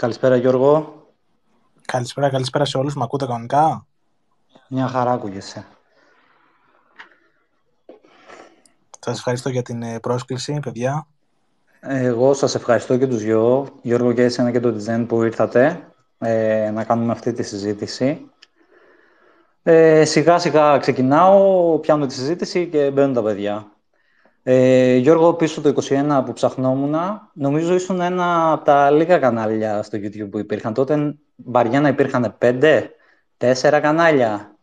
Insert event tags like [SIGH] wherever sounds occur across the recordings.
Καλησπέρα Γιώργο. Καλησπέρα, καλησπέρα σε όλους. Μ' ακούτε κανονικά; Μια χαρά ακούγεσαι. Σας ευχαριστώ για την ε, πρόσκληση, παιδιά. Εγώ σας ευχαριστώ και τους δυο, Γιώργο και εσένα και τον Τζεν που ήρθατε ε, να κάνουμε αυτή τη συζήτηση. Ε, σιγά σιγά ξεκινάω, πιάνω τη συζήτηση και μπαίνουν τα παιδιά. Ε, Γιώργο, πίσω το 21 που ψαχνόμουν, νομίζω ήσουν ένα από τα λίγα κανάλια στο YouTube που υπήρχαν. Τότε βαριά να υπήρχαν πέντε, τέσσερα κανάλια.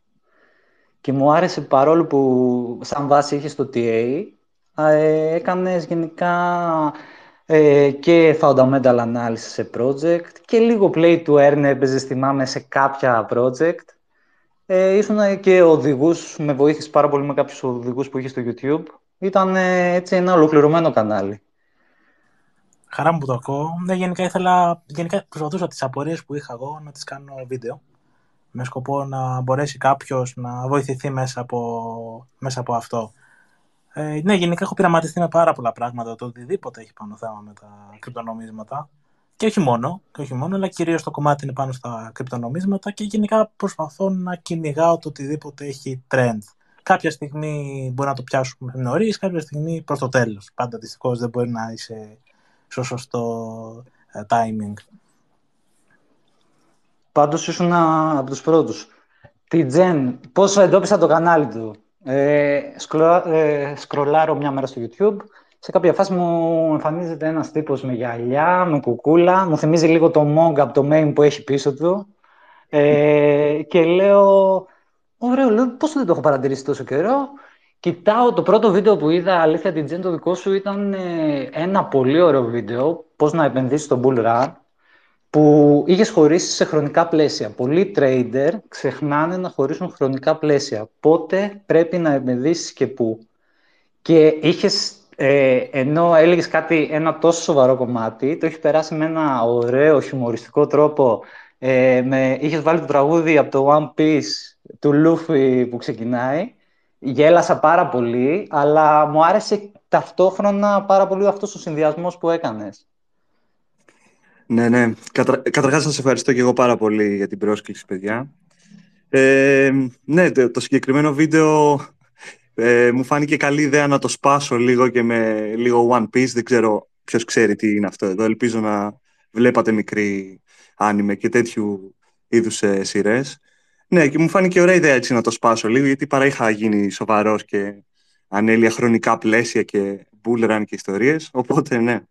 Και μου άρεσε παρόλο που σαν βάση είχε το TA, ε, έκανες γενικά ε, και fundamental analysis σε project και λίγο play to earn έπαιζες, θυμάμαι, σε κάποια project. Ε, ήσουν και οδηγούς, με βοήθησε πάρα πολύ με κάποιους οδηγούς που είχε στο YouTube ήταν ε, έτσι ένα ολοκληρωμένο κανάλι. Χαρά μου που το ακούω. Ναι, γενικά ήθελα, γενικά προσπαθούσα τις απορίες που είχα εγώ να τις κάνω βίντεο με σκοπό να μπορέσει κάποιος να βοηθηθεί μέσα από, μέσα από αυτό. Ε, ναι, γενικά έχω πειραματιστεί με πάρα πολλά πράγματα, το οτιδήποτε έχει πάνω θέμα με τα κρυπτονομίσματα. Και όχι μόνο, και όχι μόνο, αλλά κυρίως το κομμάτι είναι πάνω στα κρυπτονομίσματα και γενικά προσπαθώ να κυνηγάω το οτιδήποτε έχει trend κάποια στιγμή μπορεί να το πιάσουμε νωρίς, κάποια στιγμή προς το τέλος. Πάντα δυστυχώς δεν μπορεί να είσαι στο σωστό uh, timing. Πάντως ήσουν από τους πρώτους. Τη Τζεν, πώς εντόπισα το κανάλι του. Ε, ε, σκρολάρω μια μέρα στο YouTube. Σε κάποια φάση μου εμφανίζεται ένας τύπος με γυαλιά, με κουκούλα. Μου θυμίζει λίγο το Mog από το main που έχει πίσω του. Ε, και λέω, Ωραίο, λέω, πώς δεν το έχω παρατηρήσει τόσο καιρό. Κοιτάω το πρώτο βίντεο που είδα, αλήθεια την Τζεν το δικό σου ήταν ε, ένα πολύ ωραίο βίντεο, πώς να επενδύσεις στο Bull Run, που είχες χωρίσει σε χρονικά πλαίσια. Πολλοί trader ξεχνάνε να χωρίσουν χρονικά πλαίσια. Πότε πρέπει να επενδύσεις και πού. Και είχες, ε, ενώ έλεγες κάτι, ένα τόσο σοβαρό κομμάτι, το έχει περάσει με ένα ωραίο χιουμοριστικό τρόπο. Ε, με, είχες βάλει το τραγούδι από το One Piece του Λούφι που ξεκινάει. Γέλασα πάρα πολύ, αλλά μου άρεσε ταυτόχρονα πάρα πολύ αυτός ο συνδυασμός που έκανες. Ναι, ναι. Κατα... Καταρχάς, σας ευχαριστώ και εγώ πάρα πολύ για την πρόσκληση, παιδιά. Ε, ναι, το, συγκεκριμένο βίντεο ε, μου φάνηκε καλή ιδέα να το σπάσω λίγο και με λίγο One Piece. Δεν ξέρω ποιος ξέρει τι είναι αυτό εδώ. Ελπίζω να βλέπατε μικρή άνιμε και τέτοιου είδους ε, σειρές. Ναι, και μου φάνηκε ωραία ιδέα έτσι να το σπάσω λίγο, γιατί παρά είχα γίνει σοβαρός και ανέλεια χρονικά πλαίσια και μπούλεραν και ιστορίες, οπότε ναι.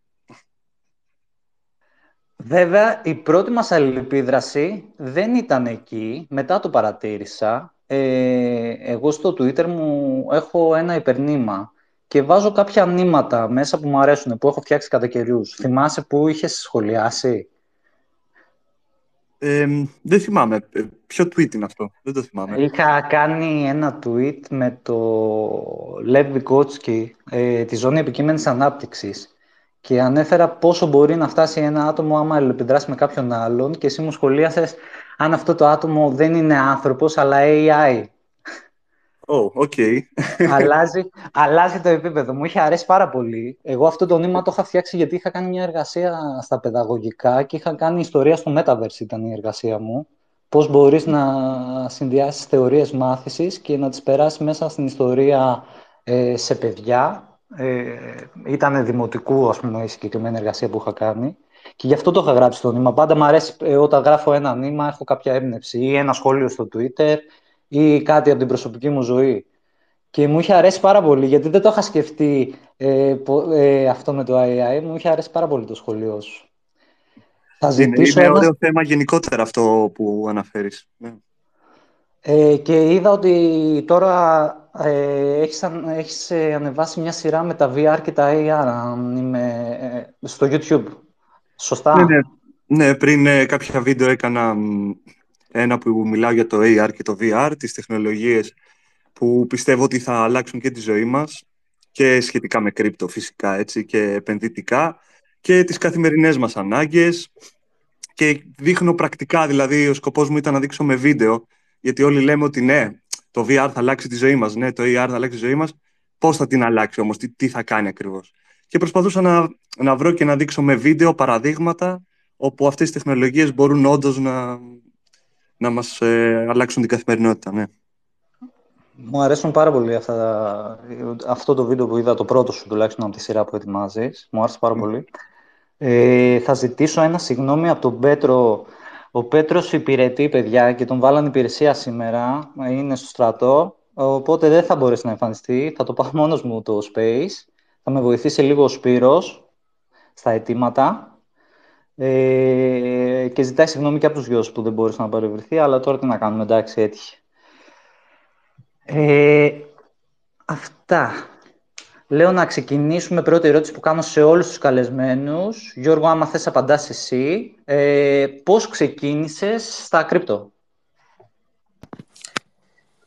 Βέβαια, η πρώτη μας αλληλεπίδραση δεν ήταν εκεί, μετά το παρατήρησα. Ε, εγώ στο Twitter μου έχω ένα υπερνήμα και βάζω κάποια νήματα μέσα που μου αρέσουν, που έχω φτιάξει κατά καιριούς. Θυμάσαι που είχες σχολιάσει; Δεν θυμάμαι. Ε, ποιο tweet είναι αυτό. Δεν το θυμάμαι. Είχα κάνει ένα tweet με το Lev Vygotsky, ε, τη ζώνη επικείμενης ανάπτυξης και ανέφερα πόσο μπορεί να φτάσει ένα άτομο άμα επιδράσει με κάποιον άλλον και εσύ μου σχολίασες αν αυτό το άτομο δεν είναι άνθρωπος αλλά AI. Oh, okay. αλλάζει, αλλάζει το επίπεδο. Μου είχε αρέσει πάρα πολύ. Εγώ αυτό το νήμα το είχα φτιάξει γιατί είχα κάνει μια εργασία στα παιδαγωγικά και είχα κάνει ιστορία στο Metaverse ήταν η εργασία μου. Πώς μπορείς να συνδυάσεις θεωρίες μάθησης και να τις περάσεις μέσα στην ιστορία ε, σε παιδιά. Ε, ήταν δημοτικού, ας πούμε, η συγκεκριμένη εργασία που είχα κάνει. Και γι' αυτό το είχα γράψει το νήμα. Πάντα μου αρέσει ε, όταν γράφω ένα νήμα, έχω κάποια έμπνευση ή ένα σχόλιο στο Twitter ή κάτι από την προσωπική μου ζωή. Και μου είχε αρέσει πάρα πολύ, γιατί δεν το είχα σκεφτεί ε, ε, αυτό με το AI, μου είχε αρέσει πάρα πολύ το σχολείο σου. Θα ζητήσω είναι, είναι ωραίο θέμα γενικότερα αυτό που αναφέρεις. Ναι. Ε, και είδα ότι τώρα ε, έχεις, έχεις ε, ανεβάσει μια σειρά με τα VR και τα AR αν είμαι, ε, στο YouTube. Σωστά; Ναι, ναι. ναι πριν κάποια βίντεο έκανα ένα που μιλάω για το AR και το VR, τις τεχνολογίες που πιστεύω ότι θα αλλάξουν και τη ζωή μας και σχετικά με κρύπτο φυσικά έτσι, και επενδυτικά και τις καθημερινές μας ανάγκες και δείχνω πρακτικά, δηλαδή ο σκοπός μου ήταν να δείξω με βίντεο γιατί όλοι λέμε ότι ναι, το VR θα αλλάξει τη ζωή μας, ναι, το AR θα αλλάξει τη ζωή μας, πώς θα την αλλάξει όμως, τι, τι θα κάνει ακριβώς. Και προσπαθούσα να, να βρω και να δείξω με βίντεο παραδείγματα όπου αυτές οι τεχνολογίες μπορούν όντως να, να μας ε, αλλάξουν την καθημερινότητα. Ναι. Μου αρέσουν πάρα πολύ αυτά, αυτό το βίντεο που είδα, το πρώτο σου τουλάχιστον από τη σειρά που ετοιμάζεις. Μου άρεσε πάρα πολύ. Ε, θα ζητήσω ένα συγγνώμη από τον Πέτρο. Ο Πέτρος υπηρετεί, παιδιά, και τον βάλανε υπηρεσία σήμερα. Είναι στο στρατό, οπότε δεν θα μπορέσει να εμφανιστεί. Θα το πάω μόνος μου το Space. Θα με βοηθήσει λίγο ο Σπύρος στα αιτήματα. Ε, και ζητάει συγγνώμη και από τους γιος που δεν μπόρεσε να παρευρεθεί, αλλά τώρα τι να κάνουμε, εντάξει, έτυχε. Ε, αυτά. Λέω να ξεκινήσουμε πρώτη ερώτηση που κάνω σε όλους τους καλεσμένους. Γιώργο, άμα θες απαντάς εσύ. Ε, πώς ξεκίνησες στα κρύπτο;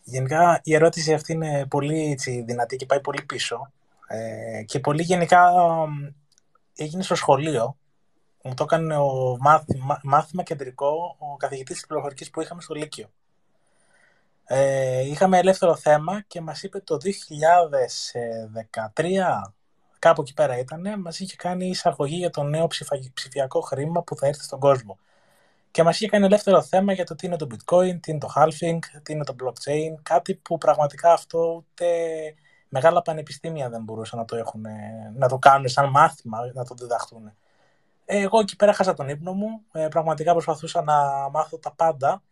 Γενικά η ερώτηση αυτή είναι πολύ έτσι, δυνατή και πάει πολύ πίσω. Ε, και πολύ γενικά έγινε στο σχολείο. Μου το έκανε ο μάθημα, μάθημα κεντρικό ο καθηγητής της πληροφορικής που είχαμε στο Λύκειο. Ε, είχαμε ελεύθερο θέμα και μας είπε το 2013, κάπου εκεί πέρα ήταν, μας είχε κάνει εισαγωγή για το νέο ψηφιακό χρήμα που θα έρθει στον κόσμο. Και μας είχε κάνει ελεύθερο θέμα για το τι είναι το bitcoin, τι είναι το halving, τι είναι το blockchain, κάτι που πραγματικά αυτό ούτε μεγάλα πανεπιστήμια δεν μπορούσαν να το, έχουν, να το κάνουν σαν μάθημα, να το διδαχτούν. Εγώ εκεί πέρα χάσα τον ύπνο μου, ε, πραγματικά προσπαθούσα να μάθω τα πάντα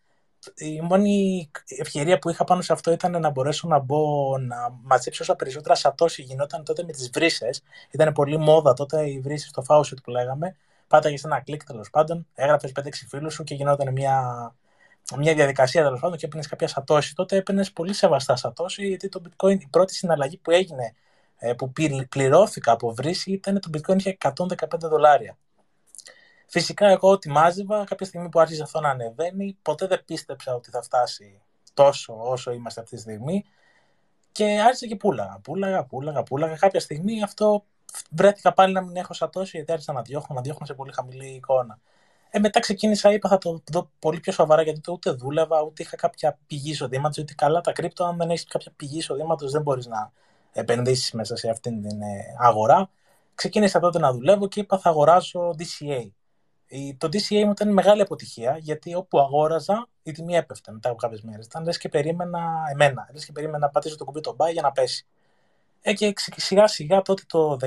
η μόνη ευκαιρία που είχα πάνω σε αυτό ήταν να μπορέσω να μπω να μαζέψω όσα περισσότερα σατώσει γινόταν τότε με τις βρύσες. Ήταν πολύ μόδα τότε οι βρύσες στο Faucet που λέγαμε. Πάταγες ένα κλικ τέλος πάντων, έγραφες 5-6 φίλους σου και γινόταν μια, μια διαδικασία τέλος πάντων και έπαιρνε κάποια σατώση. Τότε έπαιρνε πολύ σεβαστά σατώση, γιατί το bitcoin, η πρώτη συναλλαγή που έγινε, ε, που πληρώθηκα από βρύση, ήταν το bitcoin είχε 115 δολάρια. Φυσικά, εγώ ό,τι μάζευα, κάποια στιγμή που άρχισε αυτό να ανεβαίνει, ποτέ δεν πίστεψα ότι θα φτάσει τόσο όσο είμαστε αυτή τη στιγμή. Και άρχισε και πούλαγα, πούλαγα, πούλαγα, πούλαγα. Κάποια στιγμή αυτό βρέθηκα πάλι να μην έχω σατώσει, γιατί άρχισα να διώχνω, να διώχνω σε πολύ χαμηλή εικόνα. Ε, μετά ξεκίνησα, είπα θα το δω πολύ πιο σοβαρά γιατί το ούτε δούλευα, ούτε είχα κάποια πηγή εισοδήματος. Γιατί καλά τα κρύπτο, αν δεν έχεις κάποια πηγή εισοδήματος, δεν μπορείς να επενδύσεις μέσα σε αυτήν την ε, αγορά. Ξεκίνησα τότε να δουλεύω και είπα θα αγοράσω DCA. Το DCA μου ήταν μεγάλη αποτυχία γιατί όπου αγόραζα η τιμή έπεφτε μετά από κάποιες μέρες. Ήταν λες και περίμενα εμένα. Λες και περίμενα να πατήσω το κουμπί το buy για να πέσει. Ε, και σιγά σιγά τότε το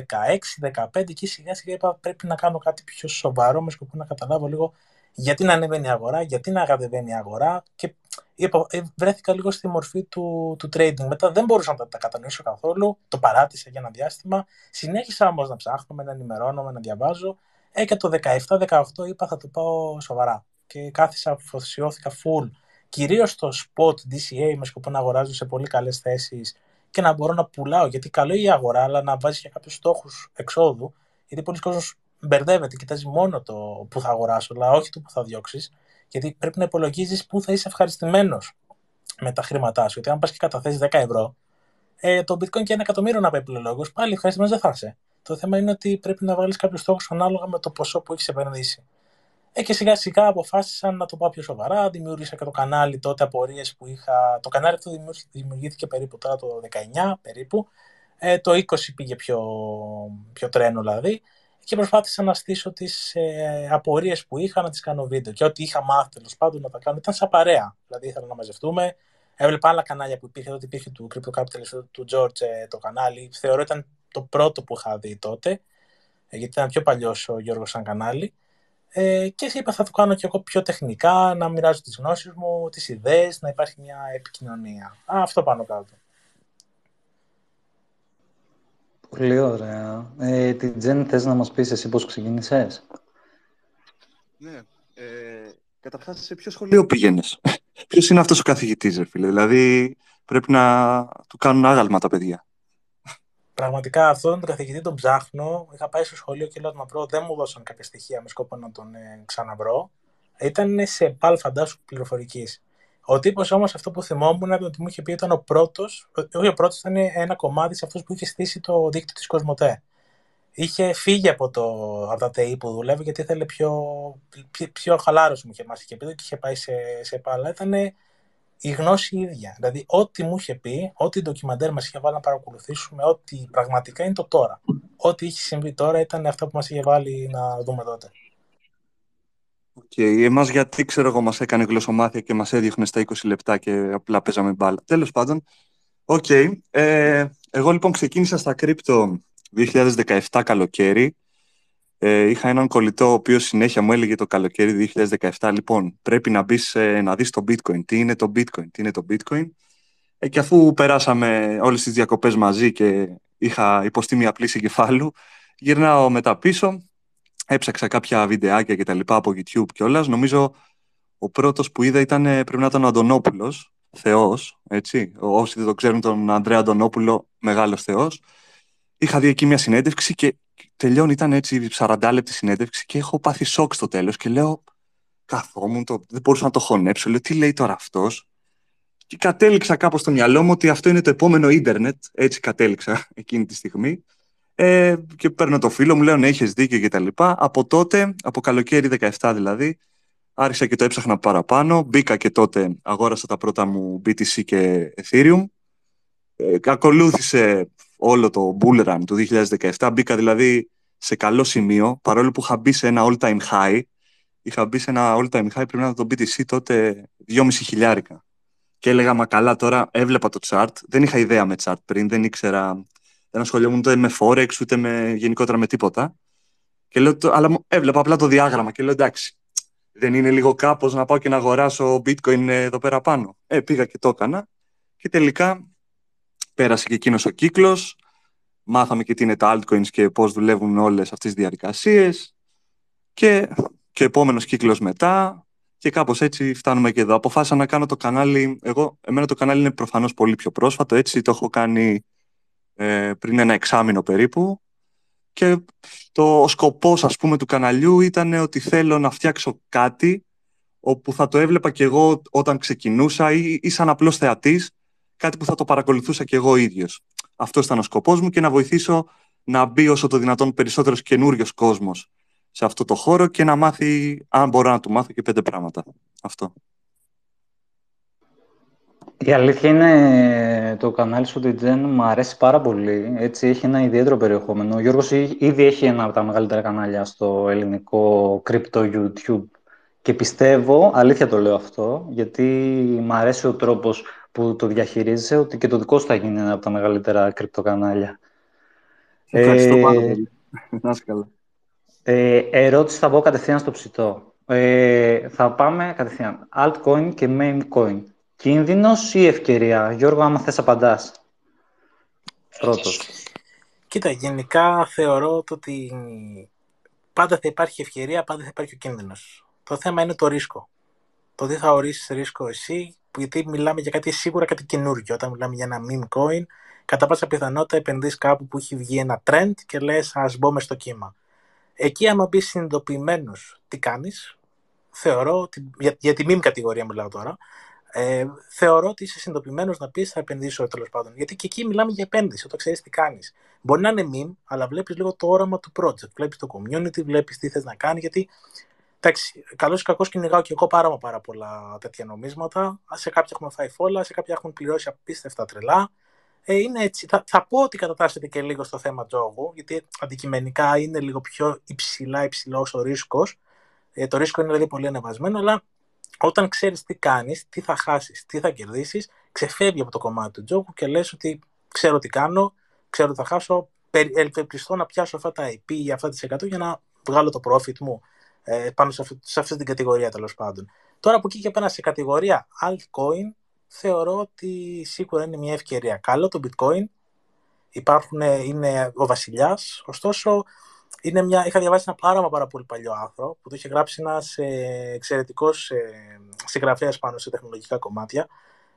16-15 και σιγά σιγά είπα πρέπει να κάνω κάτι πιο σοβαρό με σκοπό να καταλάβω λίγο γιατί να ανεβαίνει η αγορά, γιατί να κατεβαίνει η αγορά και είπα, ε, βρέθηκα λίγο στη μορφή του, του trading. Μετά δεν μπορούσα να τα κατανοήσω καθόλου, το παράτησα για ένα διάστημα. Συνέχισα όμως να ψάχνω, να ενημερώνομαι, να διαβάζω ε, και το 17-18 είπα θα το πάω σοβαρά. Και κάθισα, αφοσιώθηκα full. Κυρίως στο spot DCA με σκοπό να αγοράζω σε πολύ καλές θέσεις και να μπορώ να πουλάω. Γιατί καλό είναι η αγορά, αλλά να βάζεις και κάποιους στόχους εξόδου. Γιατί πολλοί κόσμοι μπερδεύεται, κοιτάζει μόνο το που θα αγοράσω, αλλά όχι το που θα διώξεις. Γιατί πρέπει να υπολογίζεις πού θα είσαι ευχαριστημένος με τα χρήματά σου. Γιατί αν πας και καταθέσεις 10 ευρώ, ε, το bitcoin και ένα εκατομμύριο να πάει πληρολόγος, πάλι ευχαριστημένος δεν θα είσαι. Το θέμα είναι ότι πρέπει να βάλεις κάποιους στόχους ανάλογα με το ποσό που έχεις επενδύσει. Ε, και σιγά σιγά αποφάσισα να το πάω πιο σοβαρά. Δημιούργησα και το κανάλι τότε απορίες που είχα. Το κανάλι αυτό δημιουργήθηκε περίπου τώρα το 19 περίπου. Ε, το 20 πήγε πιο, πιο τρένο δηλαδή. Και προσπάθησα να στήσω τις ε, απορίες που είχα να τις κάνω βίντεο. Και ό,τι είχα μάθει τέλος πάντων να τα κάνω ήταν σαν παρέα. Δηλαδή ήθελα να μαζευτούμε. Έβλεπα άλλα κανάλια που υπήρχε. Τότε υπήρχε του Crypto Capitalist του George ε, το κανάλι. Θεωρώ ήταν το πρώτο που είχα δει τότε, ε, γιατί ήταν πιο παλιός ο Γιώργος σαν κανάλι. Ε, και είπα θα το κάνω και εγώ πιο τεχνικά, να μοιράζω τις γνώσεις μου, τις ιδέες, να υπάρχει μια επικοινωνία. Α, αυτό πάνω κάτω. Πολύ ωραία. Ε, την Τζεν, θες να μας πεις εσύ πώς ξεκίνησες; Ναι. Ε, καταρχάς, σε ποιο σχολείο πήγαινες; [LAUGHS] Ποιος είναι αυτός ο καθηγητής, φίλε; Δηλαδή, πρέπει να του κάνουν άγαλμα τα παιδιά. Πραγματικά αυτόν τον καθηγητή τον ψάχνω. Είχα πάει στο σχολείο και λέω να βρω, δεν μου δώσαν κάποια στοιχεία με σκοπό να τον ε, ξαναβρω. Ήταν σε παλ φαντάσου πληροφορικής. Ο τύπος όμως αυτό που θυμόμουν ότι μου είχε πει ήταν ο πρώτος, όχι ο πρώτος, ήταν ένα κομμάτι σε αυτούς που είχε στήσει το δίκτυο της Κοσμοτέ. Είχε φύγει από, το, από τα ΤΕΙ που δουλεύει γιατί ήθελε πιο, πιο, πιο χαλάρωση μου είχε μάθει και πει και είχε πάει σε, σε παλά. Ήταν η γνώση ίδια. Δηλαδή, ό,τι μου είχε πει, ό,τι ντοκιμαντέρ μας είχε βάλει να παρακολουθήσουμε, ό,τι πραγματικά είναι το τώρα. Ό,τι είχε συμβεί τώρα ήταν αυτό που μας είχε βάλει να δούμε τότε. Okay. Εμάς γιατί, ξέρω εγώ, μας έκανε γλωσσομάθεια και μας έδιωχνε στα 20 λεπτά και απλά παίζαμε μπάλα. Τέλος πάντων, OK. Okay. Ε, εγώ λοιπόν ξεκίνησα στα κρύπτο 2017 καλοκαίρι. Ε, είχα έναν κολλητό ο οποίος συνέχεια μου έλεγε το καλοκαίρι 2017 λοιπόν πρέπει να μπεις ε, να δεις το bitcoin. Τι είναι το bitcoin, τι είναι το bitcoin. Ε, και αφού περάσαμε όλες τις διακοπές μαζί και είχα υποστεί μια πλήση κεφάλου, γυρνάω μετά πίσω έψαξα κάποια βιντεάκια και τα λοιπά από YouTube κιόλας. Νομίζω ο πρώτος που είδα ήταν, πρέπει να ήταν ο Αντωνόπουλος, θεός, έτσι. Όσοι δεν το ξέρουν τον Ανδρέα Αντωνόπουλο, μεγάλος θεός. Είχα δει εκεί μια συνέντευξη και τελειώνει, ήταν έτσι 40 λεπτή συνέντευξη και έχω πάθει σοκ στο τέλος και λέω, καθόμουν, το, δεν μπορούσα να το χωνέψω, λέω τι λέει τώρα αυτός; Και κατέληξα κάπως στο μυαλό μου ότι αυτό είναι το επόμενο ίντερνετ, έτσι κατέληξα [LAUGHS] εκείνη τη στιγμή. Ε, και παίρνω το φίλο μου, λέω ναι, έχει δίκιο κτλ. Από τότε, από καλοκαίρι 17 δηλαδή, άρχισα και το έψαχνα παραπάνω. Μπήκα και τότε, αγόρασα τα πρώτα μου BTC και Ethereum. Ε, ακολούθησε όλο το bull run του 2017. Μπήκα δηλαδή σε καλό σημείο, παρόλο που είχα μπει σε ένα all-time high. Είχα μπει σε ένα all-time high, πρέπει να το BTC τότε 2,5 χιλιάρικα. Και έλεγα, μα καλά, τώρα έβλεπα το chart. Δεν είχα ιδέα με chart πριν, δεν ήξερα δεν ασχολιόμουν ούτε με Forex, ούτε με, γενικότερα με τίποτα. Και λέω, αλλά έβλεπα απλά το διάγραμμα και λέω εντάξει, δεν είναι λίγο κάπως να πάω και να αγοράσω bitcoin εδώ πέρα πάνω. Ε, πήγα και το έκανα. Και τελικά πέρασε και εκείνος ο κύκλος. Μάθαμε και τι είναι τα altcoins και πώς δουλεύουν όλες αυτές τις διαδικασίες. Και, και επόμενος κύκλος μετά. Και κάπως έτσι φτάνουμε και εδώ. Αποφάσισα να κάνω το κανάλι. Εγώ, εμένα το κανάλι είναι προφανώς πολύ πιο πρόσφατο. Έτσι το έχω κάνει ε, πριν ένα εξάμηνο περίπου και το, ο σκοπός ας πούμε του καναλιού ήταν ότι θέλω να φτιάξω κάτι όπου θα το έβλεπα και εγώ όταν ξεκινούσα ή, ή σαν απλός θεατής κάτι που θα το παρακολουθούσα και εγώ ίδιος. Αυτός ήταν ο σκοπός μου και να βοηθήσω να μπει όσο το δυνατόν περισσότερος καινούριος κόσμος σε αυτό το χώρο και να μάθει, αν μπορώ να του μάθω και πέντε πράγματα. Αυτό. Η αλήθεια είναι το κανάλι σου, Τζεν, μου αρέσει πάρα πολύ. Έτσι, έχει ένα ιδιαίτερο περιεχόμενο. Ο Γιώργος ήδη έχει ένα από τα μεγαλύτερα κανάλια στο ελληνικό crypto YouTube και πιστεύω, αλήθεια το λέω αυτό, γιατί μου αρέσει ο τρόπος που το διαχειρίζεσαι, ότι και το δικό σου θα γίνει ένα από τα μεγαλύτερα crypto κανάλια. Ευχαριστώ ε, πάρα πολύ. [LAUGHS] Να καλά. Ε, ερώτηση θα πω κατευθείαν στο ψητό. Ε, θα πάμε κατευθείαν. Altcoin και meme coin. Κίνδυνος ή ευκαιρία; Γιώργο, άμα θες απαντάς. Πρώτος. Κοίτα, γενικά θεωρώ ότι πάντα θα υπάρχει ευκαιρία, πάντα θα υπάρχει ο κίνδυνος. Το θέμα είναι το ρίσκο. Το τι θα ορίσεις ρίσκο εσύ, γιατί μιλάμε για κάτι σίγουρα κάτι καινούργιο. Όταν μιλάμε για ένα meme coin, κατά πάσα πιθανότητα επενδύεις κάπου που έχει βγει ένα trend και λες ας μπούμε στο κύμα. Εκεί άμα μπεις συνειδητοποιημένος τι κάνεις, θεωρώ, ότι, για, για τη meme κατηγορία μιλάω τώρα, ε, θεωρώ ότι είσαι συνειδητοποιημένος να πεις θα επενδύσω τέλος πάντων. Γιατί και εκεί μιλάμε για επένδυση, όταν ξέρεις τι κάνεις. Μπορεί να είναι meme, αλλά βλέπεις λίγο το όραμα του project. Βλέπεις το community, βλέπεις τι θες να κάνει. Γιατί εντάξει, καλός ή κακός κυνηγάω και εγώ πάρα, πάρα πολλά τέτοια νομίσματα. Σε κάποια έχουμε φάει φόλα, σε κάποια έχουν πληρώσει απίστευτα τρελά. Ε, είναι έτσι. Θα, θα πω ότι κατατάσσεται και λίγο στο θέμα τζόγου, γιατί αντικειμενικά είναι λίγο πιο υψηλά υψηλός ο ρίσκος. Ε, το ρίσκο είναι δηλαδή πολύ ανεβασμένο, αλλά όταν ξέρεις τι κάνεις, τι θα χάσεις, τι θα κερδίσεις, ξεφεύγει από το κομμάτι του τζόκου και λες ότι ξέρω τι κάνω, ξέρω τι θα χάσω, ελπιστώ να πιάσω αυτά τα IP ή αυτά τις 100 για να βγάλω το profit μου ε, πάνω σε αυτή, σε αυτή την κατηγορία τέλος πάντων. Τώρα από εκεί και πέρα σε κατηγορία altcoin θεωρώ ότι σίγουρα είναι μια ευκαιρία. Καλό το bitcoin, υπάρχουν, είναι ο βασιλιάς, ωστόσο είναι μια, είχα διαβάσει ένα πάρα, πάρα πολύ παλιό άρθρο που το είχε γράψει ένας ε, εξαιρετικός ε, συγγραφέας πάνω σε τεχνολογικά κομμάτια.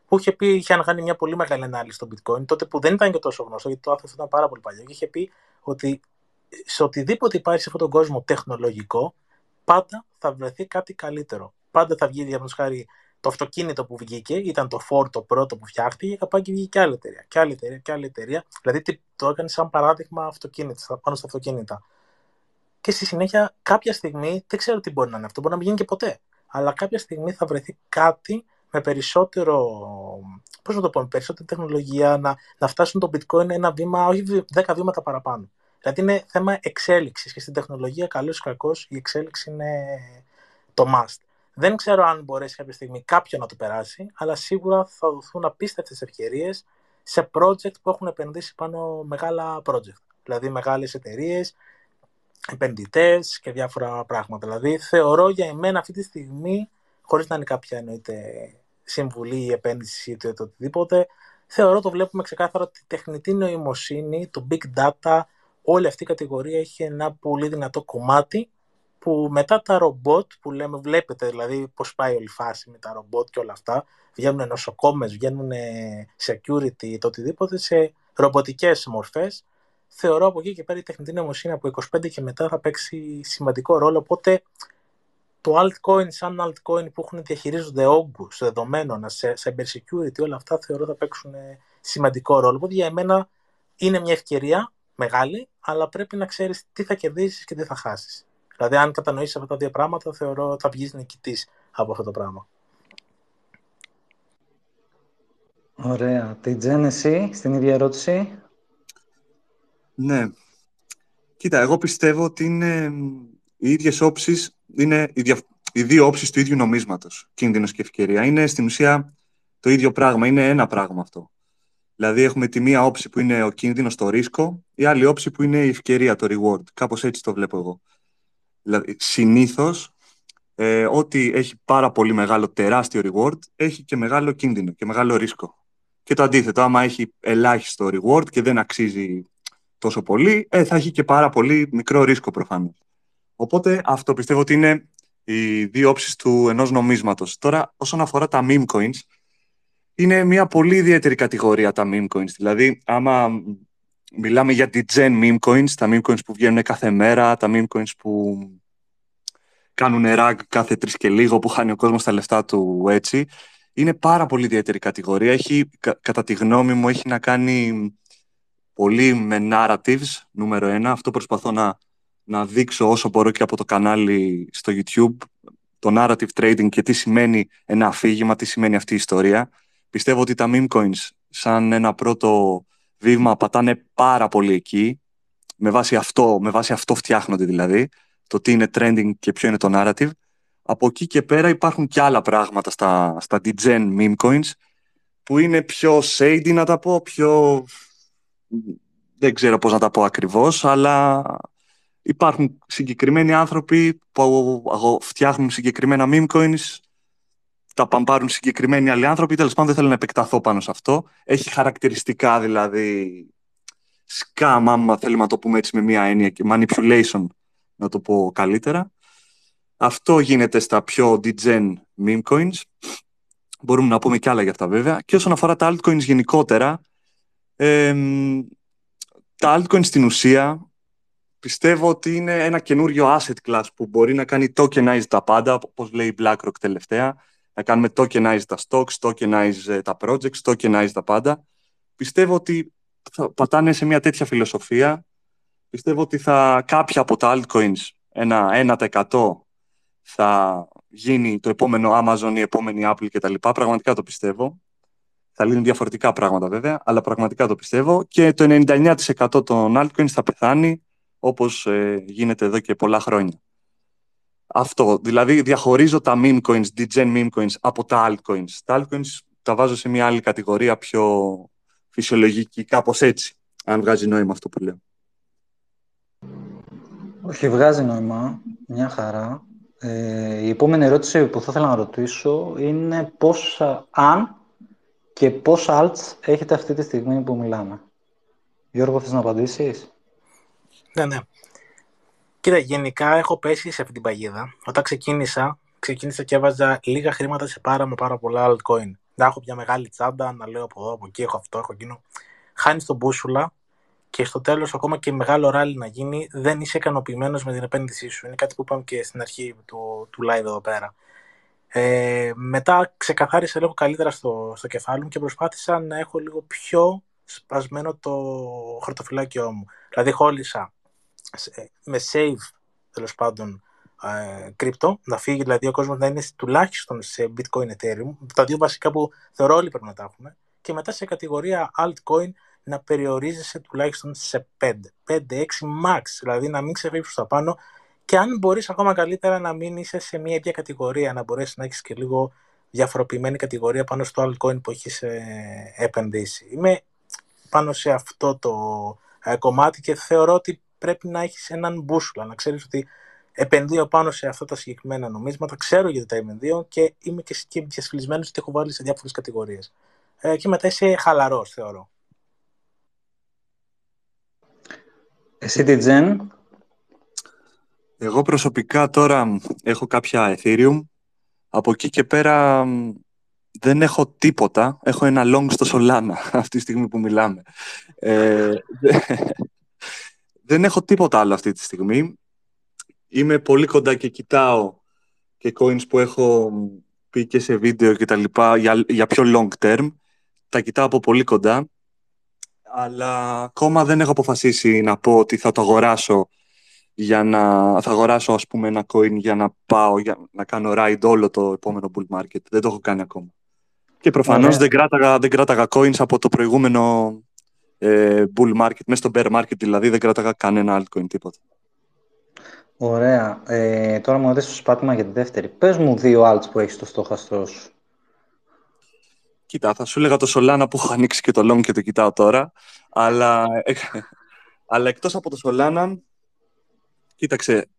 Που είχε πει, είχε κάνει μια πολύ μεγάλη ανάλυση στο bitcoin, τότε που δεν ήταν και τόσο γνωστό, γιατί το άρθρο ήταν πάρα πολύ παλιό. Και είχε πει ότι σε οτιδήποτε υπάρχει σε αυτόν τον κόσμο τεχνολογικό, πάντα θα βρεθεί κάτι καλύτερο. Πάντα θα βγει, για χάρη, το αυτοκίνητο που βγήκε, ήταν το Ford το πρώτο που φτιάχτηκε, και πάει και βγήκε και άλλη εταιρεία, και άλλη εταιρεία, και άλλη εταιρεία. Δηλαδή το έκανε σαν παράδειγμα αυτοκίνητα, πάνω στα αυτοκίνητα και στη συνέχεια κάποια στιγμή, δεν ξέρω τι μπορεί να είναι αυτό, μπορεί να μην γίνει και ποτέ, αλλά κάποια στιγμή θα βρεθεί κάτι με περισσότερο, πώς να το πω, με περισσότερη τεχνολογία, να, να φτάσουν το bitcoin ένα βήμα, όχι δέκα βήματα παραπάνω. Δηλαδή είναι θέμα εξέλιξης και στην τεχνολογία, καλός ή κακός, η εξέλιξη είναι το must. Δεν ξέρω αν μπορέσει κάποια στιγμή κάποιον να το περάσει, αλλά σίγουρα θα δοθούν απίστευτες ευκαιρίες σε project που έχουν επενδύσει πάνω μεγάλα project. Δηλαδή μεγάλες εταιρείες, επενδυτές και διάφορα πράγματα. Δηλαδή θεωρώ για εμένα αυτή τη στιγμή, χωρίς να είναι κάποια εννοείται συμβουλή ή επένδυση ή το οτιδήποτε, θεωρώ το βλέπουμε ξεκάθαρα ότι η τεχνητή νοημοσύνη, το big data, όλη αυτή η κατηγορία έχει ένα πολύ δυνατό κομμάτι που μετά τα ρομπότ που λέμε, βλέπετε δηλαδή πώς πάει όλη η φάση με τα ρομπότ και όλα αυτά, βγαίνουν νοσοκόμες, βγαίνουν security, το οτιδήποτε, σε ρομποτικές μορφές, θεωρώ από εκεί και πέρα η τεχνητή νοημοσύνη από 25 και μετά θα παίξει σημαντικό ρόλο, οπότε το altcoin σαν altcoin που έχουν διαχειρίζονται όγκους δεδομένων, σε cyber security, όλα αυτά θεωρώ θα παίξουν σημαντικό ρόλο. Οπότε για εμένα είναι μια ευκαιρία μεγάλη, αλλά πρέπει να ξέρεις τι θα κερδίσεις και τι θα χάσεις. Δηλαδή, αν κατανοήσεις αυτά τα δύο πράγματα, θεωρώ θα βγεις νικητής από αυτό το πράγμα. Ωραία. Την Τζένεση, στην ίδια ερώτηση. Ναι. Κοίτα, εγώ πιστεύω ότι είναι οι ίδιες όψεις, είναι οι, δια... οι δύο όψεις του ίδιου νομίσματος, κίνδυνος και ευκαιρία. Είναι στην ουσία το ίδιο πράγμα, είναι ένα πράγμα αυτό. Δηλαδή έχουμε τη μία όψη που είναι ο κίνδυνος, το ρίσκο, η άλλη όψη που είναι η ευκαιρία, το reward. Κάπως έτσι το βλέπω εγώ. Δηλαδή, συνήθως, ε, ό,τι έχει πάρα πολύ μεγάλο τεράστιο reward, έχει και μεγάλο κίνδυνο και μεγάλο ρίσκο. Και το αντίθετο, άμα έχει ελάχιστο reward και δεν αξίζει τόσο πολύ, ε, θα έχει και πάρα πολύ μικρό ρίσκο προφανώς. Οπότε αυτό πιστεύω ότι είναι οι δύο όψεις του ενός νομίσματος. Τώρα, όσον αφορά τα meme coins, είναι μια πολύ ιδιαίτερη κατηγορία τα meme coins. Δηλαδή, άμα μιλάμε για τη gen meme coins, τα meme coins που βγαίνουν κάθε μέρα, τα meme coins που κάνουν rag κάθε τρεις και λίγο, που χάνει ο κόσμος τα λεφτά του έτσι. Είναι πάρα πολύ ιδιαίτερη κατηγορία. Έχει, κατά τη γνώμη μου, έχει να κάνει πολύ με narratives, νούμερο ένα. Αυτό προσπαθώ να, να δείξω όσο μπορώ και από το κανάλι στο YouTube, το narrative trading και τι σημαίνει ένα αφήγημα, τι σημαίνει αυτή η ιστορία. Πιστεύω ότι τα meme coins, σαν ένα πρώτο βήμα, πατάνε πάρα πολύ εκεί. Με βάση αυτό, με βάση αυτό φτιάχνονται δηλαδή. Το τι είναι trending και ποιο είναι το narrative. Από εκεί και πέρα υπάρχουν και άλλα πράγματα στα, στα DGen meme coins που είναι πιο shady να τα πω, πιο... Δεν ξέρω πώς να τα πω ακριβώς, αλλά υπάρχουν συγκεκριμένοι άνθρωποι που φτιάχνουν συγκεκριμένα meme coins τα παμπάρουν συγκεκριμένοι άλλοι άνθρωποι. Τέλος πάντων, δεν θέλω να επεκταθώ πάνω σε αυτό. Έχει χαρακτηριστικά δηλαδή scam, άμα θέλουμε να το πούμε έτσι με μία έννοια, και manipulation, να το πω καλύτερα. Αυτό γίνεται στα πιο degen meme coins. Μπορούμε να πούμε και άλλα για αυτά βέβαια. Και όσον αφορά τα altcoins γενικότερα, ε, τα altcoins στην ουσία πιστεύω ότι είναι ένα καινούριο asset class που μπορεί να κάνει tokenize τα πάντα, όπως λέει η BlackRock τελευταία να κάνουμε tokenize τα stocks, tokenize ε, τα projects, tokenize τα πάντα. Πιστεύω ότι θα πατάνε σε μια τέτοια φιλοσοφία. Πιστεύω ότι θα κάποια από τα altcoins, ένα 1% θα γίνει το επόμενο Amazon, η επόμενη Apple κτλ. Πραγματικά το πιστεύω. Θα λύνουν διαφορετικά πράγματα βέβαια, αλλά πραγματικά το πιστεύω. Και το 99% των altcoins θα πεθάνει όπως ε, γίνεται εδώ και πολλά χρόνια. Αυτό. Δηλαδή, διαχωρίζω τα meme coins, degen meme coins από τα altcoins. Τα altcoins τα βάζω σε μια άλλη κατηγορία πιο φυσιολογική, κάπως έτσι, αν βγάζει νόημα αυτό που λέω. Όχι, βγάζει νόημα. Μια χαρά. Ε, η επόμενη ερώτηση που θα ήθελα να ρωτήσω είναι πόσα, αν και πόσα alts έχετε αυτή τη στιγμή που μιλάμε. Γιώργο, θες να απαντήσεις; Ναι, ναι. Κοίτα, γενικά έχω πέσει σε αυτή την παγίδα. Όταν ξεκίνησα, ξεκίνησα και έβαζα λίγα χρήματα σε πάρα με πάρα πολλά altcoin. Να έχω μια μεγάλη τσάντα, να λέω από εδώ, από εκεί, έχω αυτό, έχω εκείνο. Χάνει τον μπούσουλα και στο τέλος, ακόμα και μεγάλο ράλι να γίνει, δεν είσαι ικανοποιημένος με την επένδυσή σου. Είναι κάτι που είπαμε και στην αρχή του, του live εδώ πέρα. Ε, μετά ξεκαθάρισα λίγο καλύτερα στο, στο κεφάλι μου και προσπάθησα να έχω λίγο πιο σπασμένο το χαρτοφυλάκιό μου. Δηλαδή, χώλησα με save τέλος πάντων κρύπτο, να φύγει δηλαδή ο κόσμος να είναι τουλάχιστον σε bitcoin ethereum, τα δύο βασικά που θεωρώ όλοι πρέπει να τα έχουμε, και μετά σε κατηγορία altcoin να περιορίζεσαι τουλάχιστον σε 5, 5-6 max, δηλαδή να μην ξεφύγει προς τα πάνω και αν μπορείς ακόμα καλύτερα να μην είσαι σε μια ίδια κατηγορία, να μπορέσεις να έχεις και λίγο διαφοροποιημένη κατηγορία πάνω στο altcoin που έχεις ε, επενδύσει. Είμαι πάνω σε αυτό το ε, κομμάτι και θεωρώ ότι πρέπει να έχεις έναν μπούσουλα, να ξέρεις ότι επενδύω πάνω σε αυτά τα συγκεκριμένα νομίσματα, ξέρω γιατί τα επενδύω και είμαι και, και διασφαλισμένος ότι έχω βάλει σε διάφορες κατηγορίες. Ε, και μετά είσαι χαλαρός, θεωρώ. Εσύ τι Τζεν. Εγώ προσωπικά τώρα έχω κάποια Ethereum. Από εκεί και πέρα δεν έχω τίποτα. Έχω ένα long στο Solana [LAUGHS] αυτή τη στιγμή που μιλάμε. Ε, [LAUGHS] δεν έχω τίποτα άλλο αυτή τη στιγμή. Είμαι πολύ κοντά και κοιτάω και coins που έχω πει και σε βίντεο και τα λοιπά για, για πιο long term. Τα κοιτάω από πολύ κοντά. Αλλά ακόμα δεν έχω αποφασίσει να πω ότι θα το αγοράσω για να θα αγοράσω ας πούμε ένα coin για να πάω για να κάνω ride όλο το επόμενο bull market. Δεν το έχω κάνει ακόμα. Και προφανώς δεν κράταγα, δεν κράταγα coins από το προηγούμενο ε, bull market, μέσα στο bear market δηλαδή δεν κράταγα κανένα altcoin τίποτα. Ωραία. Ε, τώρα μου αρέσει το σπάτημα για τη δεύτερη. Πες μου δύο alts που έχεις στο στόχαστρό σου. Κοίτα, θα σου έλεγα το Solana που έχω ανοίξει και το long και το κοιτάω τώρα. Αλλά, αλλά εκτός από το Solana, κοίταξε,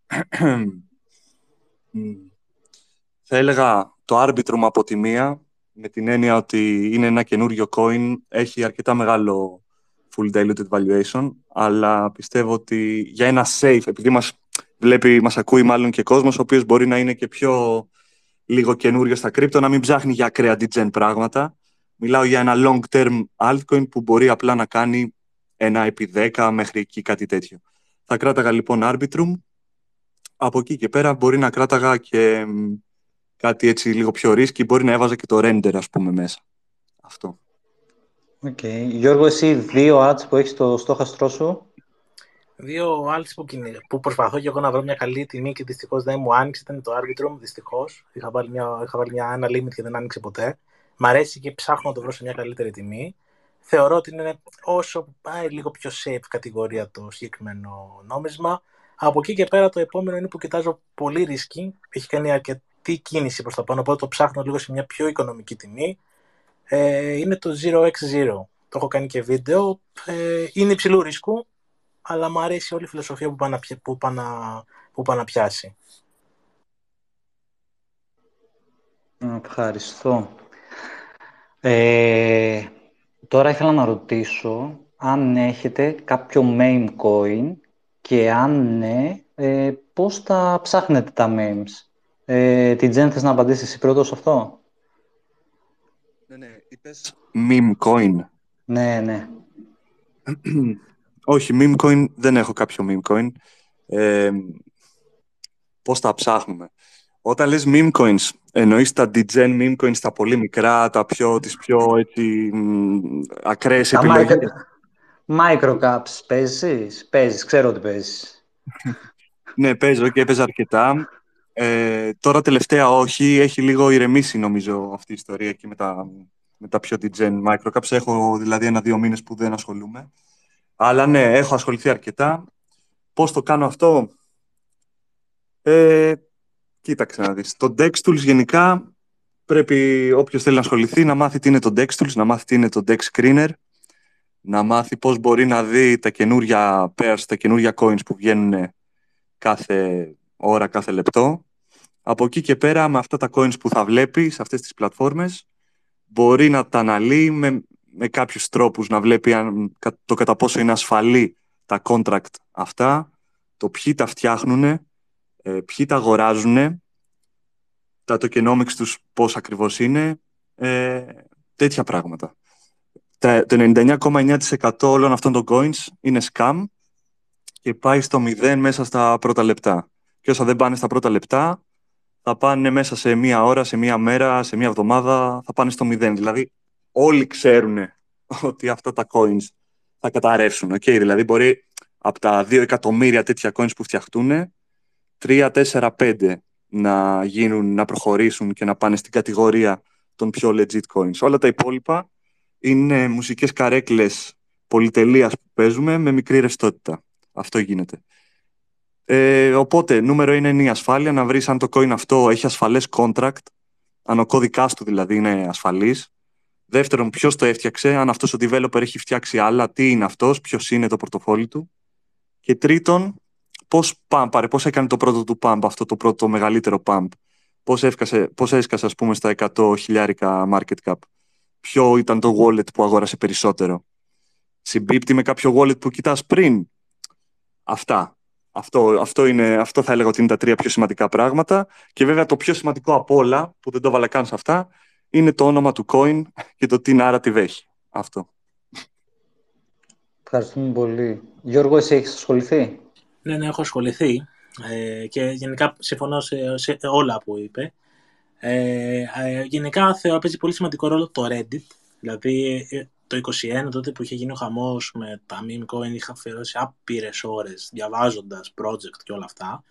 θα έλεγα το Arbitrum από τη μία, με την έννοια ότι είναι ένα καινούριο coin, έχει αρκετά μεγάλο full diluted valuation, αλλά πιστεύω ότι για ένα safe, επειδή μας βλέπει, μας ακούει μάλλον και κόσμος, ο οποίος μπορεί να είναι και πιο λίγο καινούριο στα κρύπτο, να μην ψάχνει για ακραία degen πράγματα. Μιλάω για ένα long term altcoin που μπορεί απλά να κάνει ένα επί 10 μέχρι εκεί κάτι τέτοιο. Θα κράταγα λοιπόν Arbitrum. Από εκεί και πέρα μπορεί να κράταγα και κάτι έτσι λίγο πιο ρίσκι. Μπορεί να έβαζα και το render ας πούμε μέσα. Αυτό. Okay. Γιώργο, εσύ δύο ads που έχεις στο στόχαστρό σου. Δύο άλλε που, που προσπαθώ και εγώ να βρω μια καλή τιμή και δυστυχώς δεν μου άνοιξε ήταν το Arbitrum. Δυστυχώς. Είχα βάλει, μια, είχα βάλει μια, ένα limit και δεν άνοιξε ποτέ. Μ' αρέσει και ψάχνω να το βρω σε μια καλύτερη τιμή. Θεωρώ ότι είναι όσο πάει λίγο πιο safe κατηγορία το συγκεκριμένο νόμισμα. Από εκεί και πέρα το επόμενο είναι που κοιτάζω πολύ ρίσκι. Έχει κάνει αρκετή κίνηση προς τα πάνω, οπότε το ψάχνω λίγο σε μια πιο οικονομική τιμή. Ε, είναι το 0x0. Το έχω κάνει και βίντεο. Ε, είναι υψηλού ρίσκου, αλλά μου αρέσει όλη η φιλοσοφία που πάει που που να πιάσει. Ευχαριστώ. Ε, τώρα ήθελα να ρωτήσω αν έχετε κάποιο meme coin και αν ναι, ε, πώς τα ψάχνετε τα memes. Ε, την Τζεν, θες να απαντήσεις εσύ πρώτος αυτό; Ναι, ναι, είπες meme coin. Ναι, ναι. [CLEARS THROAT] Όχι, meme coin δεν έχω κάποιο meme coin. Ε, πώς τα ψάχνουμε. Όταν λες meme coins, εννοείς τα degen meme coins, τα πολύ μικρά, τα πιο, τις πιο έτσι, ακραίες τα επιλογές. Microcaps παίζεις, παίζεις, ξέρω ότι παίζεις. [LAUGHS] ναι, παίζω και έπαιζα αρκετά. Ε, τώρα τελευταία όχι, έχει λίγο ηρεμήσει νομίζω αυτή η ιστορία και με τα, με τα πιο degen microcaps. Έχω δηλαδή ένα-δύο μήνες που δεν ασχολούμαι. Αλλά ναι, έχω ασχοληθεί αρκετά. Πώς το κάνω αυτό; Ε, Κοίταξε να δεις. Το DexTools γενικά πρέπει όποιος θέλει να ασχοληθεί να μάθει τι είναι το DexTools, να μάθει τι είναι το Dex Screener, να μάθει πώς μπορεί να δει τα καινούρια pairs, τα καινούρια coins που βγαίνουν κάθε ώρα, κάθε λεπτό. Από εκεί και πέρα με αυτά τα coins που θα βλέπει σε αυτές τις πλατφόρμες μπορεί να τα αναλύει με, με κάποιους τρόπους, να βλέπει αν, το κατά πόσο είναι ασφαλή τα contract αυτά, το ποιοι τα φτιάχνουν, ε, ποιοι τα αγοράζουν, τα tokenomics τους πώς ακριβώς είναι, ε, τέτοια πράγματα. Τα, το 99,9% όλων αυτών των coins είναι scam και πάει στο 0 μέσα στα πρώτα λεπτά. Και όσα δεν πάνε στα πρώτα λεπτά, θα πάνε μέσα σε μία ώρα, σε μία μέρα, σε μία εβδομάδα, θα πάνε στο 0. Δηλαδή, όλοι ξέρουν ότι αυτά τα coins θα καταρρεύσουν. Okay? Δηλαδή, μπορεί από τα 2 εκατομμύρια τέτοια coins που φτιαχτούν, 3, 4, 5 να γίνουν, να προχωρήσουν και να πάνε στην κατηγορία των πιο legit coins. Όλα τα υπόλοιπα είναι μουσικές καρέκλες πολυτελείας που παίζουμε με μικρή ρευστότητα. Αυτό γίνεται. Ε, οπότε, νούμερο είναι, είναι η ασφάλεια, να βρεις αν το coin αυτό έχει ασφαλές contract, αν ο κώδικάς του δηλαδή είναι ασφαλής. Δεύτερον, ποιος το έφτιαξε, αν αυτός ο developer έχει φτιάξει άλλα, τι είναι αυτός, ποιος είναι το πορτοφόλι του. Και τρίτον, πώς, πάμπαρε, πώς έκανε το πρώτο του pump, αυτό το πρώτο μεγαλύτερο pump. Πώς, έφκασε, πώς έσκασε, ας πούμε, στα 100 χιλιάρικα market cap. Ποιο ήταν το wallet που αγόρασε περισσότερο. Συμπίπτει με κάποιο wallet που κοιτάς πριν. Αυτά. Αυτό, αυτό, είναι, αυτό θα έλεγα ότι είναι τα τρία πιο σημαντικά πράγματα. Και βέβαια το πιο σημαντικό από όλα, που δεν το βάλα καν σε αυτά, είναι το όνομα του coin και το τι narrative έχει. Αυτό. Ευχαριστούμε πολύ. Γιώργο, εσύ έχεις ασχοληθεί; Ναι, ναι, έχω ασχοληθεί ε, και γενικά συμφωνώ σε, σε όλα που είπε. Ε, ε, γενικά θεωρώ παίζει πολύ σημαντικό ρόλο το Reddit. Δηλαδή ε, το 2021 τότε που είχε γίνει ο χαμός με τα meme coin είχα αφιερώσει άπειρες ώρες διαβάζοντας project και όλα αυτά.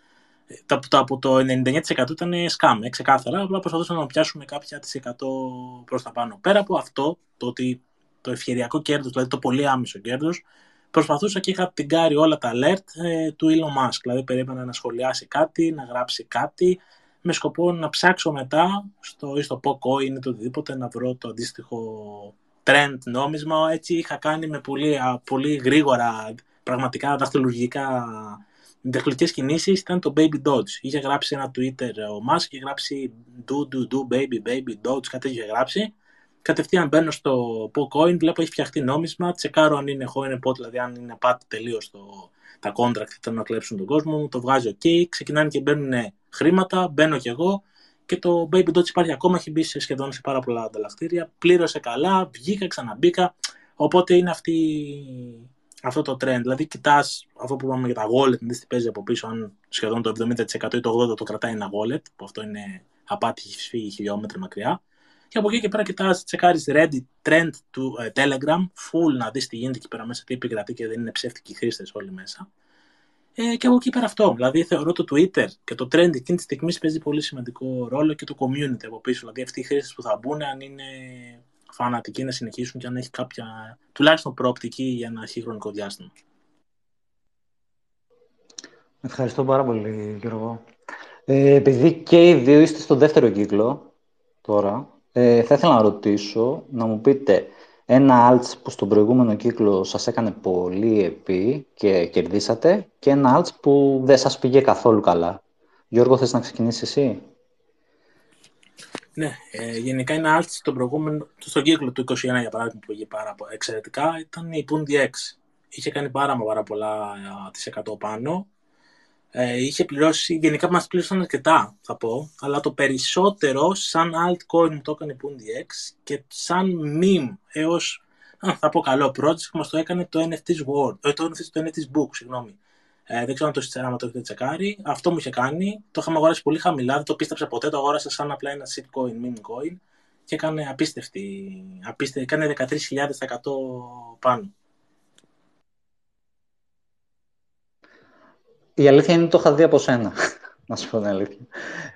Ε, τα, τα, από το 99% ήταν scam, ε, ξεκάθαρα, απλά προσπαθούσαμε να πιάσουμε κάποια τις 100 προς τα πάνω. Πέρα από αυτό, το ότι το ευκαιριακό κέρδος, δηλαδή το πολύ άμεσο κέρδος, προσπαθούσα και είχα την κάρη όλα τα alert ε, του Elon Musk. Δηλαδή περίμενα να σχολιάσει κάτι, να γράψει κάτι, με σκοπό να ψάξω μετά στο, ή στο POCO ή το οτιδήποτε να βρω το αντίστοιχο trend νόμισμα. Έτσι είχα κάνει με πολύ, πολύ γρήγορα, πραγματικά δαχτυλουργικά δαχτυλικές κινήσεις. Ήταν το Baby Dodge. Είχε γράψει ένα Twitter ο Musk, είχε γράψει do, do, do, baby, baby, Dodge, κάτι είχε γράψει. Κατευθείαν μπαίνω στο PoCoin, βλέπω έχει φτιαχτεί νόμισμα, τσεκάρω αν είναι εγώ, είναι pot, δηλαδή αν είναι πάτη τελείως τα contract θέλουν να κλέψουν τον κόσμο μου, το βγάζει ok, ξεκινάνε και μπαίνουν χρήματα, μπαίνω κι εγώ και το Baby Dots υπάρχει ακόμα, έχει μπει σε σχεδόν σε πάρα πολλά ανταλλακτήρια, πλήρωσε καλά, βγήκα, ξαναμπήκα, οπότε είναι αυτή, αυτό το trend. Δηλαδή, κοιτάς αυτό που είπαμε για τα wallet, δεν τι παίζει από πίσω, αν σχεδόν το 70% ή το 80% το κρατάει ένα wallet, που αυτό είναι απάτη, έχει φύγει χιλιόμετρα μακριά. Και από εκεί και πέρα κοιτάς, τσεκάρεις Reddit, trend του ε, Telegram, full να δεις τι γίνεται εκεί πέρα μέσα, τι επικρατεί και δεν είναι ψεύτικοι χρήστες όλοι μέσα. Ε, και από εκεί πέρα αυτό. Δηλαδή θεωρώ το Twitter και το trend εκείνη τη στιγμή παίζει πολύ σημαντικό ρόλο και το community από πίσω. Δηλαδή αυτοί οι χρήστες που θα μπουν, αν είναι φανατικοί να συνεχίσουν και αν έχει κάποια τουλάχιστον προοπτική για ένα χρονικό διάστημα. Ευχαριστώ πάρα πολύ, Γιώργο. Ε, επειδή και οι δύο είστε στο δεύτερο κύκλο τώρα, ε, θα ήθελα να ρωτήσω, να μου πείτε ένα alts που στον προηγούμενο κύκλο σας έκανε πολύ επί και κερδίσατε και ένα alts που δεν σας πήγε καθόλου καλά. Γιώργο, θες να ξεκινήσεις εσύ; Ναι, ε, γενικά ένα alts στον προηγούμενο, στον κύκλο του 21 για παράδειγμα που πήγε πάρα εξαιρετικά ήταν η Pundi X. Είχε κάνει πάρα, πάρα πολλά ε, τις 100 πάνω ε, είχε πληρώσει, γενικά μας πλήρωσαν αρκετά θα πω, αλλά το περισσότερο σαν altcoin μου το έκανε Pundi X και σαν meme έως, θα πω καλό project, μας το έκανε το NFT's World, ε, το, NFT's, το NFT's Book, συγγνώμη. Ε, δεν ξέρω αν το, αν το έχετε τσεκάρει. Αυτό μου είχε κάνει. Το είχαμε αγοράσει πολύ χαμηλά, δεν το πίστεψα ποτέ. Το αγόρασα σαν απλά ένα shitcoin, meme coin και έκανε απίστευτη. απίστευτη έκανε 13.000% πάνω. Η αλήθεια είναι ότι το είχα δει από σένα, [LAUGHS] να σου πω την αλήθεια.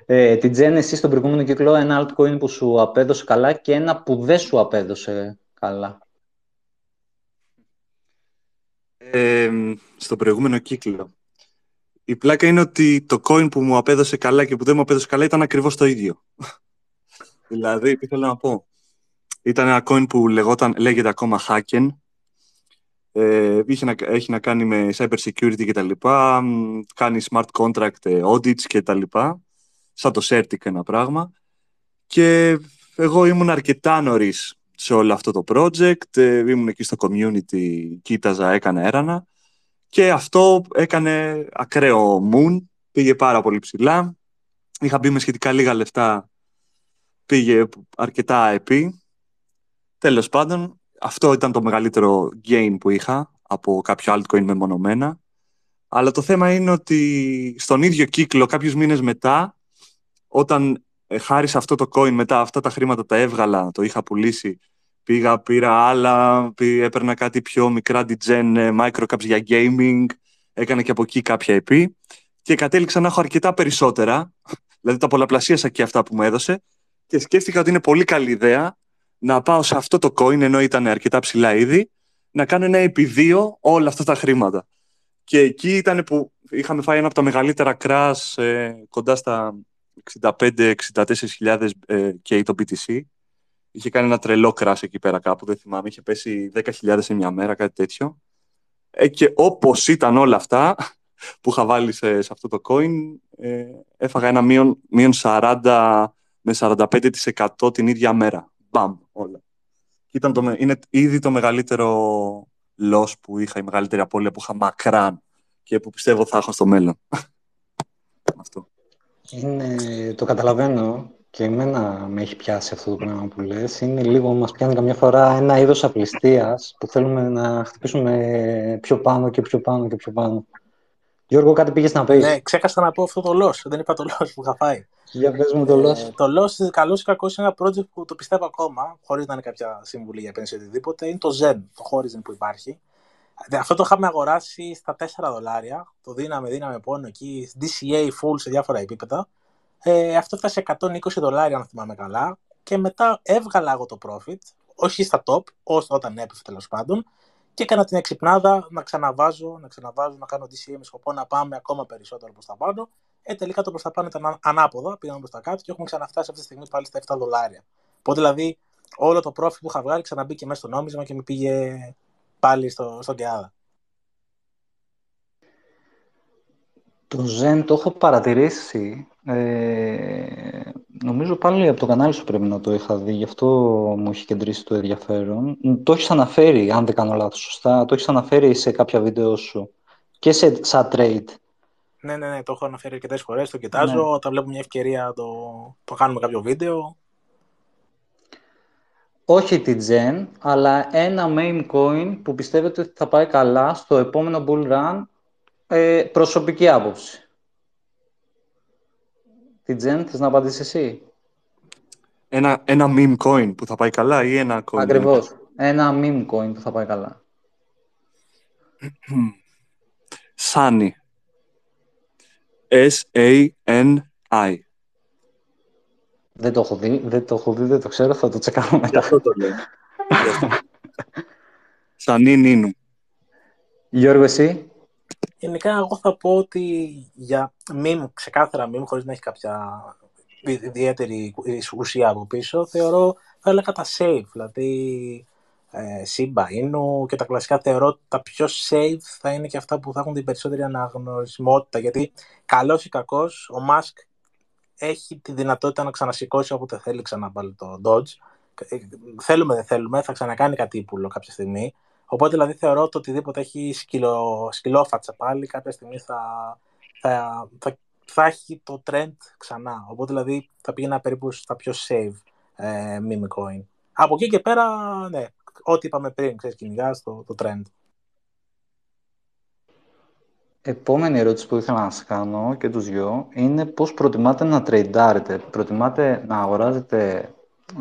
Ε, την Genesis στον προηγούμενο κύκλο, ένα altcoin που σου απέδωσε καλά και ένα που δεν σου απέδωσε καλά. Ε, στον προηγούμενο κύκλο. Η πλάκα είναι ότι το coin που μου απέδωσε καλά και που δεν μου απέδωσε καλά ήταν ακριβώς το ίδιο. [LAUGHS] δηλαδή, τι θέλω να πω. Ήταν ένα coin που λεγόταν, λέγεται ακόμα Hacken ε, να, έχει να κάνει με cyber security και τα λοιπά, κάνει smart contract ε, audits και τα λοιπά, σαν το Certic ένα πράγμα. Και εγώ ήμουν αρκετά νωρίς σε όλο αυτό το project, ε, ήμουν εκεί στο community, κοίταζα, έκανα έρανα και αυτό έκανε ακραίο moon, πήγε πάρα πολύ ψηλά. Είχα μπει με σχετικά λίγα λεφτά, πήγε αρκετά επί. Τέλος πάντων, αυτό ήταν το μεγαλύτερο gain που είχα από κάποιο altcoin μεμονωμένα. Αλλά το θέμα είναι ότι στον ίδιο κύκλο, κάποιους μήνες μετά, όταν ε, χάρη σε αυτό το coin μετά, αυτά τα χρήματα τα έβγαλα, το είχα πουλήσει, πήγα, πήρα άλλα, έπαιρνα κάτι πιο μικρά DGen, ε, microcaps για gaming, έκανα και από εκεί κάποια EP και κατέληξα να έχω αρκετά περισσότερα, [LAUGHS] δηλαδή τα πολλαπλασίασα και αυτά που μου έδωσε και σκέφτηκα ότι είναι πολύ καλή ιδέα να πάω σε αυτό το coin, ενώ ήταν αρκετά ψηλά ήδη, να κάνω ένα επί όλα αυτά τα χρήματα. Και εκεί ήταν που είχαμε φάει ένα από τα μεγαλύτερα crash ε, κοντά στα 65-64 ε, και το BTC. Είχε κάνει ένα τρελό crash εκεί πέρα κάπου, δεν θυμάμαι. Είχε πέσει 10.000 σε μια μέρα, κάτι τέτοιο. Ε, και όπως ήταν όλα αυτά [LAUGHS] που είχα βάλει σε, αυτό το coin, ε, έφαγα ένα μείον, μείον 40 με 45% την ίδια μέρα. Μπαμ, όλα. Ήταν το, είναι ήδη το μεγαλύτερο loss που είχα, η μεγαλύτερη απώλεια που είχα μακράν και που πιστεύω θα έχω στο μέλλον. [LAUGHS] αυτό. Είναι, το καταλαβαίνω και εμένα με έχει πιάσει αυτό το πράγμα που λες. Είναι λίγο, μας πιάνει καμιά φορά ένα είδος απληστίας που θέλουμε να χτυπήσουμε πιο πάνω και πιο πάνω και πιο πάνω. Γιώργο, κάτι πήγες να πεις; Ναι, ξέχασα να πω αυτό το loss. Δεν είπα το loss που είχα φάει. Για πες μου το ε, loss. το loss, καλός ή κακός, είναι ένα project που το πιστεύω ακόμα, χωρίς να είναι κάποια συμβουλή για επένδυση οτιδήποτε. Είναι το Zen, το Horizon που υπάρχει. Αυτό το είχαμε αγοράσει στα 4 δολάρια. Το δίναμε, δίναμε πόνο εκεί, DCA full σε διάφορα επίπεδα. Ε, αυτό φτάσει 120 δολάρια, αν θυμάμαι καλά. Και μετά έβγαλα εγώ το profit, όχι στα top, όταν έπεφε τέλος πάντων, και έκανα την εξυπνάδα να ξαναβάζω, να ξαναβάζω, να κάνω DCA με σκοπό να πάμε ακόμα περισσότερο προς τα πάνω. Ε, τελικά το προς τα πάνω ήταν ανάποδα, πήγαμε προς τα κάτω και έχουμε ξαναφτάσει αυτή τη στιγμή πάλι στα 7 δολάρια. Οπότε δηλαδή όλο το profit που είχα βγάλει ξαναμπήκε μέσα στο νόμισμα και με πήγε πάλι στο, στον Κεάδα. Το Zen το έχω παρατηρήσει. Ε, νομίζω πάλι από το κανάλι σου πρέπει να το είχα δει, γι' αυτό μου έχει κεντρήσει το ενδιαφέρον. Το έχεις αναφέρει, αν δεν κάνω λάθος σωστά, το έχεις αναφέρει σε κάποια βίντεο σου και σε, σαν trade. Ναι, ναι, ναι, το έχω αναφέρει αρκετές φορές. Το κοιτάζω. Ναι. Όταν βλέπω μια ευκαιρία το, το κάνουμε κάποιο βίντεο όχι τη Gen, αλλά ένα meme coin που πιστεύετε ότι θα πάει καλά στο επόμενο bull run, ε, προσωπική άποψη. Τη Gen, θες να απαντήσεις εσύ; Ένα, ένα meme coin που θα πάει καλά ή ένα coin; Ακριβώς. Ένα meme coin που θα πάει καλά. Sunny. S-A-N-I. Δεν το έχω δει, δεν το, έχω δει, δεν το ξέρω, θα το τσεκάρω μετά. αυτό το λέω. Σανί Νίνου. Γιώργο, εσύ; Γενικά, εγώ θα πω ότι για μήμ, ξεκάθαρα μήμ, χωρίς να έχει κάποια ιδιαίτερη ουσία από πίσω, θεωρώ, θα έλεγα τα safe, δηλαδή ε, Simba, Inu και τα κλασικά θεωρώ τα πιο safe θα είναι και αυτά που θα έχουν την περισσότερη αναγνωρισμότητα, γιατί καλός ή κακός, ο Musk έχει τη δυνατότητα να ξανασηκώσει όποτε θέλει ξανά πάλι το Dodge. Ε, θέλουμε, δεν θέλουμε, θα ξανακάνει κάτι ύπουλο κάποια στιγμή. Οπότε δηλαδή θεωρώ ότι οτιδήποτε έχει σκυλο, σκυλόφατσα πάλι κάποια στιγμή θα, θα, θα, θα, έχει το trend ξανά. Οπότε δηλαδή θα πήγαινα περίπου στα πιο save ε, meme coin. Από εκεί και πέρα, ναι, ό,τι είπαμε πριν, ξέρεις, κυνηγάς το, το trend. Επόμενη ερώτηση που ήθελα να σας κάνω και τους δυο είναι πώς προτιμάτε να τρεϊντάρετε. Προτιμάτε να αγοράζετε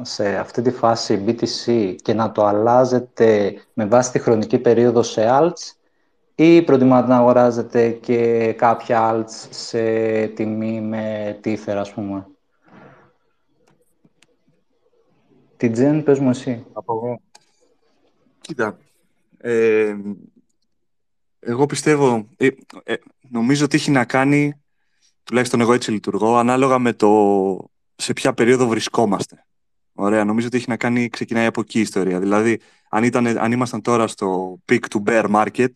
σε αυτή τη φάση BTC και να το αλλάζετε με βάση τη χρονική περίοδο σε alts ή προτιμάτε να αγοράζετε και κάποια alts σε τιμή με τίθερα, ας πούμε; Τι Τζεν, πες μου εσύ. Από εγώ. Κοίτα, ε, εγώ πιστεύω, ε, ε, νομίζω ότι έχει να κάνει, τουλάχιστον εγώ έτσι λειτουργώ, ανάλογα με το σε ποια περίοδο βρισκόμαστε. Ωραία, νομίζω ότι έχει να κάνει, ξεκινάει από εκεί η ιστορία. Δηλαδή, αν, ήταν, αν ήμασταν τώρα στο peak to bear market,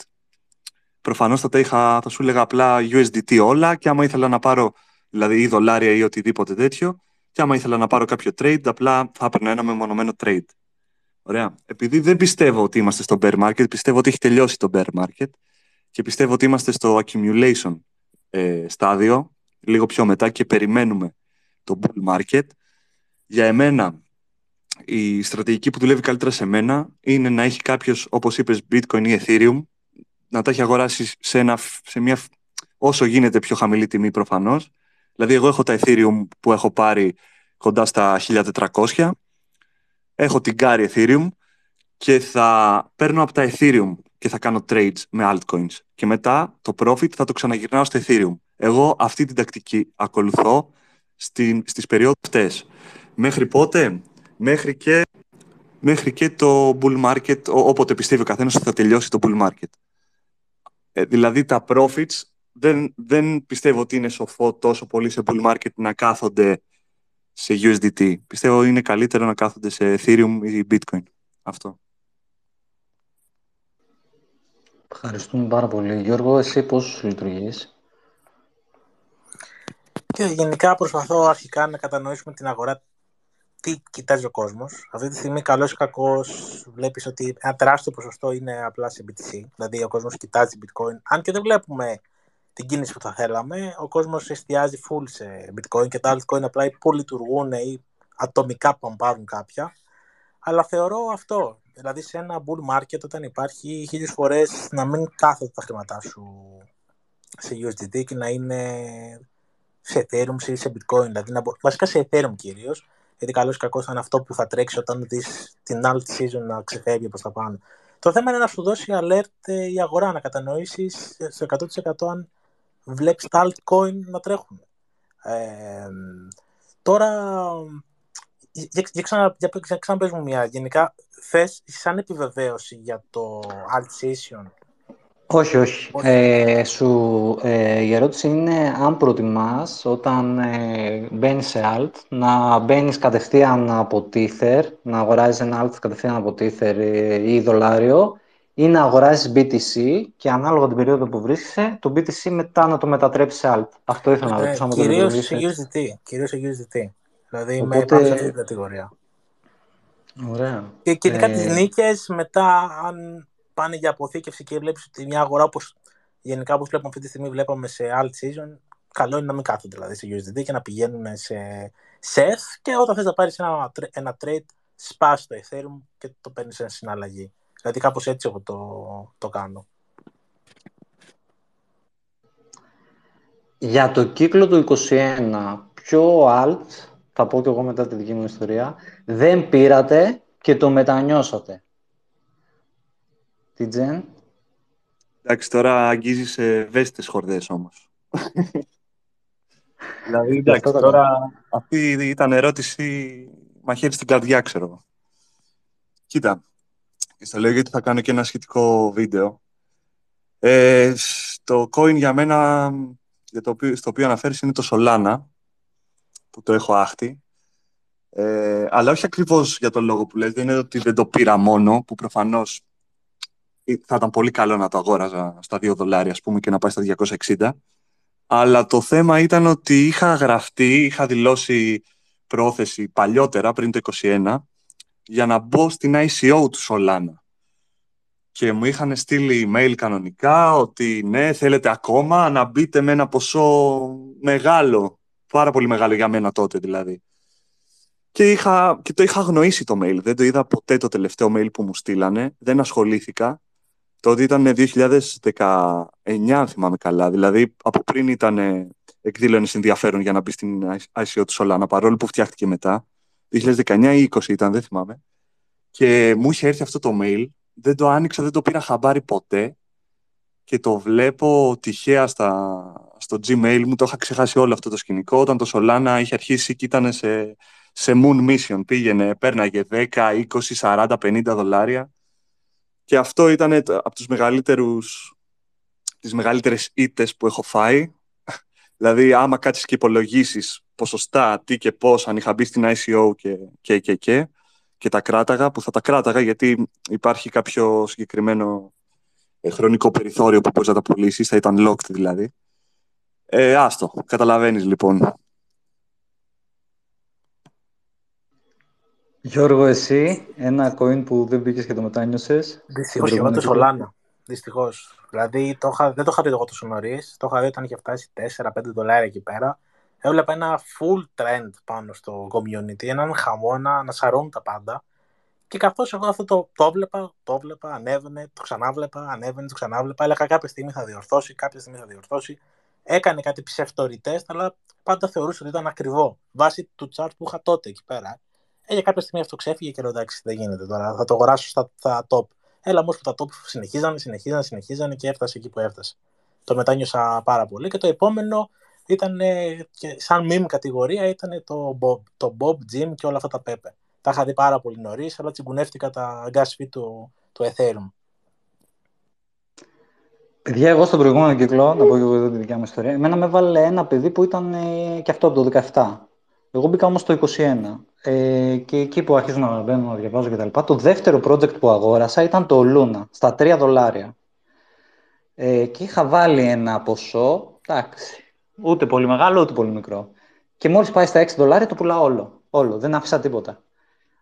προφανώς θα, είχα, θα σου έλεγα απλά USDT όλα και άμα ήθελα να πάρω δηλαδή ή δολάρια ή οτιδήποτε τέτοιο, και άμα ήθελα να πάρω κάποιο trade, απλά θα έπαιρνα ένα μεμονωμένο trade. Ωραία. Επειδή δεν πιστεύω ότι είμαστε στο bear market, πιστεύω ότι έχει τελειώσει το bear market και πιστεύω ότι είμαστε στο accumulation ε, στάδιο, λίγο πιο μετά και περιμένουμε το bull market. Για εμένα, η στρατηγική που δουλεύει καλύτερα σε μένα είναι να έχει κάποιος, όπως είπες, bitcoin ή ethereum, να τα έχει αγοράσει σε, ένα, σε μια όσο γίνεται πιο χαμηλή τιμή προφανώς. Δηλαδή, εγώ έχω τα ethereum που έχω πάρει κοντά στα 1400, έχω την Gary Ethereum και θα παίρνω από τα Ethereum και θα κάνω trades με altcoins. Και μετά το profit θα το ξαναγυρνάω στο Ethereum. Εγώ αυτή την τακτική ακολουθώ στην, στις περιόδους αυτές. Μέχρι πότε; Μέχρι και, μέχρι και το bull market, όποτε πιστεύει ο καθένας ότι θα τελειώσει το bull market. Ε, δηλαδή τα profits δεν, δεν πιστεύω ότι είναι σοφό τόσο πολύ σε bull market να κάθονται σε USDT. Πιστεύω είναι καλύτερο να κάθονται σε Ethereum ή Bitcoin. Αυτό. Ευχαριστούμε πάρα πολύ. Γιώργο, εσύ πώς λειτουργείς; Και γενικά προσπαθώ αρχικά να κατανοήσουμε την αγορά τι κοιτάζει ο κόσμος. Αυτή τη στιγμή, καλός ή κακός, βλέπεις ότι ένα τεράστιο ποσοστό είναι απλά σε BTC. Δηλαδή, ο κόσμος κοιτάζει bitcoin. Αν και δεν βλέπουμε την κίνηση που θα θέλαμε, ο κόσμος εστιάζει full σε bitcoin και τα altcoin απλά ή που λειτουργούν ή ατομικά πάρουν κάποια. Αλλά θεωρώ αυτό. Δηλαδή, σε ένα bull market, όταν υπάρχει χίλιες φορές να μην κάθονται τα χρήματά σου σε USDT και να είναι σε Ethereum ή σε Bitcoin. Δηλαδή, να, βασικά σε Ethereum κυρίως γιατί καλό ή κακό θα είναι αυτό που θα τρέξει όταν δεις την alt season να ξεφεύγει προς τα πάνω. Το θέμα είναι να σου δώσει alert ε, η αγορά, να κατανοήσεις στο 100% αν βλέπεις τα altcoin να τρέχουν. Ε, τώρα, για, για, ξανα, για, για ξαναπες μου μια. Γενικά, θες σαν επιβεβαίωση για το alt season όχι, όχι. Ε, σου, ε, η ερώτηση είναι αν προτιμάς όταν ε, μπαίνεις σε alt να μπαίνεις κατευθείαν από Tether, να αγοράζεις ένα alt κατευθείαν από Tether ε, ή δολάριο ή να αγοράζεις BTC και ανάλογα την περίοδο που βρίσκεσαι, το BTC μετά να το μετατρέψεις σε alt. Αυτό ήθελα να ε, ρωτήσω. Κυρίως σε USDT. Κυρίως σε USDT. Δηλαδή Οπότε... με πάνω σε αυτή την κατηγορία. Ωραία. Και, και ειδικά ε... τις νίκες μετά αν πάνε για αποθήκευση και βλέπεις ότι μια αγορά όπως γενικά όπως βλέπουμε αυτή τη στιγμή, βλέπαμε σε alt season, καλό είναι να μην κάθονται δηλαδή σε USDT και να πηγαίνουν σε SEF και όταν θες να πάρεις ένα, ένα trade, σπάς το Ethereum και το παίρνεις σε συναλλαγή. Δηλαδή κάπως έτσι εγώ το, το κάνω. Για το κύκλο του 21, ποιο alt, θα πω και εγώ μετά τη δική μου ιστορία, δεν πήρατε και το μετανιώσατε. Τι Τζεν; Εντάξει, τώρα αγγίζει ευαίσθητες χορδές όμως. [LAUGHS] δηλαδή, εντάξει, τώρα αυτή ήταν ερώτηση μαχαίρι στην καρδιά, ξέρω. Κοίτα, και στο λέω γιατί θα κάνω και ένα σχετικό βίντεο. Ε, το coin για μένα, για το οποίο, στο οποίο αναφέρεις, είναι το Solana, που το έχω άχτη. Ε, αλλά όχι ακριβώς για τον λόγο που λες, δεν είναι ότι δεν το πήρα μόνο, που προφανώς θα ήταν πολύ καλό να το αγόραζα στα 2 δολάρια, ας πούμε, και να πάει στα 260. Αλλά το θέμα ήταν ότι είχα γραφτεί, είχα δηλώσει πρόθεση παλιότερα, πριν το 2021, για να μπω στην ICO του Solana. Και μου είχαν στείλει email κανονικά ότι ναι, θέλετε ακόμα να μπείτε με ένα ποσό μεγάλο, πάρα πολύ μεγάλο για μένα τότε δηλαδή. Και, είχα, και το είχα αγνοήσει το mail, δεν το είδα ποτέ το τελευταίο mail που μου στείλανε, δεν ασχολήθηκα Τότε ήταν 2019, αν θυμάμαι καλά. Δηλαδή, από πριν ήταν εκδήλωνες ενδιαφέρον για να μπει στην ICO του Solana, παρόλο που φτιάχτηκε μετά. 2019 ή 20 ήταν, δεν θυμάμαι. Και μου είχε έρθει αυτό το mail. Δεν το άνοιξα, δεν το πήρα χαμπάρι ποτέ. Και το βλέπω τυχαία στα, στο Gmail μου. Το είχα ξεχάσει όλο αυτό το σκηνικό. Όταν το Solana είχε αρχίσει και ήταν σε, σε Moon Mission. Πήγαινε, πέρναγε 10, 20, 40, 50 δολάρια και αυτό ήταν από τους μεγαλύτερους, τις μεγαλύτερες ήττες που έχω φάει. Δηλαδή, άμα κάτσεις και υπολογίσεις ποσοστά, τι και πώς, αν είχα μπει στην ICO και, και, και, και, και τα κράταγα, που θα τα κράταγα γιατί υπάρχει κάποιο συγκεκριμένο ε, χρονικό περιθώριο που μπορείς να τα πουλήσει, θα ήταν locked δηλαδή. Ε, άστο, καταλαβαίνεις λοιπόν. Γιώργο, εσύ, ένα coin που δεν μπήκες και το μετάνιωσες. Δυστυχώς και εγώ το Solana. Δυστυχώς. Δηλαδή το είχα, δεν το είχα δει εγώ τόσο νωρίς. Το είχα δει όταν είχε φτάσει 4-5 δολάρια εκεί πέρα. Έβλεπα ένα full trend πάνω στο community, έναν χαμό, να, να σαρώνουν τα πάντα. Και καθώς εγώ αυτό το, το έβλεπα, το έβλεπα, ανέβαινε, το ξανάβλεπα, ανέβαινε, το ξανάβλεπα. Έλεγα κάποια στιγμή θα διορθώσει, κάποια στιγμή θα διορθώσει. Έκανε κάτι ψευτοριτές, αλλά πάντα θεωρούσα ότι ήταν ακριβό. Βάσει του chart που είχα τότε εκεί πέρα. Ε, για κάποια στιγμή αυτό ξέφυγε και λέω εντάξει, δεν γίνεται τώρα. Θα το αγοράσω στα, στα top. Έλα όμως που τα top συνεχίζανε, συνεχίζανε, συνεχίζανε και έφτασε εκεί που έφτασε. Το μετάνιωσα πάρα πολύ. Και το επόμενο ήταν και σαν meme κατηγορία ήταν το Bob, το Bob, Jim και όλα αυτά τα Pepe. Τα είχα δει πάρα πολύ νωρίς, αλλά τσιγκουνεύτηκα τα gas fee του, του Ethereum. Παιδιά, εγώ στον προηγούμενο κύκλο, να πω και εγώ εδώ τη δικιά μου ιστορία, εμένα με έβαλε ένα παιδί που ήταν ε, και αυτό από το 17. Εγώ μπήκα όμως το 21. Ε, και εκεί που αρχίζω να μπαίνω, να διαβάζω κτλ. Το δεύτερο project που αγόρασα ήταν το Luna, στα 3 δολάρια. Ε, και είχα βάλει ένα ποσό, εντάξει, ούτε πολύ μεγάλο, ούτε πολύ μικρό. Και μόλις πάει στα 6 δολάρια το πουλάω όλο. Όλο, δεν άφησα τίποτα.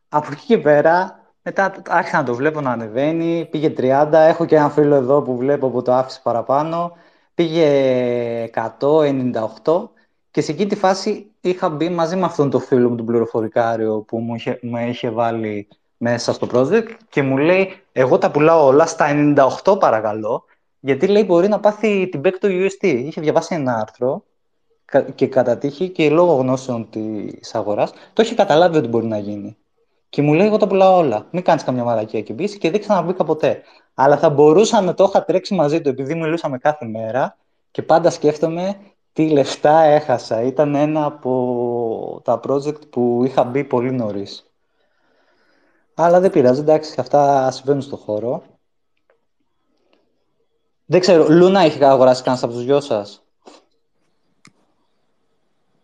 Από εκεί και πέρα, μετά άρχισα να το βλέπω να ανεβαίνει, πήγε 30, έχω και ένα φίλο εδώ που βλέπω που το άφησε παραπάνω, πήγε 100, και σε εκείνη τη φάση είχα μπει μαζί με αυτόν τον φίλο μου, τον πληροφορικάριο που μου είχε, με είχε βάλει μέσα στο project και μου λέει εγώ τα πουλάω όλα στα 98 παρακαλώ γιατί λέει μπορεί να πάθει την back το UST. Είχε διαβάσει ένα άρθρο και κατά τύχη και λόγω γνώσεων της αγοράς το είχε καταλάβει ότι μπορεί να γίνει. Και μου λέει: Εγώ τα πουλάω όλα. Μην κάνεις καμιά μαλακία και μπεις και δεν ξαναβγήκα ποτέ. Αλλά θα μπορούσα να το είχα τρέξει μαζί του επειδή μιλούσαμε κάθε μέρα και πάντα σκέφτομαι τι λεφτά έχασα. Ήταν ένα από τα project που είχα μπει πολύ νωρίς. Αλλά δεν πειράζει, εντάξει, αυτά συμβαίνουν στον χώρο. Δεν ξέρω, Λούνα έχει αγοράσει κανένας από τους δυο σας;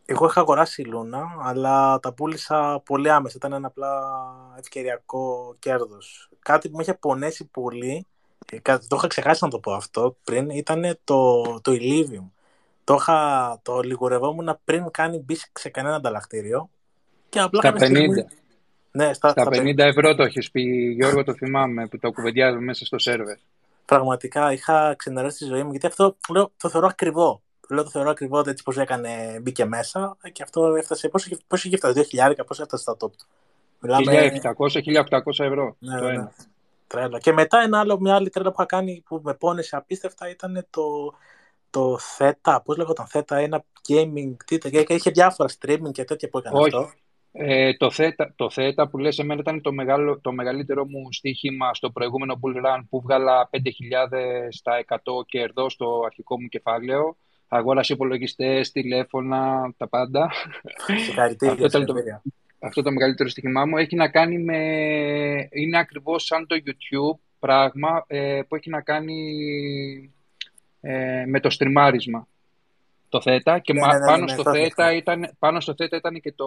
Εγώ είχα αγοράσει Λούνα, αλλά τα πούλησα πολύ άμεσα. Ήταν ένα απλά ευκαιριακό κέρδος. Κάτι που με είχε πονέσει πολύ, ε, το είχα ξεχάσει να το πω αυτό πριν, ήταν το, το Elysium. Το, είχα, το λιγουρευόμουν πριν κάνει μπει σε κανένα ανταλλακτήριο. Και απλά στα 50. Στιγμή... Ναι, στα, στα 50 ευρώ το έχεις πει, Γιώργο, το θυμάμαι, που το κουβεντιάζουμε μέσα στο σερβερ. Πραγματικά είχα ξενερώσει τη ζωή μου, γιατί αυτό λέω, το θεωρώ ακριβό. Λέω το θεωρώ ακριβό έτσι πώς έκανε, μπήκε μέσα και αυτό έφτασε. Πώς είχε φτάσει, 2.000, πώς έφτασε στα top του. 1.700-1.800 ευρώ. Ναι, το ναι, ένα. Τρέλα. Και μετά ένα άλλο, μια άλλη τρέλα που είχα κάνει που με πόνεσε απίστευτα ήταν το, το Theta, πώς λέγονταν Theta, ένα gaming, τι, είχε διάφορα streaming και τέτοια που έκανε Όχι. αυτό. Ε, το, Theta, το Theta που λες εμένα ήταν το, μεγάλο, το μεγαλύτερο μου στοίχημα στο προηγούμενο bull run που βγάλα 5.000 στα 100 κερδό στο αρχικό μου κεφάλαιο. Αγόρασε υπολογιστές, τηλέφωνα, τα πάντα. Συγχαρητήρια. αυτό, το, αυτό το μεγαλύτερο στοίχημά μου έχει να κάνει με... Είναι ακριβώς σαν το YouTube πράγμα ε, που έχει να κάνει ε, με το στριμάρισμα το θέτα και ναι, ναι, ναι, πάνω, στο θέτα ήταν, πάνω στο θέτα ήταν και το,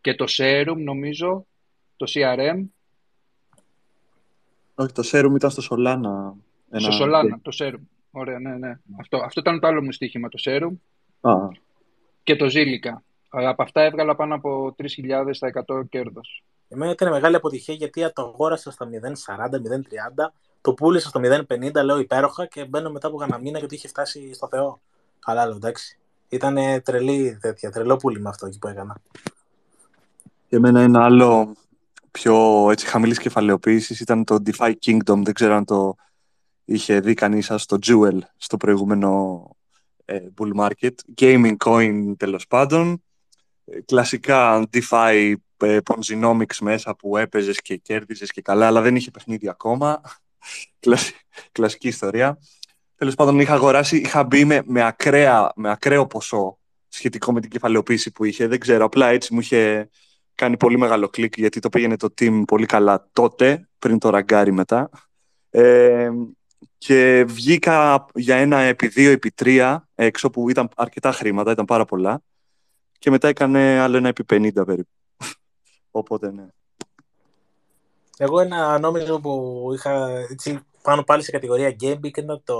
και το serum νομίζω, το CRM. Όχι, το serum ήταν στο Solana. Ένα... Στο Solana, το serum. Ωραία, ναι, ναι. Αυτό, αυτό ήταν το άλλο μου στοίχημα, το serum. Α. Και το Zilica. Από αυτά έβγαλα πάνω από 3.000 στα 100 κέρδος. Εμένα ήταν μεγάλη αποτυχία γιατί το αγόρασα στα 0,40-0,30 το πούλησα στο 0,50, λέω υπέροχα και μπαίνω μετά από κανένα μήνα γιατί είχε φτάσει στο Θεό. Αλλά άλλο, εντάξει. Ήταν τρελή τέτοια, τρελό πούλημα αυτό εκεί που έκανα. Για μένα ένα άλλο πιο έτσι, χαμηλής κεφαλαιοποίησης ήταν το DeFi Kingdom. Δεν ξέρω αν το είχε δει κανείς σας στο Jewel στο προηγούμενο ε, bull market. Gaming coin τέλος πάντων. Ε, κλασικά DeFi ε, Ponzinomics μέσα που έπαιζες και κέρδιζες και καλά, αλλά δεν είχε παιχνίδι ακόμα. Κλασική ιστορία. Τέλος πάντων, είχα αγοράσει, είχα μπει με, με, ακραία, με ακραίο ποσό σχετικό με την κεφαλαιοποίηση που είχε. Δεν ξέρω, απλά έτσι μου είχε κάνει πολύ μεγάλο κλικ γιατί το πήγαινε το team πολύ καλά τότε, πριν το ραγκάρι μετά. Ε, και βγήκα για ένα επί δύο, επί τρία έξω που ήταν αρκετά χρήματα, ήταν πάρα πολλά. Και μετά έκανε άλλο ένα επί 50 περίπου. Οπότε ναι. Εγώ ένα νόμιζο που είχα έτσι, πάνω πάλι σε κατηγορία gaming ήταν το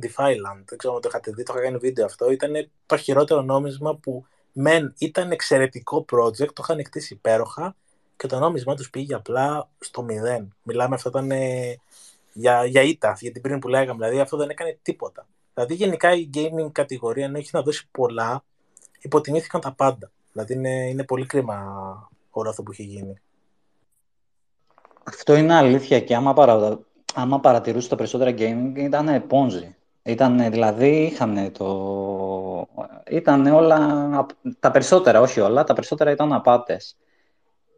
Defiland. Δεν ξέρω αν το είχατε δει, το είχα κάνει βίντεο αυτό. Ήταν το χειρότερο νόμισμα που μεν ήταν εξαιρετικό project, το είχαν κτίσει υπέροχα και το νόμισμα τους πήγε απλά στο μηδέν. Μιλάμε, αυτό ήταν για, για ήττα, για την πριν που λέγαμε. Δηλαδή αυτό δεν έκανε τίποτα. Δηλαδή γενικά η gaming κατηγορία ενώ έχει να δώσει πολλά, υποτιμήθηκαν τα πάντα. Δηλαδή είναι, είναι πολύ κρίμα όλο αυτό που έχει γίνει. Αυτό είναι αλήθεια και άμα, παρα... άμα παρατηρούσες τα περισσότερα gaming ήταν πόνζι. Ήταν, δηλαδή είχαν το... Ήταν όλα, τα περισσότερα, όχι όλα, τα περισσότερα ήταν απάτες.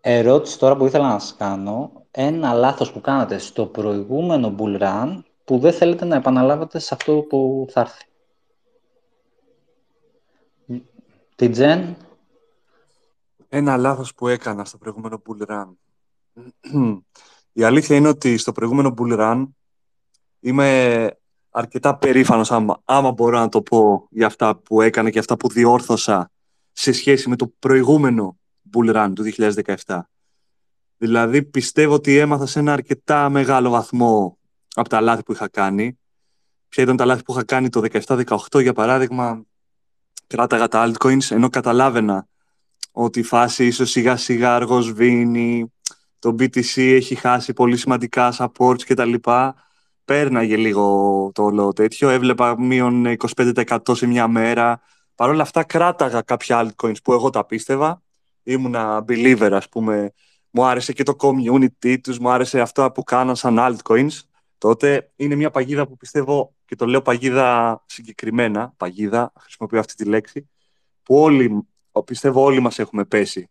Ερώτηση τώρα που ήθελα να σας κάνω, ένα λάθος που κάνατε στο προηγούμενο bull run που δεν θέλετε να επαναλάβετε σε αυτό που θα έρθει. Τι Τζεν. Ένα λάθος που έκανα στο προηγούμενο bull run. Η αλήθεια είναι ότι στο προηγούμενο bull run είμαι αρκετά περήφανος άμα, άμα μπορώ να το πω για αυτά που έκανα και αυτά που διόρθωσα σε σχέση με το προηγούμενο Bull Run του 2017. Δηλαδή πιστεύω ότι έμαθα σε ένα αρκετά μεγάλο βαθμό από τα λάθη που είχα κάνει. Ποια ήταν τα λάθη που είχα κάνει το 17-18 για παράδειγμα κράταγα τα altcoins ενώ καταλάβαινα ότι η φάση ίσως σιγά σιγά αργός βίνει, το BTC έχει χάσει πολύ σημαντικά supports κτλ. Πέρναγε λίγο το όλο τέτοιο, έβλεπα μείον 25% σε μια μέρα. Παρ' όλα αυτά κράταγα κάποια altcoins που εγώ τα πίστευα. Ήμουνα believer, ας πούμε. Μου άρεσε και το community τους, μου άρεσε αυτό που κάναν σαν altcoins. Τότε είναι μια παγίδα που πιστεύω, και το λέω παγίδα συγκεκριμένα, παγίδα, χρησιμοποιώ αυτή τη λέξη, που όλοι, πιστεύω όλοι μας έχουμε πέσει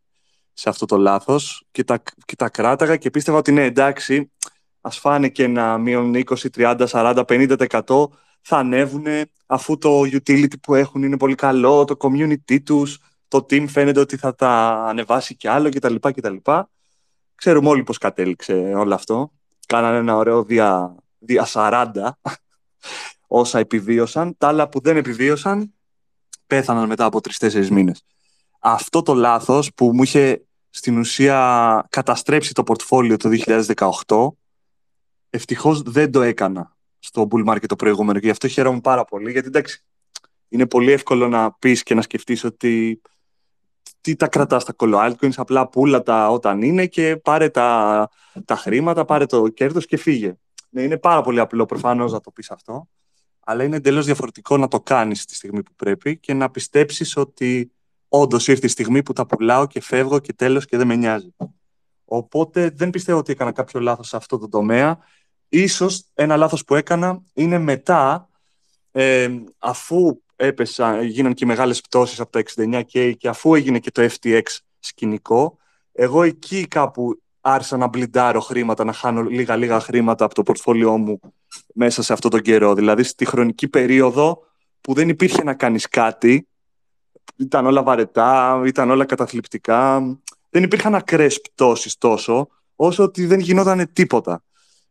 σε αυτό το λάθος και τα, και τα κράταγα και πίστευα ότι ναι, εντάξει, ας φάνε και ένα μείον 20, 30, 40, 50% θα ανέβουν αφού το utility που έχουν είναι πολύ καλό, το community τους, το team φαίνεται ότι θα τα ανεβάσει κι άλλο κτλ. κτλ. Ξέρουμε όλοι πώς κατέληξε όλο αυτό. Κάνανε ένα ωραίο δια, δια 40 [LAUGHS] όσα επιβίωσαν. Τα άλλα που δεν επιβίωσαν πέθαναν μετά από τρει-τέσσερι μήνες. Αυτό το λάθος που μου είχε στην ουσία καταστρέψει το πορτφόλιο το 2018 ευτυχώς δεν το έκανα στο bull market το προηγούμενο και γι' αυτό χαίρομαι πάρα πολύ γιατί εντάξει είναι πολύ εύκολο να πεις και να σκεφτείς ότι τι τα κρατάς τα altcoins, απλά πουλα τα όταν είναι και πάρε τα, τα χρήματα, πάρε το κέρδος και φύγε. Ναι, είναι πάρα πολύ απλό προφανώς να το πεις αυτό, αλλά είναι εντελώς διαφορετικό να το κάνεις τη στιγμή που πρέπει και να πιστέψεις ότι όντως ήρθε η στιγμή που τα πουλάω και φεύγω και τέλος και δεν με νοιάζει. Οπότε δεν πιστεύω ότι έκανα κάποιο λάθος σε αυτό το τομέα. Ίσως ένα λάθος που έκανα είναι μετά, ε, αφού έπεσα, γίναν και μεγάλες πτώσεις από τα 69K και αφού έγινε και το FTX σκηνικό, εγώ εκεί κάπου άρχισα να μπλιντάρω χρήματα, να χάνω λίγα-λίγα χρήματα από το πορτφόλιό μου μέσα σε αυτόν τον καιρό. Δηλαδή στη χρονική περίοδο που δεν υπήρχε να κάνεις κάτι, ήταν όλα βαρετά, ήταν όλα καταθλιπτικά, δεν υπήρχαν ακραίες πτώσεις τόσο, όσο ότι δεν γινόταν τίποτα.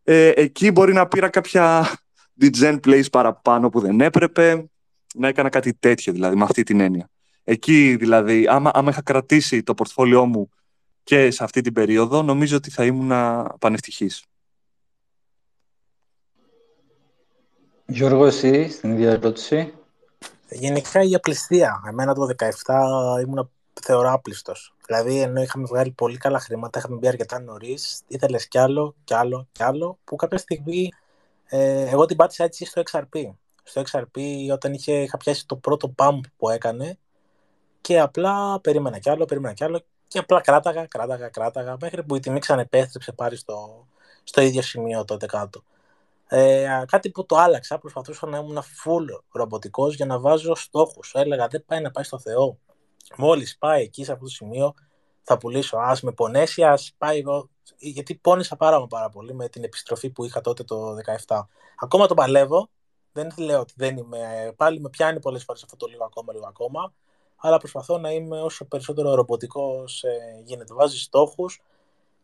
Ε, εκεί μπορεί να πήρα κάποια [LAUGHS] degen plays παραπάνω που δεν έπρεπε, να έκανα κάτι τέτοιο δηλαδή, με αυτή την έννοια. Εκεί δηλαδή, άμα, άμα είχα κρατήσει το πορτφόλιό μου και σε αυτή την περίοδο, νομίζω ότι θα ήμουν πανευτυχής. Γιώργο, εσύ, στην ίδια ερώτηση. Γενικά η απληστία. Εμένα το 17 ήμουν θεωρώ άπλιστος. Δηλαδή, ενώ είχαμε βγάλει πολύ καλά χρήματα, είχαμε μπει αρκετά νωρίς, ήθελες κι άλλο, κι άλλο, κι άλλο, που κάποια στιγμή ε, εγώ την πάτησα έτσι στο XRP. Στο XRP, όταν είχε, είχα πιάσει το πρώτο pump που έκανε και απλά περίμενα κι άλλο, περίμενα κι άλλο και απλά κράταγα, κράταγα, κράταγα, μέχρι που η τιμή ξανεπέστρεψε πάλι στο, στο ίδιο σημείο τότε κάτω. Ε, κάτι που το άλλαξα, προσπαθούσα να ήμουν full ρομποτικός για να βάζω στόχους. Έλεγα δεν πάει να πάει στο Θεό. Μόλις πάει εκεί σε αυτό το σημείο θα πουλήσω. Ας με πονέσει, ας πάει εδώ. Γιατί πόνεσα πάρα, πάρα πολύ με την επιστροφή που είχα τότε το 17. Ακόμα το παλεύω. Δεν λέω ότι δεν είμαι. Πάλι με πιάνει πολλές φορές αυτό το λίγο ακόμα, λίγο ακόμα. Αλλά προσπαθώ να είμαι όσο περισσότερο ρομποτικός ε, γίνεται. Βάζει στόχους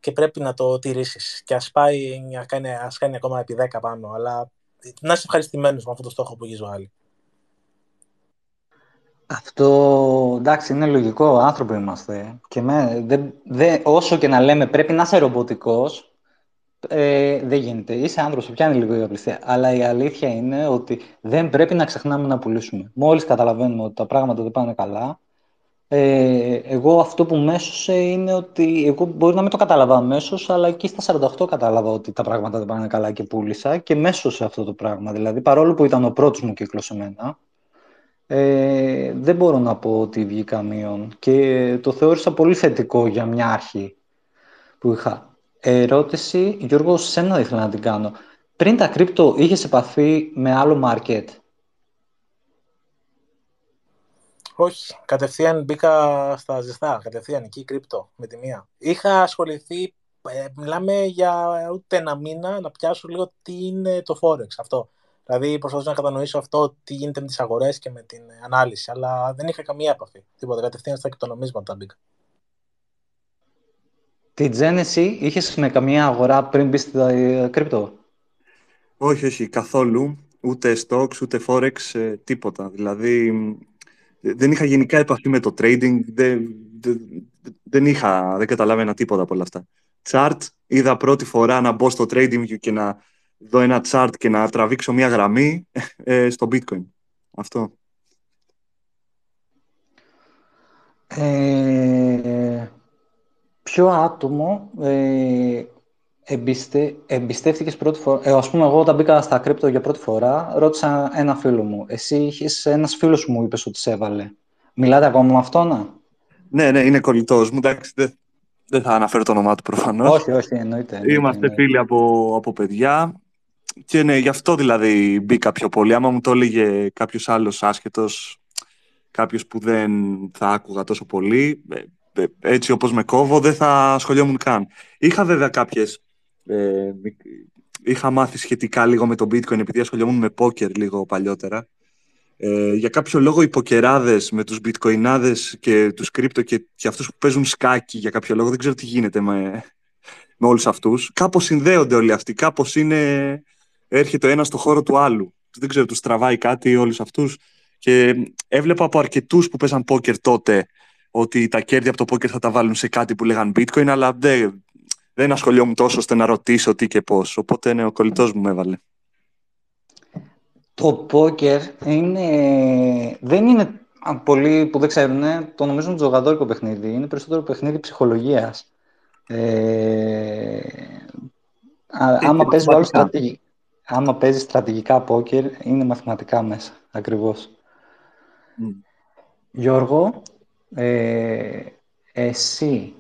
και πρέπει να το τηρήσεις. Και ας πάει, να κάνει, ας κάνει ακόμα επί 10 πάνω. Αλλά να είσαι ευχαριστημένος με αυτό το στόχο που έχεις βάλει. Αυτό εντάξει είναι λογικό, άνθρωποι είμαστε. Και με, δε, όσο και να λέμε πρέπει να είσαι ρομποτικός, ε, δεν γίνεται. Είσαι άνθρωπος, πιάνει λίγο η απληστία. Αλλά η αλήθεια είναι ότι δεν πρέπει να ξεχνάμε να πουλήσουμε. Μόλις καταλαβαίνουμε ότι τα πράγματα δεν πάνε καλά, ε, εγώ αυτό που μέσωσε είναι ότι εγώ μπορεί να μην το κατάλαβα αμέσως, αλλά εκεί στα 48 κατάλαβα ότι τα πράγματα δεν πάνε καλά και πούλησα και μέσωσε αυτό το πράγμα. Δηλαδή, παρόλο που ήταν ο πρώτος μου κύκλος σε μένα, ε, δεν μπορώ να πω ότι βγήκα μείον και το θεώρησα πολύ θετικό για μια αρχή που είχα. Ερώτηση, Γιώργο, σένα ήθελα να την κάνω. Πριν τα κρύπτο, είχες επαφή με άλλο market όχι, κατευθείαν μπήκα στα ζεστά, κατευθείαν εκεί κρύπτο με τη μία. Είχα ασχοληθεί, ε, μιλάμε για ούτε ένα μήνα να πιάσω λίγο τι είναι το Forex αυτό. Δηλαδή προσπαθούσα να κατανοήσω αυτό τι γίνεται με τις αγορές και με την ανάλυση, αλλά δεν είχα καμία επαφή. Τίποτα, κατευθείαν στα κρυπτονομίσματα μπήκα. Τη Genesis είχες με καμία αγορά πριν μπεις στα κρύπτο; Όχι, όχι, καθόλου. Ούτε stocks, ούτε forex, ε, τίποτα. Δηλαδή, δεν είχα γενικά επαφή με το trading, δεν, δεν, είχα, δεν καταλάβαινα τίποτα από όλα αυτά. Chart, είδα πρώτη φορά να μπω στο trading και να δω ένα chart και να τραβήξω μια γραμμή ε, στο bitcoin. Αυτό. Ε, ποιο άτομο ε, εμπιστε, εμπιστεύτηκες πρώτη φορά. Ε, ας πούμε, εγώ όταν μπήκα στα κρύπτο για πρώτη φορά, ρώτησα ένα φίλο μου. Εσύ είχες ένας φίλος σου μου είπες ότι σε έβαλε. Μιλάτε ακόμα με αυτόν, Ναι, ναι, είναι κολλητός μου. Εντάξει, δεν, δεν θα αναφέρω το όνομά του προφανώς. Όχι, όχι, εννοείται. εννοείται Είμαστε εννοείται. φίλοι από, από παιδιά. Και ναι, γι' αυτό δηλαδή μπήκα πιο πολύ. Άμα μου το έλεγε κάποιος άλλος άσχετος, κάποιος που δεν θα άκουγα τόσο πολύ, ε, ε, έτσι όπως με κόβω, δεν θα ασχολιόμουν καν. Είχα βέβαια κάποιες... Ε, είχα μάθει σχετικά λίγο με το bitcoin επειδή ασχολιόμουν με poker λίγο παλιότερα. Ε, για κάποιο λόγο οι ποκεράδες με τους bitcoinάδες και τους κρύπτο και, και αυτούς που παίζουν σκάκι για κάποιο λόγο, δεν ξέρω τι γίνεται με, με όλους αυτούς. Κάπως συνδέονται όλοι αυτοί, κάπως είναι... έρχεται ο ένας στο χώρο του άλλου. Δεν ξέρω, τους τραβάει κάτι όλους αυτούς. Και έβλεπα από αρκετούς που παίζαν poker τότε ότι τα κέρδη από το πόκερ θα τα βάλουν σε κάτι που λέγαν bitcoin, αλλά δεν, δεν ασχολιόμουν τόσο ώστε να ρωτήσω τι και πώς. Οπότε ναι, ο κολλητός μου με έβαλε. Το πόκερ είναι, δεν είναι πολλοί που δεν ξέρουν, το νομίζουν τζογαδόρικο παιχνίδι. Είναι περισσότερο παιχνίδι ψυχολογίας. Ε, άμα, παίζεις στρατηγικά, άμα παίζεις στρατηγικά πόκερ, είναι μαθηματικά μέσα, ακριβώς. Mm. Γιώργο, ε, εσύ,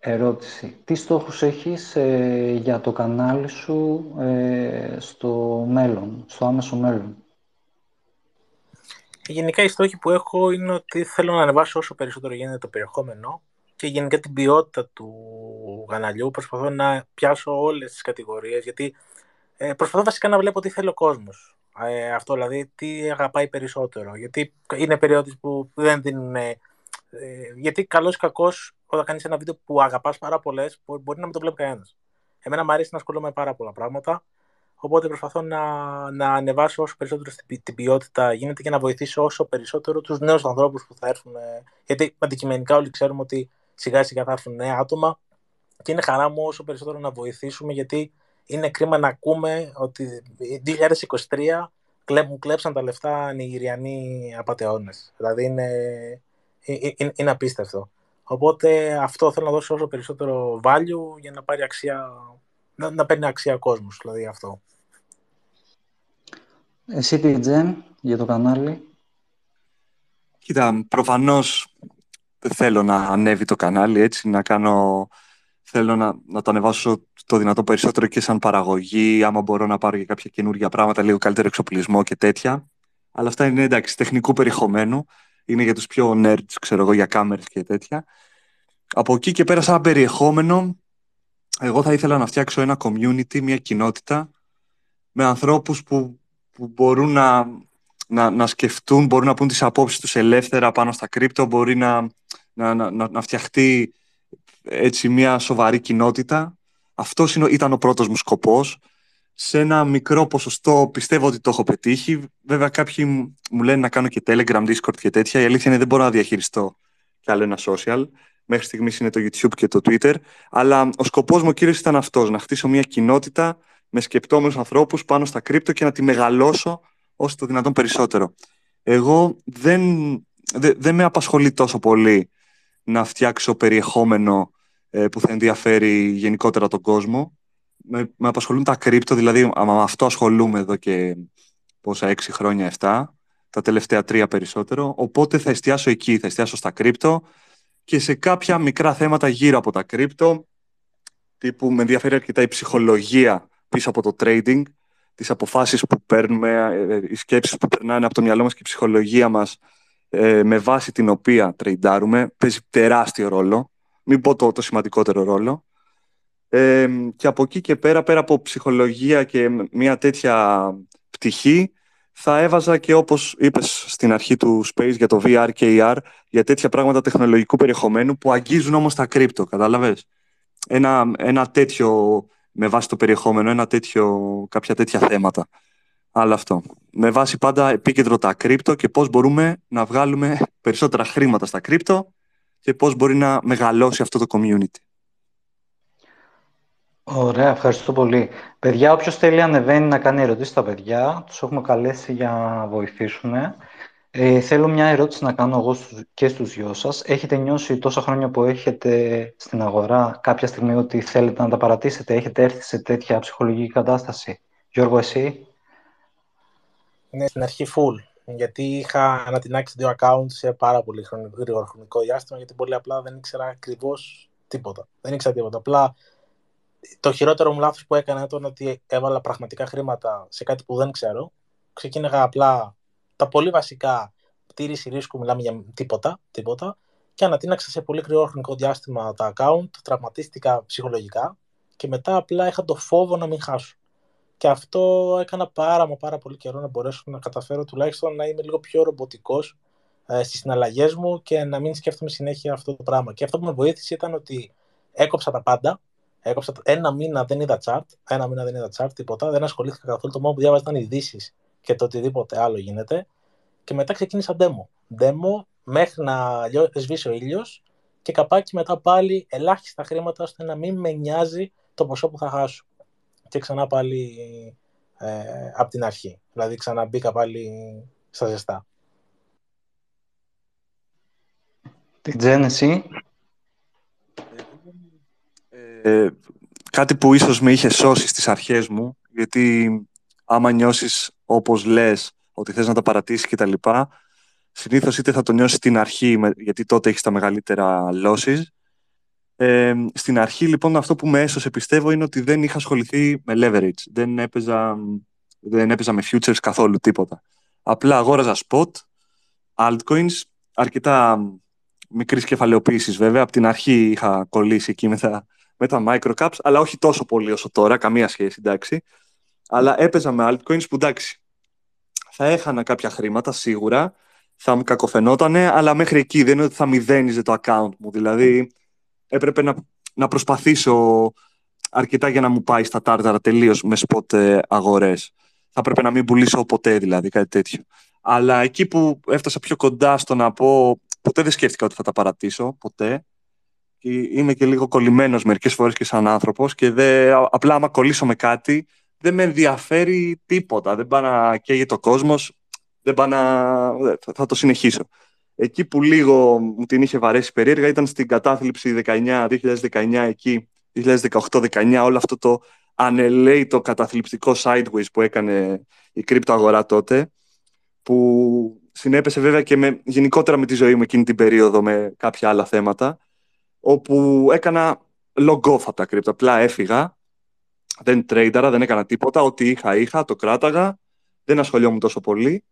ερώτηση, τι στόχους έχεις ε, για το κανάλι σου ε, στο μέλλον, στο άμεσο μέλλον; Γενικά οι στόχοι που έχω είναι ότι θέλω να ανεβάσω όσο περισσότερο γίνεται το περιεχόμενο και γενικά την ποιότητα του καναλιού. Προσπαθώ να πιάσω όλες τις κατηγορίες γιατί ε, προσπαθώ βασικά να βλέπω τι θέλει ο κόσμος. Ε, αυτό δηλαδή τι αγαπάει περισσότερο. Γιατί είναι περιόδους που δεν δίνουν ε, γιατί καλός ή κακός, όταν κάνεις ένα βίντεο που αγαπάς πάρα πολλές, μπορεί να μην το βλέπει κανένας. Εμένα μου αρέσει να ασχολούμαι με πάρα πολλά πράγματα. Οπότε προσπαθώ να, να ανεβάσω όσο περισσότερο την ποιότητα γίνεται και να βοηθήσω όσο περισσότερο τους νέους ανθρώπους που θα έρθουν. Ε, γιατί αντικειμενικά όλοι ξέρουμε ότι σιγά σιγά θα έρθουν νέα άτομα και είναι χαρά μου όσο περισσότερο να βοηθήσουμε γιατί είναι κρίμα να ακούμε ότι 2023 μου κλέψαν τα λεφτά Νιγηριανοί απαταιώνες. Δηλαδή είναι, είναι, είναι απίστευτο. Οπότε αυτό θέλω να δώσω όσο περισσότερο value για να πάρει αξία, να, να παίρνει αξία κόσμος, δηλαδή αυτό. Εσύ τι Τζεν για το κανάλι. Κοίτα, προφανώς δεν θέλω να ανέβει το κανάλι έτσι, να κάνω... Θέλω να, να το ανεβάσω το δυνατό περισσότερο και σαν παραγωγή, άμα μπορώ να πάρω για κάποια καινούργια πράγματα, λίγο καλύτερο εξοπλισμό και τέτοια. Αλλά αυτά είναι εντάξει, τεχνικού περιεχομένου είναι για τους πιο nerds, ξέρω εγώ, για κάμερες και τέτοια. Από εκεί και πέρα, σαν περιεχόμενο, εγώ θα ήθελα να φτιάξω ένα community, μια κοινότητα, με ανθρώπους που, που μπορούν να, να, να σκεφτούν, μπορούν να πούν τις απόψεις τους ελεύθερα πάνω στα κρύπτο, μπορεί να, να, να, να φτιαχτεί έτσι μια σοβαρή κοινότητα. Αυτός ήταν ο πρώτος μου σκοπός σε ένα μικρό ποσοστό πιστεύω ότι το έχω πετύχει. Βέβαια, κάποιοι μου λένε να κάνω και Telegram, Discord και τέτοια. Η αλήθεια είναι δεν μπορώ να διαχειριστώ κι άλλο ένα social. Μέχρι στιγμής είναι το YouTube και το Twitter. Αλλά ο σκοπός μου κύριος ήταν αυτός: να χτίσω μια κοινότητα με σκεπτόμενους ανθρώπους πάνω στα κρύπτο και να τη μεγαλώσω όσο το δυνατόν περισσότερο. Εγώ δεν, δεν, δεν με απασχολεί τόσο πολύ να φτιάξω περιεχόμενο ε, που θα ενδιαφέρει γενικότερα τον κόσμο με, με απασχολούν τα κρύπτο, δηλαδή με αυτό ασχολούμαι εδώ και πόσα έξι χρόνια, εφτά, τα τελευταία τρία περισσότερο, οπότε θα εστιάσω εκεί, θα εστιάσω στα κρύπτο και σε κάποια μικρά θέματα γύρω από τα κρύπτο, τύπου με ενδιαφέρει αρκετά η ψυχολογία πίσω από το trading, τις αποφάσεις που παίρνουμε, ε, ε, οι σκέψεις που περνάνε από το μυαλό μας και η ψυχολογία μας ε, με βάση την οποία τρεϊντάρουμε, παίζει τεράστιο ρόλο, μην πω το, το σημαντικότερο ρόλο και από εκεί και πέρα, πέρα από ψυχολογία και μια τέτοια πτυχή, θα έβαζα και όπως είπες στην αρχή του Space για το VR και AR, για τέτοια πράγματα τεχνολογικού περιεχομένου που αγγίζουν όμως τα κρύπτο, κατάλαβες; Ένα, ένα τέτοιο με βάση το περιεχόμενο ένα τέτοιο, κάποια τέτοια θέματα. Αλλά αυτό. Με βάση πάντα επίκεντρο τα κρύπτο και πώς μπορούμε να βγάλουμε περισσότερα χρήματα στα κρύπτο και πώς μπορεί να μεγαλώσει αυτό το community. Ωραία, ευχαριστώ πολύ. Παιδιά, όποιος θέλει ανεβαίνει να κάνει ερωτήσεις στα παιδιά, τους έχουμε καλέσει για να βοηθήσουν. Ε, θέλω μια ερώτηση να κάνω εγώ και στους δυο σας. Έχετε νιώσει τόσα χρόνια που έχετε στην αγορά κάποια στιγμή ότι θέλετε να τα παρατήσετε, έχετε έρθει σε τέτοια ψυχολογική κατάσταση; Γιώργο, εσύ; Ναι, στην αρχή full. Γιατί είχα ανατινάξει δύο accounts σε πάρα πολύ γρήγορο χρονικό διάστημα, γιατί πολύ απλά δεν ήξερα ακριβώς τίποτα. Δεν ήξερα τίποτα. Απλά το χειρότερο μου λάθος που έκανα ήταν ότι έβαλα πραγματικά χρήματα σε κάτι που δεν ξέρω. Ξεκίνηγα απλά τα πολύ βασικά πτήρηση ρίσκου, μιλάμε για τίποτα, τίποτα και ανατείναξα σε πολύ γρήγορο χρονικό διάστημα τα account, τραυματίστηκα ψυχολογικά και μετά απλά είχα το φόβο να μην χάσω. Και αυτό έκανα πάρα μα πάρα πολύ καιρό να μπορέσω να καταφέρω τουλάχιστον να είμαι λίγο πιο ρομποτικός ε, στις συναλλαγές μου και να μην σκέφτομαι συνέχεια αυτό το πράγμα. Και αυτό που με βοήθησε ήταν ότι έκοψα τα πάντα, Έκοψα ένα μήνα δεν είδα chart, ένα μήνα δεν είδα chart, τίποτα. Δεν ασχολήθηκα καθόλου. Το μόνο που διάβαζα ήταν ειδήσεις και το οτιδήποτε άλλο γίνεται. Και μετά ξεκίνησα demo. Demo μέχρι να σβήσει ο ήλιος και καπάκι μετά πάλι ελάχιστα χρήματα ώστε να μην με νοιάζει το ποσό που θα χάσω. Και ξανά πάλι ε, από την αρχή. Δηλαδή ξαναμπήκα πάλι στα ζεστά. Την Τζένεση ε, κάτι που ίσως με είχε σώσει στις αρχές μου, γιατί άμα νιώσεις όπως λες ότι θες να τα παρατήσεις και τα λοιπά, συνήθως είτε θα το νιώσεις στην αρχή, γιατί τότε έχεις τα μεγαλύτερα losses. Ε, στην αρχή λοιπόν αυτό που με έσωσε πιστεύω είναι ότι δεν είχα ασχοληθεί με leverage. Δεν έπαιζα, δεν έπαιζα με futures καθόλου τίποτα. Απλά αγόραζα spot, altcoins, αρκετά μικρής κεφαλαιοποίησης βέβαια. Από την αρχή είχα κολλήσει εκεί με τα με τα microcaps, αλλά όχι τόσο πολύ όσο τώρα, καμία σχέση, εντάξει. Αλλά έπαιζα με altcoins που εντάξει, θα έχανα κάποια χρήματα σίγουρα, θα μου κακοφαινότανε, αλλά μέχρι εκεί δεν είναι ότι θα μηδένιζε το account μου. Δηλαδή, έπρεπε να, να προσπαθήσω αρκετά για να μου πάει στα τάρταρα τελείως με spot ε, αγορές. Θα έπρεπε να μην πουλήσω ποτέ, δηλαδή, κάτι τέτοιο. Αλλά εκεί που έφτασα πιο κοντά στο να πω, ποτέ δεν σκέφτηκα ότι θα τα παρατήσω, ποτέ είμαι και λίγο κολλημένος μερικές φορές και σαν άνθρωπος και δε, απλά άμα κολλήσω με κάτι δεν με ενδιαφέρει τίποτα. Δεν πάει να καίγει το κόσμος, δεν πάει να... θα το συνεχίσω. Εκεί που λίγο μου την είχε βαρέσει περίεργα ήταν στην κατάθλιψη 19, 2019 εκεί, 2018-19, όλο αυτό το ανελέητο καταθλιπτικό sideways που έκανε η κρύπτο αγορά τότε, που συνέπεσε βέβαια και με, γενικότερα με τη ζωή μου εκείνη την περίοδο με κάποια άλλα θέματα όπου έκανα log off από τα κρύπτα. Απλά έφυγα, δεν τρέινταρα, δεν έκανα τίποτα. Ό,τι είχα, είχα, το κράταγα, δεν ασχολιόμουν τόσο πολύ.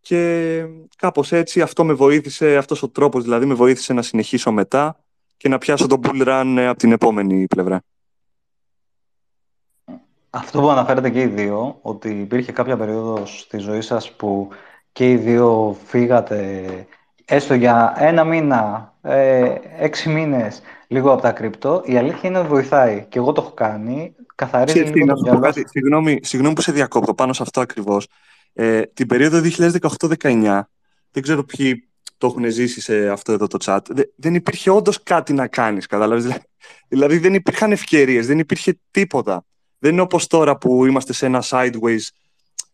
Και κάπως έτσι αυτό με βοήθησε, αυτός ο τρόπος δηλαδή με βοήθησε να συνεχίσω μετά και να πιάσω τον bull run από την επόμενη πλευρά. Αυτό που αναφέρετε και οι δύο, ότι υπήρχε κάποια περίοδος στη ζωή σας που και οι δύο φύγατε έστω για ένα μήνα, ε, έξι μήνες, λίγο από τα κρυπτό, η αλήθεια είναι ότι βοηθάει. Και εγώ το έχω κάνει. Καθαρίζει Ξέρετε, λίγο το μυαλό. Συγγνώμη, συγγνώμη που σε διακόπτω πάνω σε αυτό ακριβώς. Ε, την περίοδο 2018-19, δεν ξέρω ποιοι το έχουν ζήσει σε αυτό εδώ το chat, δεν υπήρχε όντως κάτι να κάνεις, κατάλαβες. Δηλαδή δεν υπήρχαν ευκαιρίες, δεν υπήρχε τίποτα. Δεν είναι όπως τώρα που είμαστε σε ένα sideways,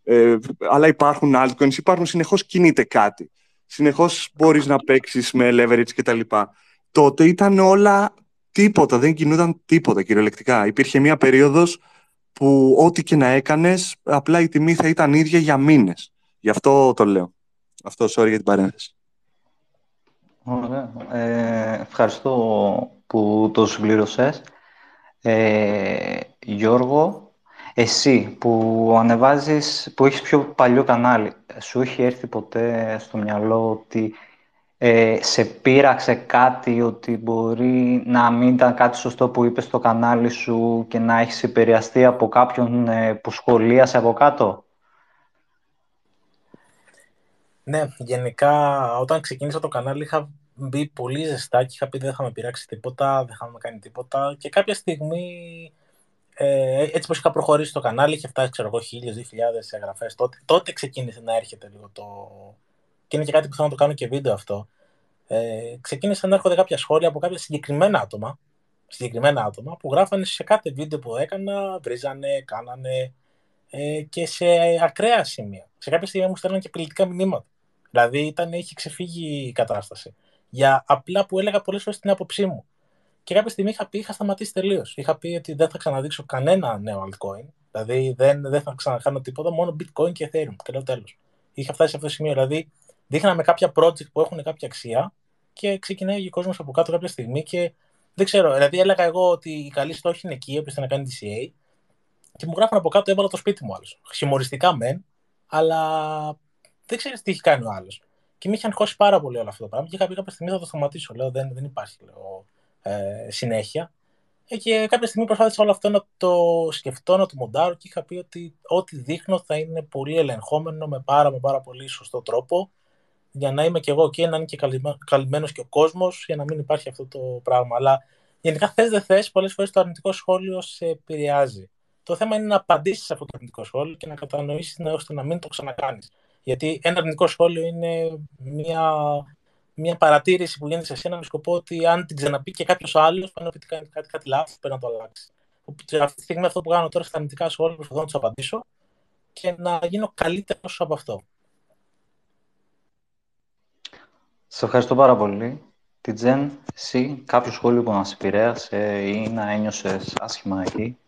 ε, αλλά υπάρχουν altcoins, υπάρχουν συνεχώς κινείται κάτι συνεχώς μπορείς να παίξεις με leverage κτλ. Τότε ήταν όλα τίποτα, δεν κινούνταν τίποτα κυριολεκτικά. Υπήρχε μια περίοδος που ό,τι και να έκανες, απλά η τιμή θα ήταν ίδια για μήνες. Γι' αυτό το λέω. Αυτό, sorry για την παρένθεση. Ωραία. Ε, ευχαριστώ που το συμπλήρωσες. Ε, Γιώργο, εσύ που ανεβάζεις, που έχεις πιο παλιό κανάλι, σου έχει έρθει ποτέ στο μυαλό ότι ε, σε πείραξε κάτι, ότι μπορεί να μην ήταν κάτι σωστό που είπες στο κανάλι σου και να έχεις επηρεαστεί από κάποιον ε, που σχολίασε από κάτω; Ναι, γενικά όταν ξεκίνησα το κανάλι είχα μπει πολύ ζεστά και είχα πει δεν θα με πειράξει τίποτα, δεν θα με κάνει τίποτα και κάποια στιγμή ε, έτσι πως είχα προχωρήσει το κανάλι, είχε φτάσει ξέρω εγώ χίλιες, δύο χιλιάδες εγγραφές. Τότε, τότε ξεκίνησε να έρχεται λίγο το... Και είναι και κάτι που θέλω να το κάνω και βίντεο αυτό. Ε, ξεκίνησαν να έρχονται κάποια σχόλια από κάποια συγκεκριμένα άτομα, συγκεκριμένα άτομα που γράφανε σε κάθε βίντεο που έκανα, βρίζανε, κάνανε ε, και σε ακραία σημεία. Σε κάποια στιγμή μου στέλναν και απειλητικά μηνύματα. Δηλαδή ήταν, είχε ξεφύγει η κατάσταση. Για απλά που έλεγα πολλές φορές την άποψή μου. Και κάποια στιγμή είχα πει, είχα σταματήσει τελείως. Είχα πει ότι δεν θα ξαναδείξω κανένα νέο altcoin. Δηλαδή δεν, δεν θα ξανακάνω τίποτα, μόνο bitcoin και ethereum. Και λέω τέλος. Είχα φτάσει σε αυτό το σημείο. Δηλαδή δείχναμε κάποια project που έχουν κάποια αξία και ξεκινάει ο κόσμος από κάτω κάποια στιγμή και δεν ξέρω. Δηλαδή έλεγα εγώ ότι η καλή στόχη είναι εκεί, έπρεπε να κάνει DCA και μου γράφουν από κάτω έβαλα το σπίτι μου άλλος. Χιμοριστικά μεν, αλλά δεν ξέρεις τι έχει κάνει ο άλλος. Και με είχε αγχώσει πάρα πολύ όλο αυτό το πράγμα και είχα πει κάποια στιγμή θα το σταματήσω. Λέω δεν, δεν υπάρχει λέω, ε, συνέχεια. Ε, και κάποια στιγμή προσπάθησα όλο αυτό να το σκεφτώ, να το μοντάρω και είχα πει ότι ό,τι δείχνω θα είναι πολύ ελεγχόμενο με πάρα, με πάρα πολύ σωστό τρόπο για να είμαι και εγώ εκεί, να είναι και καλυμμένος και ο κόσμος, για να μην υπάρχει αυτό το πράγμα. Αλλά γενικά θες δεν θες, πολλές φορές το αρνητικό σχόλιο σε επηρεάζει. Το θέμα είναι να απαντήσεις σε αυτό το αρνητικό σχόλιο και να κατανοήσεις ώστε να μην το ξανακάνεις. Γιατί ένα αρνητικό σχόλιο είναι μια, μια παρατήρηση που γίνεται σε εσένα με σκοπό ότι αν την ξαναπεί και κάποιος άλλος, πάνω ότι κάνει κάτι, κάτι λάθος, πρέπει να το αλλάξεις. Αυτή τη στιγμή αυτό που κάνω τώρα στα αρνητικά σχόλια προσπαθώ να τους απαντήσω και να γίνω καλύτερος από αυτό. Σε ευχαριστώ πάρα πολύ. Τι Τζεν, εσύ κάποιο σχόλιο που να σε επηρέασε ή να ένιωσες άσχημα εκεί;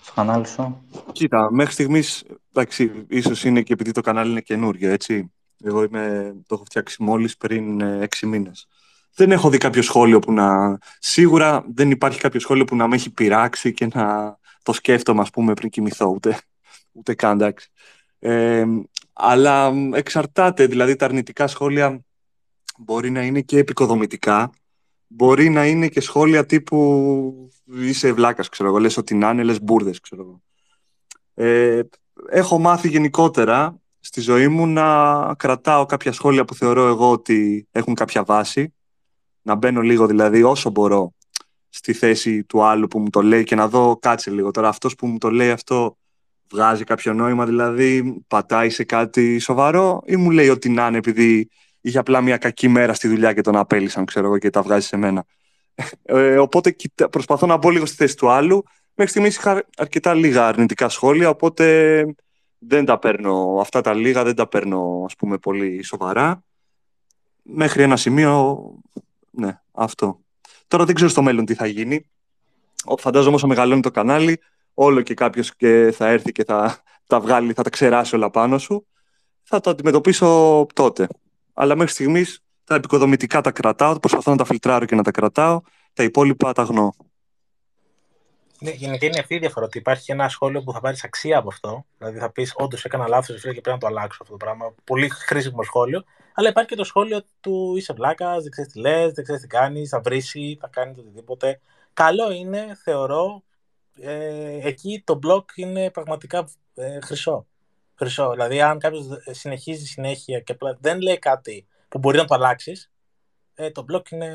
Στο κανάλι σου. Κοίτα, μέχρι στιγμής, εντάξει, ίσως είναι και επειδή το κανάλι είναι καινούριο, έτσι. Εγώ είμαι, το έχω φτιάξει μόλις πριν ε, έξι μήνες. Δεν έχω δει κάποιο σχόλιο που να. Σίγουρα δεν υπάρχει κάποιο σχόλιο που να με έχει πειράξει και να το σκέφτομαι, ας πούμε, πριν κοιμηθώ. Ούτε, ούτε καν, εντάξει. Ε, αλλά εξαρτάται, δηλαδή τα αρνητικά σχόλια μπορεί να είναι και επικοδομητικά, μπορεί να είναι και σχόλια τύπου είσαι βλάκας, ξέρω εγώ, λες ότι να είναι, λες μπουρδες, ξέρω εγώ. Ε, έχω μάθει γενικότερα στη ζωή μου να κρατάω κάποια σχόλια που θεωρώ εγώ ότι έχουν κάποια βάση, να μπαίνω λίγο δηλαδή όσο μπορώ στη θέση του άλλου που μου το λέει και να δω κάτσε λίγο τώρα αυτός που μου το λέει αυτό βγάζει κάποιο νόημα δηλαδή πατάει σε κάτι σοβαρό ή μου λέει ότι να είναι επειδή είχε απλά μια κακή μέρα στη δουλειά και τον απέλησαν, ξέρω εγώ, και τα βγάζει σε μένα. Ε, οπότε προσπαθώ να μπω λίγο στη θέση του άλλου. Μέχρι στιγμής είχα αρκετά λίγα αρνητικά σχόλια, οπότε δεν τα παίρνω, αυτά τα λίγα δεν τα παίρνω, ας πούμε, πολύ σοβαρά. Μέχρι ένα σημείο, ναι, αυτό. Τώρα δεν ξέρω στο μέλλον τι θα γίνει. Φαντάζομαι όσο μεγαλώνει το κανάλι, όλο και κάποιος και θα έρθει και θα τα βγάλει, θα τα ξεράσει όλα πάνω σου. Θα το αντιμετωπίσω τότε αλλά μέχρι στιγμής τα επικοδομητικά τα κρατάω, προσπαθώ να τα φιλτράρω και να τα κρατάω, τα υπόλοιπα τα γνώ. Ναι, γενικά είναι αυτή η διαφορά. Ότι υπάρχει ένα σχόλιο που θα πάρεις αξία από αυτό. Δηλαδή θα πεις: Όντως έκανα λάθος και πρέπει να το αλλάξω αυτό το πράγμα. Πολύ χρήσιμο σχόλιο. Αλλά υπάρχει και το σχόλιο του είσαι βλάκας, δεν ξέρεις τι λες, δεν ξέρεις τι κάνεις, θα βρεις, θα κάνεις το οτιδήποτε. Καλό είναι, θεωρώ, ε, εκεί το blog είναι πραγματικά ε, χρυσό χρυσό. Δηλαδή, αν κάποιος συνεχίζει συνέχεια και δεν λέει κάτι που μπορεί να το αλλάξεις, ε, το blog είναι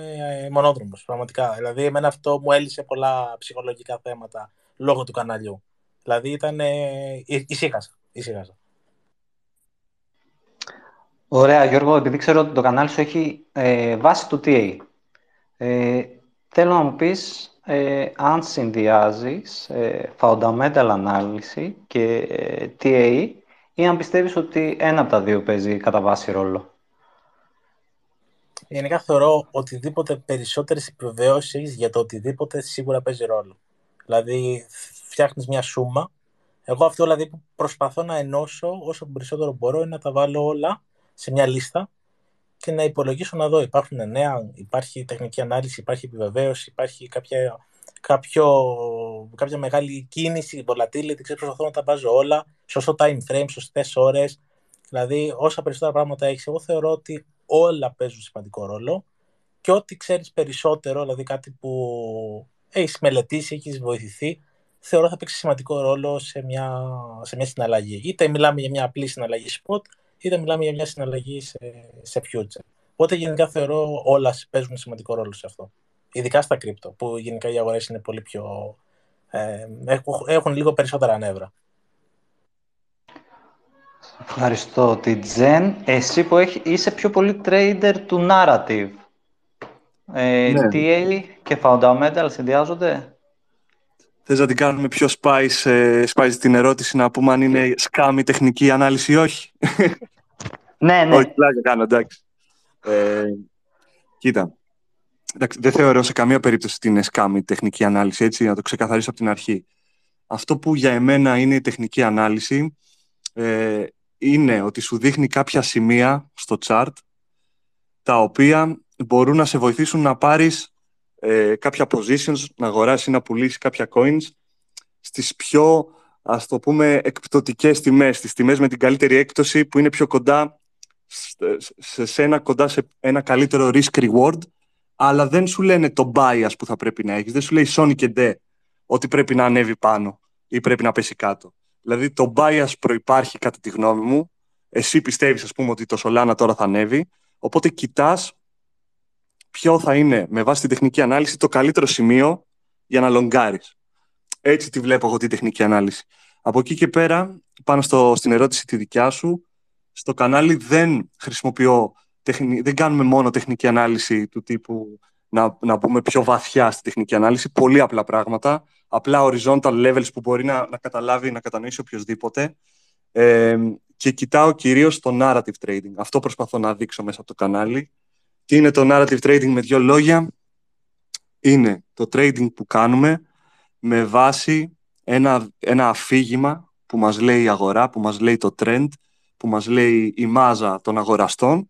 ε, μονόδρομος. Πραγματικά. Δηλαδή, εμένα αυτό μου έλυσε πολλά ψυχολογικά θέματα λόγω του καναλιού. Δηλαδή, ήταν. Ε, ησύχασα. ησύχασα. Ωραία, Γιώργο, επειδή ξέρω ότι το κανάλι σου έχει ε, βάση του TA. Ε, θέλω να μου πεις ε, αν συνδυάζεις ε, fundamental ανάλυση και ε, TA ή αν πιστεύεις ότι ένα από τα δύο παίζει κατά βάση ρόλο. Γενικά θεωρώ οτιδήποτε περισσότερες επιβεβαιώσεις για το οτιδήποτε σίγουρα παίζει ρόλο. Δηλαδή φτιάχνεις μια σούμα. Εγώ αυτό δηλαδή που προσπαθώ να ενώσω όσο περισσότερο μπορώ είναι να τα βάλω όλα σε μια λίστα και να υπολογίσω να δω υπάρχουν νέα, υπάρχει τεχνική ανάλυση, υπάρχει επιβεβαίωση, υπάρχει κάποια κάποιο, κάποια μεγάλη κίνηση, volatility, ξέρω, προσπαθώ να τα βάζω όλα, σωστό time frame, σωστές ώρες. Δηλαδή, όσα περισσότερα πράγματα έχεις, εγώ θεωρώ ότι όλα παίζουν σημαντικό ρόλο και ό,τι ξέρεις περισσότερο, δηλαδή κάτι που έχεις μελετήσει, έχεις βοηθηθεί, θεωρώ θα παίξει σημαντικό ρόλο σε μια, σε μια συναλλαγή. Είτε μιλάμε για μια απλή συναλλαγή spot, είτε μιλάμε για μια συναλλαγή σε, σε future. Οπότε γενικά θεωρώ όλα παίζουν σημαντικό ρόλο σε αυτό ειδικά στα κρύπτο, που γενικά οι αγορές είναι πολύ πιο ε, έχουν λίγο περισσότερα νεύρα. Ευχαριστώ. Τη Τζεν, εσύ που έχει, είσαι πιο πολύ trader του narrative. Ε, ναι. TA και fundamental συνδυάζονται; Θες να την κάνουμε πιο spice, ε, spice την ερώτηση να πούμε αν είναι σκάμι τεχνική ανάλυση ή όχι; [LAUGHS] ναι, ναι. Όχι, πλάκα κάνω, εντάξει. Ε, κοίτα, δεν θεωρώ σε καμία περίπτωση ότι είναι σκάμι τεχνική ανάλυση, έτσι, να το ξεκαθαρίσω από την αρχή. Αυτό που για εμένα είναι η τεχνική ανάλυση ε, είναι ότι σου δείχνει κάποια σημεία στο chart τα οποία μπορούν να σε βοηθήσουν να πάρεις ε, κάποια positions, να αγοράσεις ή να πουλήσεις κάποια coins στις πιο, ας το πούμε, εκπτωτικές τιμές, στις τιμές με την καλύτερη έκπτωση που είναι πιο κοντά σε, σε ένα, κοντά σε ένα καλύτερο risk-reward, αλλά δεν σου λένε το bias που θα πρέπει να έχεις. Δεν σου λέει Sony και D ότι πρέπει να ανέβει πάνω ή πρέπει να πέσει κάτω. Δηλαδή το bias προϋπάρχει κατά τη γνώμη μου. Εσύ πιστεύεις, ας πούμε, ότι το Solana τώρα θα ανέβει. Οπότε κοιτάς ποιο θα είναι, με βάση την τεχνική ανάλυση, το καλύτερο σημείο για να λογκάρεις. Έτσι τη βλέπω εγώ τη τεχνική ανάλυση. Από εκεί και πέρα, πάνω στο, στην ερώτηση τη δικιά σου, στο κανάλι δεν χρησιμοποιώ, τεχνη, δεν κάνουμε μόνο τεχνική ανάλυση του τύπου να, να μπούμε πιο βαθιά στη τεχνική ανάλυση, πολύ απλά πράγματα, απλά horizontal levels που μπορεί να, να καταλάβει, να κατανοήσει οποιοδήποτε. Ε, και κοιτάω κυρίως το narrative trading. Αυτό προσπαθώ να δείξω μέσα από το κανάλι. Τι είναι το narrative trading με δύο λόγια; Είναι το trading που κάνουμε με βάση ένα, ένα αφήγημα που μας λέει η αγορά, που μας λέει το trend, που μας λέει η μάζα των αγοραστών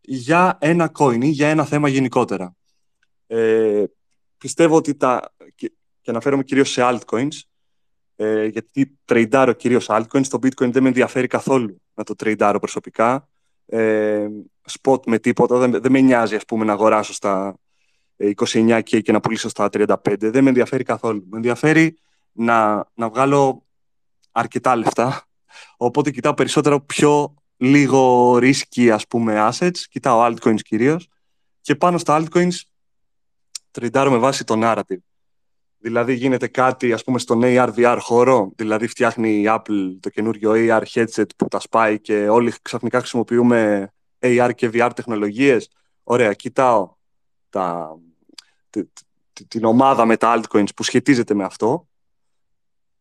για ένα coin ή για ένα θέμα γενικότερα. Ε, πιστεύω ότι τα... Και, και αναφέρομαι κυρίως σε altcoins, ε, γιατί τρεϊντάρω κυρίως altcoins. Το bitcoin δεν με ενδιαφέρει καθόλου να το τρεϊντάρω προσωπικά. Ε, spot με τίποτα, δεν, δεν με νοιάζει ας πούμε να αγοράσω στα 29 ε, και, και να πουλήσω στα 35. Δεν με ενδιαφέρει καθόλου. Με ενδιαφέρει να, να βγάλω αρκετά λεφτά. Οπότε κοιτάω περισσότερο πιο λίγο risky ας πούμε assets. Κοιτάω altcoins κυρίως. Και πάνω στα altcoins τριντάρω με βάση το narrative. Δηλαδή γίνεται κάτι ας πούμε στον AR-VR χώρο, δηλαδή φτιάχνει η Apple το καινούριο AR headset που τα σπάει και όλοι ξαφνικά χρησιμοποιούμε AR και VR τεχνολογίες; Ωραία, κοιτάω τα, την ομάδα με τα altcoins που σχετίζεται με αυτό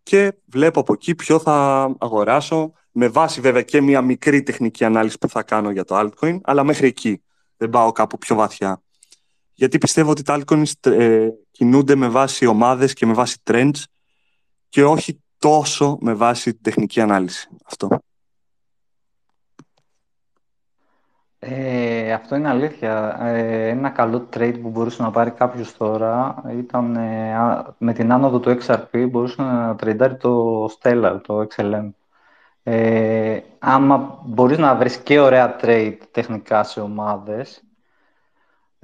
και βλέπω από εκεί ποιο θα αγοράσω με βάση βέβαια και μια μικρή τεχνική ανάλυση που θα κάνω για το altcoin, αλλά μέχρι εκεί δεν πάω κάπου πιο βαθιά γιατί πιστεύω ότι τα altcoins ε, κινούνται με βάση ομάδες και με βάση trends και όχι τόσο με βάση τεχνική ανάλυση. Αυτό. Ε, αυτό είναι αλήθεια. Ε, ένα καλό trade που μπορούσε να πάρει κάποιος τώρα ήταν ε, με την άνοδο του XRP μπορούσε να τρεντάρει το Stellar, το XLM. Ε, άμα μπορείς να βρεις και ωραία trade τεχνικά σε ομάδες,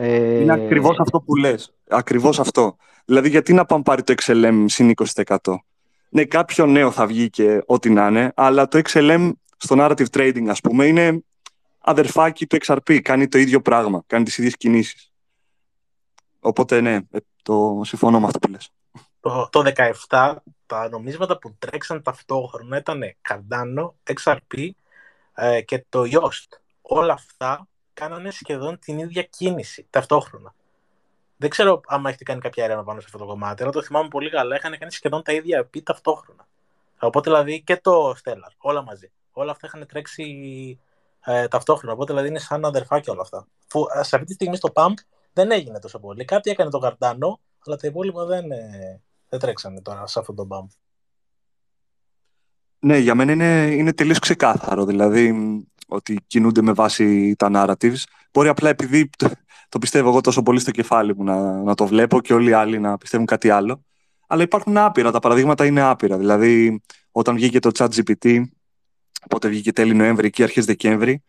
ε... Είναι ακριβώς αυτό που λες. Ακριβώς αυτό. Δηλαδή, γιατί να πάμε πάρει το XLM συν 20%. Ναι, κάποιο νέο θα βγει και ό,τι να είναι, αλλά το XLM στο narrative trading, ας πούμε, είναι αδερφάκι του XRP. Κάνει το ίδιο πράγμα. Κάνει τις ίδιες κινήσεις. Οπότε, ναι, ε, το συμφωνώ με αυτό που λες. Το, το 17, τα νομίσματα που τρέξαν ταυτόχρονα ήταν Cardano, XRP ε, και το Yoast. Όλα αυτά κάνανε σχεδόν την ίδια κίνηση ταυτόχρονα. Δεν ξέρω αν έχετε κάνει κάποια έρευνα πάνω σε αυτό το κομμάτι, αλλά το θυμάμαι πολύ καλά. Είχαν κάνει σχεδόν τα ίδια επί ταυτόχρονα. Οπότε δηλαδή και το Stellar, όλα μαζί. Όλα αυτά είχαν τρέξει ε, ταυτόχρονα. Οπότε δηλαδή είναι σαν αδερφάκια όλα αυτά. Φου, ε, σε αυτή τη στιγμή στο Pump δεν έγινε τόσο πολύ. Κάτι έκανε το Cardano, αλλά τα υπόλοιπα δεν, ε, δεν τρέξανε τώρα σε αυτό το Pump. Ναι, για μένα είναι, είναι τελείως ξεκάθαρο. Δηλαδή, ότι κινούνται με βάση τα narratives. Μπορεί απλά επειδή το, πιστεύω εγώ τόσο πολύ στο κεφάλι μου να, να το βλέπω και όλοι οι άλλοι να πιστεύουν κάτι άλλο. Αλλά υπάρχουν άπειρα, τα παραδείγματα είναι άπειρα. Δηλαδή, όταν βγήκε το ChatGPT, οπότε βγήκε τέλη Νοέμβρη και αρχές Δεκέμβρη,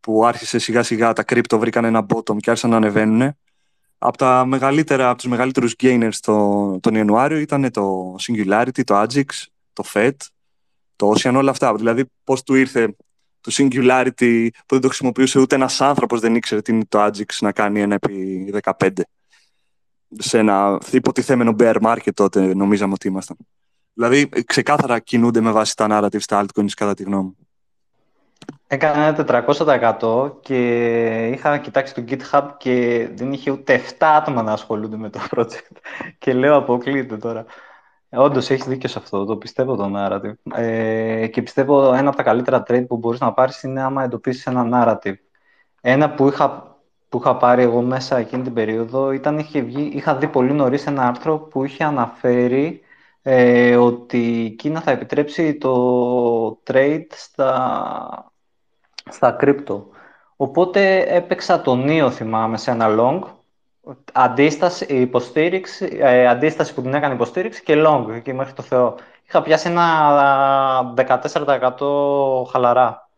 που άρχισε σιγά σιγά τα κρύπτο βρήκαν ένα bottom και άρχισαν να ανεβαίνουν. Από, τα μεγαλύτερα, από τους μεγαλύτερους gainers το, τον Ιανουάριο ήταν το Singularity, το Agix, το FED, το Ocean, όλα αυτά. Δηλαδή, πώς του ήρθε το Singularity που δεν το χρησιμοποιούσε ούτε ένας άνθρωπος δεν ήξερε τι είναι το Ajax να κάνει ένα επί 15. σε ένα υποτιθέμενο bear market τότε νομίζαμε ότι ήμασταν. Δηλαδή, ξεκάθαρα κινούνται με βάση τα narrative στα altcoins, κατά τη γνώμη μου. Έκανε 400% και είχα κοιτάξει το GitHub και δεν είχε ούτε 7 άτομα να ασχολούνται με το project. Και λέω αποκλείεται τώρα. Όντως έχεις δίκιο σε αυτό. Το πιστεύω το narrative. Ε, και πιστεύω ένα από τα καλύτερα trade που μπορείς να πάρεις είναι άμα εντοπίσεις ένα narrative. Ένα που είχα, που είχα πάρει εγώ μέσα εκείνη την περίοδο ήταν είχε βγει, είχα δει πολύ νωρίς ένα άρθρο που είχε αναφέρει ε, ότι η Κίνα θα επιτρέψει το trade στα, στα crypto. Οπότε έπαιξα το νίο, θυμάμαι, σε ένα long, αντίσταση, υποστήριξη, ε, αντίσταση που την έκανε υποστήριξη και long, εκεί μέχρι το Θεό. Είχα πιάσει ένα 14% χαλαρά.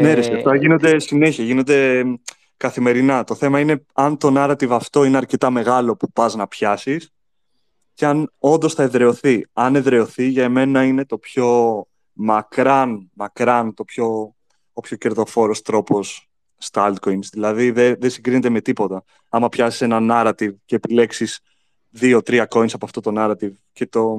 Ναι, ρε, ε, αυτά γίνονται συνέχεια, γίνονται καθημερινά. Το θέμα είναι αν το narrative αυτό είναι αρκετά μεγάλο που πας να πιάσεις και αν όντως θα εδρεωθεί. Αν εδρεωθεί, για εμένα είναι το πιο μακράν, μακράν το πιο, ο πιο κερδοφόρος τρόπος στα altcoins. Δηλαδή δεν, δεν συγκρίνεται με τίποτα. Άμα πιάσεις ένα narrative και επιλέξεις δύο-τρία coins από αυτό το narrative και το,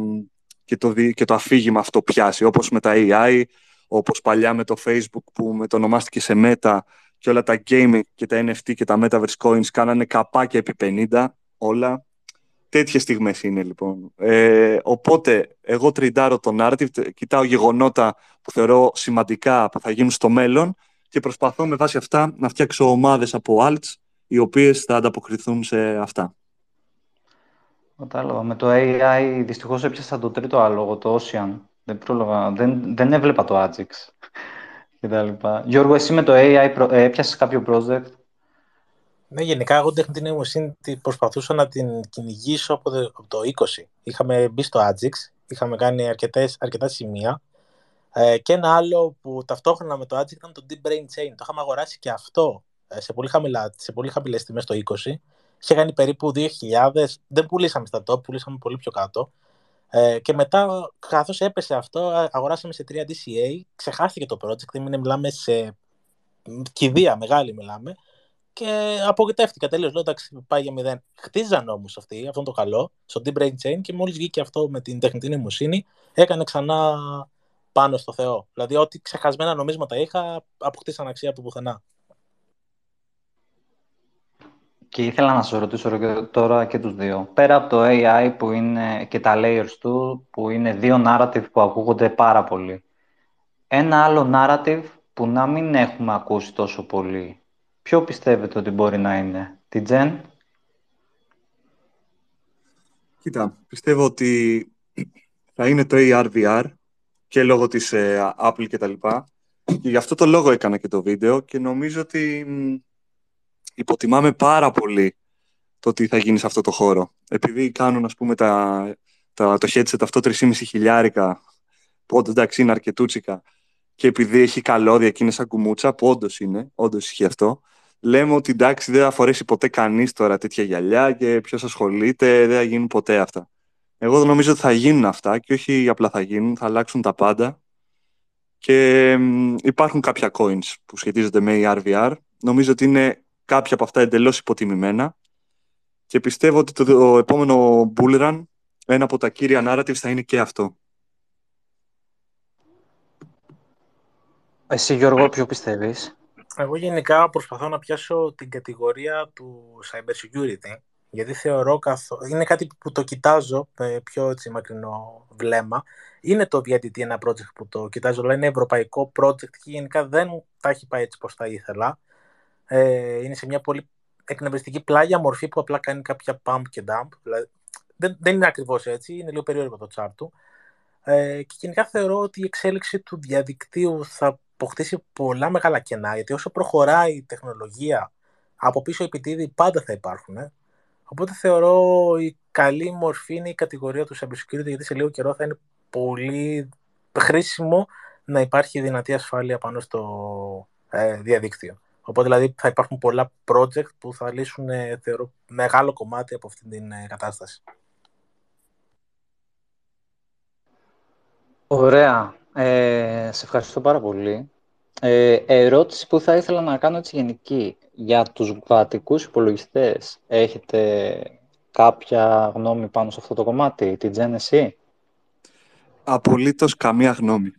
και το, και το αφήγημα αυτό πιάσει, όπως με τα AI, όπως παλιά με το Facebook που μετονομάστηκε σε Meta και όλα τα gaming και τα NFT και τα Metaverse Coins κάνανε καπάκια επί 50 όλα. Τέτοιες στιγμές είναι λοιπόν. Ε, οπότε εγώ τριντάρω το narrative, κοιτάω γεγονότα που θεωρώ σημαντικά που θα γίνουν στο μέλλον και προσπαθώ με βάση αυτά να φτιάξω ομάδες από alts οι οποίες θα ανταποκριθούν σε αυτά. Κατάλαβα. Με το AI δυστυχώς έπιασα το τρίτο άλογο, το Ocean. Δεν, δεν, δεν έβλεπα το Agix [LAUGHS] κτλ. Γιώργο, εσύ με το AI ε, έπιασες κάποιο project; Ναι, γενικά εγώ την τεχνητή νοημοσύνη προσπαθούσα να την κυνηγήσω από το 20. Είχαμε μπει στο Agix, είχαμε κάνει αρκετές, αρκετά σημεία ε, και ένα άλλο που ταυτόχρονα με το Agix ήταν το Deep Brain Chain. Το είχαμε αγοράσει και αυτό ε, σε πολύ, χαμηλά, σε πολύ χαμηλές τιμές το 20. Είχε κάνει περίπου 2.000, δεν πουλήσαμε στα top, πουλήσαμε πολύ πιο κάτω. Ε, και μετά, καθώς έπεσε αυτό, αγοράσαμε σε 3 DCA, ξεχάστηκε το project, δεν μιλάμε σε κηδεία μεγάλη μιλάμε, και απογοητεύτηκα τελείως. Λέω εντάξει, πάει για μηδέν. Χτίζαν όμως αυτοί, αυτό το καλό, στο Deep Brain Chain και μόλις βγήκε αυτό με την τεχνητή νοημοσύνη, έκανε ξανά πάνω στο Θεό. Δηλαδή, ό,τι ξεχασμένα νομίσματα είχα, αποκτήσαν αξία από πουθενά. Και ήθελα να σας ρωτήσω τώρα και τους δύο. Πέρα από το AI που είναι και τα layers του, που είναι δύο narrative που ακούγονται πάρα πολύ. Ένα άλλο narrative που να μην έχουμε ακούσει τόσο πολύ. Ποιο πιστεύετε ότι μπορεί να είναι, τη Gen? Κοίτα, πιστεύω ότι θα είναι το ARVR και λόγω της ε, Apple και τα λοιπά. Και γι' αυτό το λόγο έκανα και το βίντεο και νομίζω ότι υποτιμάμε πάρα πολύ το τι θα γίνει σε αυτό το χώρο. Επειδή κάνουν, ας πούμε, τα, τα, το headset αυτό 3,5 χιλιάρικα, που όντως εντάξει είναι αρκετούτσικα, και επειδή έχει καλώδια και είναι σαν κουμούτσα, που όντως είναι, όντως ισχύει αυτό, λέμε ότι εντάξει δεν θα φορέσει ποτέ κανείς τώρα τέτοια γυαλιά και ποιος ασχολείται, δεν θα γίνουν ποτέ αυτά. Εγώ νομίζω ότι θα γίνουν αυτά και όχι απλά θα γίνουν, θα αλλάξουν τα πάντα. Και υπάρχουν κάποια coins που σχετίζονται με ARVR. Νομίζω ότι είναι κάποια από αυτά εντελώς υποτιμημένα και πιστεύω ότι το, επόμενο bull run, ένα από τα κύρια narratives θα είναι και αυτό. Εσύ Γιώργο, ποιο πιστεύεις; Εγώ γενικά προσπαθώ να πιάσω την κατηγορία του cyber security, γιατί θεωρώ καθ... είναι κάτι που το κοιτάζω με πιο έτσι, μακρινό βλέμμα. Είναι το VITT ένα project που το κοιτάζω, αλλά είναι ευρωπαϊκό project και γενικά δεν τα έχει πάει έτσι πώς θα ήθελα. Ε, είναι σε μια πολύ εκνευριστική πλάγια μορφή που απλά κάνει κάποια pump και dump. Δηλαδή, δεν, δεν είναι ακριβώς έτσι, είναι λίγο περίεργο το chart του. Ε, και γενικά θεωρώ ότι η εξέλιξη του διαδικτύου θα αποκτήσει πολλά μεγάλα κενά, γιατί όσο προχωράει η τεχνολογία, από πίσω επιτίδη πάντα θα υπάρχουν. Ε. Οπότε θεωρώ η καλή μορφή είναι η κατηγορία του cybersecurity, γιατί σε λίγο καιρό θα είναι πολύ χρήσιμο να υπάρχει δυνατή ασφάλεια πάνω στο ε, διαδίκτυο. Οπότε δηλαδή θα υπάρχουν πολλά project που θα λύσουν ε, θεωρώ, μεγάλο κομμάτι από αυτή την ε, κατάσταση. Ωραία. Ε, σε ευχαριστώ πάρα πολύ. Ε, ερώτηση που θα ήθελα να κάνω έτσι γενική. Για τους βατικούς υπολογιστές έχετε κάποια γνώμη πάνω σε αυτό το κομμάτι, την Genesis? Απολύτως καμία γνώμη.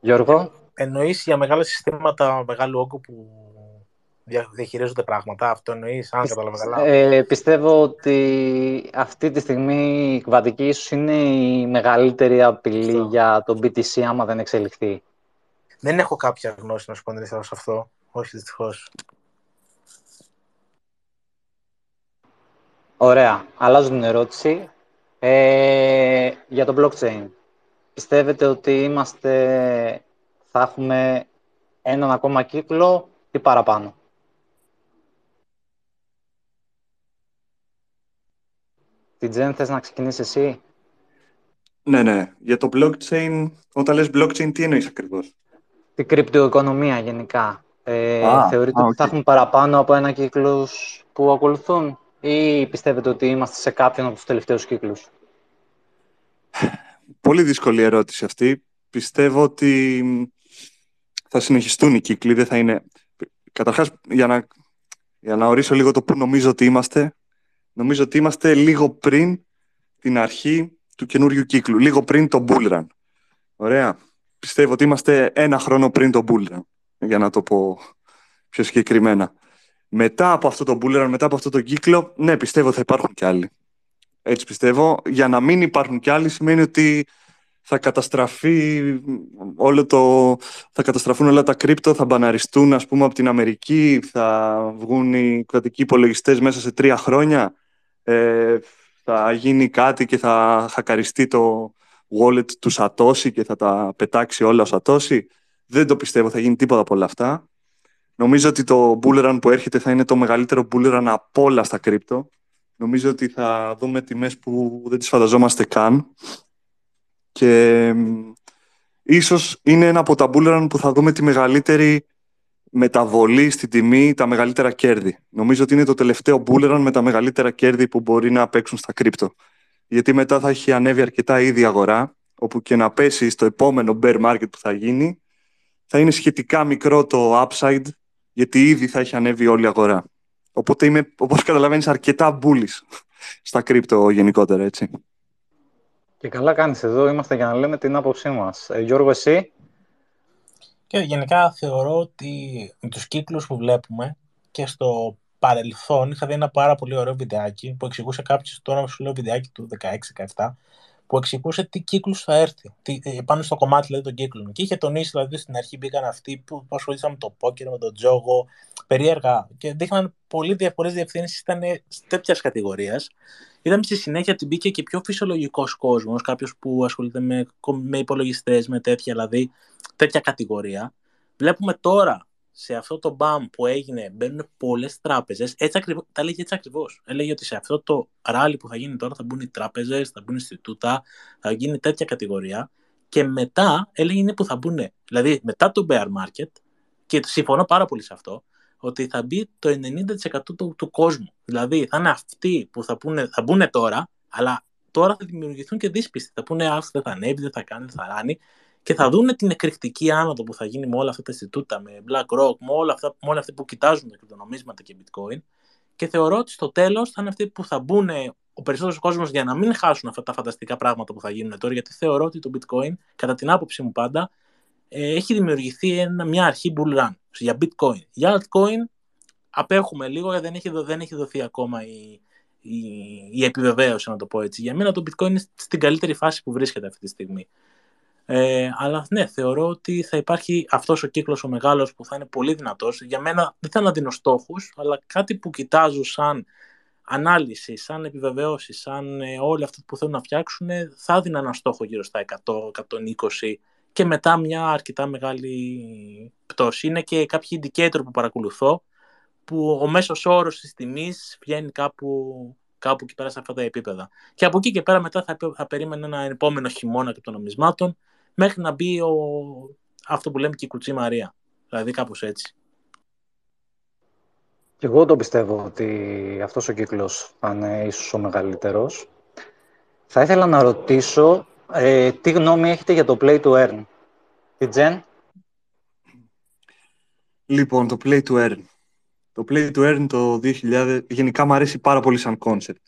Γιώργο; Εννοείς για μεγάλα συστήματα μεγάλου όγκου που διαχειρίζονται πράγματα, αυτό εννοείς, αν κατάλαβα καλά; Ε, πιστεύω ότι αυτή τη στιγμή η κβαντική ίσως είναι η μεγαλύτερη απειλή για το BTC άμα δεν εξελιχθεί. Δεν έχω κάποια γνώση να σου πω σε αυτό. Όχι, δυστυχώς. Ωραία. Αλλάζω την ερώτηση. Ε, για το blockchain. Πιστεύετε ότι είμαστε, θα έχουμε έναν ακόμα κύκλο ή παραπάνω; Την Τζεν, θες να ξεκινήσεις εσύ; Ναι, ναι. Για το blockchain, όταν λες blockchain, τι εννοείς ακριβώς; Την κρυπτοοικονομία γενικά. Ε, θεωρείτε ότι θα έχουμε παραπάνω από ένα κύκλος που ακολουθούν ή πιστεύετε ότι είμαστε σε κάποιον από τους τελευταίους κύκλους; Πολύ δύσκολη ερώτηση αυτή. Πιστεύω ότι θα συνεχιστούν οι κύκλοι, δεν θα είναι... Καταρχάς, για να, για να ορίσω λίγο το που νομίζω ότι είμαστε, νομίζω ότι είμαστε λίγο πριν την αρχή του καινούριου κύκλου, λίγο πριν το bull Ωραία. Πιστεύω ότι είμαστε ένα χρόνο πριν το bull για να το πω πιο συγκεκριμένα. Μετά από αυτό το bull μετά από αυτό το κύκλο, ναι, πιστεύω θα υπάρχουν κι άλλοι. Έτσι πιστεύω. Για να μην υπάρχουν κι άλλοι σημαίνει ότι θα καταστραφεί όλο το... θα καταστραφούν όλα τα κρύπτο, θα μπαναριστούν ας πούμε από την Αμερική, θα βγουν οι κρατικοί υπολογιστές μέσα σε τρία χρόνια, ε, θα γίνει κάτι και θα χακαριστεί το wallet του Satoshi και θα τα πετάξει όλα ο Satoshi. Δεν το πιστεύω, θα γίνει τίποτα από όλα αυτά. Νομίζω ότι το bull που έρχεται θα είναι το μεγαλύτερο bull από όλα στα κρύπτο. Νομίζω ότι θα δούμε τιμές που δεν τις φανταζόμαστε καν. Και ίσως είναι ένα από τα bull που θα δούμε τη μεγαλύτερη μεταβολή στην τιμή, τα μεγαλύτερα κέρδη. Νομίζω ότι είναι το τελευταίο bull με τα μεγαλύτερα κέρδη που μπορεί να παίξουν στα κρύπτο. Γιατί μετά θα έχει ανέβει αρκετά ήδη αγορά, όπου και να πέσει στο επόμενο bear market που θα γίνει, θα είναι σχετικά μικρό το upside, γιατί ήδη θα έχει ανέβει όλη η αγορά. Οπότε είμαι, όπως καταλαβαίνεις, αρκετά bullish στα κρύπτο γενικότερα, έτσι. Και καλά κάνεις εδώ, είμαστε για να λέμε την άποψή μας. Ε, Γιώργο, εσύ; Και γενικά θεωρώ ότι με τους κύκλους που βλέπουμε και στο παρελθόν είχα δει ένα πάρα πολύ ωραίο βιντεάκι που εξηγούσε κάποιος, τώρα σου λέω βιντεάκι του 16-17, που εξηγούσε τι κύκλους θα έρθει. Τι, ε, πάνω στο κομμάτι δηλαδή των κύκλων. Και είχε τονίσει, δηλαδή στην αρχή μπήκαν αυτοί που ασχολήθηκαν με το πόκερ, με τον τζόγο, περίεργα. Και δείχναν πολύ πολλές διευθύνσεις, ήταν τέτοιας κατηγορίας. Είδαμε στη συνέχεια ότι μπήκε και πιο φυσιολογικός κόσμος, κάποιος που ασχολείται με, με υπολογιστές, με τέτοια δηλαδή, τέτοια κατηγορία. Βλέπουμε τώρα σε αυτό το μπαμ που έγινε μπαίνουν πολλές τράπεζες. Τα έλεγε έτσι ακριβώς. Έλεγε ότι σε αυτό το ράλι που θα γίνει τώρα θα μπουν οι τράπεζες, θα μπουν οι Ινστιτούτα, θα γίνει τέτοια κατηγορία. Και μετά έλεγε είναι που θα μπουν. Δηλαδή μετά το bear market, και συμφωνώ πάρα πολύ σε αυτό, ότι θα μπει το 90% του, του κόσμου. Δηλαδή θα είναι αυτοί που θα, πούνε, θα μπουν τώρα, αλλά τώρα θα δημιουργηθούν και δύσπιστοι. Θα πούνε αυτό δεν θα ανέβει, δεν θα κάνει, δεν θα ράνει και θα δουν την εκρηκτική άνοδο που θα γίνει με όλα αυτά τα Ινστιτούτα, με BlackRock, με όλα αυτά, με όλα αυτά που κοιτάζουν τα κρυπτονομίσματα και bitcoin. Και θεωρώ ότι στο τέλος θα είναι αυτοί που θα μπουν ο περισσότερος κόσμος για να μην χάσουν αυτά τα φανταστικά πράγματα που θα γίνουν τώρα. Γιατί θεωρώ ότι το bitcoin, κατά την άποψή μου πάντα, ε, έχει δημιουργηθεί ένα, μια αρχή bull run για bitcoin. Για altcoin απέχουμε λίγο γιατί δεν έχει, δεν έχει δοθεί ακόμα η, η, η επιβεβαίωση, να το πω έτσι. Για μένα το bitcoin είναι στην καλύτερη φάση που βρίσκεται αυτή τη στιγμή. Ε, αλλά ναι, θεωρώ ότι θα υπάρχει αυτός ο κύκλος ο μεγάλος που θα είναι πολύ δυνατός. Για μένα δεν θέλω να δίνω στόχους, αλλά κάτι που κοιτάζω σαν ανάλυση, σαν επιβεβαίωση, σαν ε, όλοι αυτοί που θέλουν να φτιάξουν, θα δίνω ένα στόχο γύρω στα 100-120 και μετά μια αρκετά μεγάλη πτώση. Είναι και κάποιοι indicator που παρακολουθώ, που ο μέσος όρος της τιμής βγαίνει κάπου κάπου εκεί πέρα σε αυτά τα επίπεδα. Και από εκεί και πέρα μετά θα, θα περίμενε ένα επόμενο χειμώνα και των νομισμάτων μέχρι να μπει ο, αυτό που λέμε και η κουτσή Μαρία. Δηλαδή κάπως έτσι. Και εγώ το πιστεύω ότι αυτός ο κύκλος θα είναι ίσως ο μεγαλύτερος. Θα ήθελα να ρωτήσω ε, τι γνώμη έχετε για το play to earn; Τι Τζεν; Λοιπόν, το Play to Earn. Το Play to Earn το 2000 γενικά μου αρέσει πάρα πολύ σαν concept.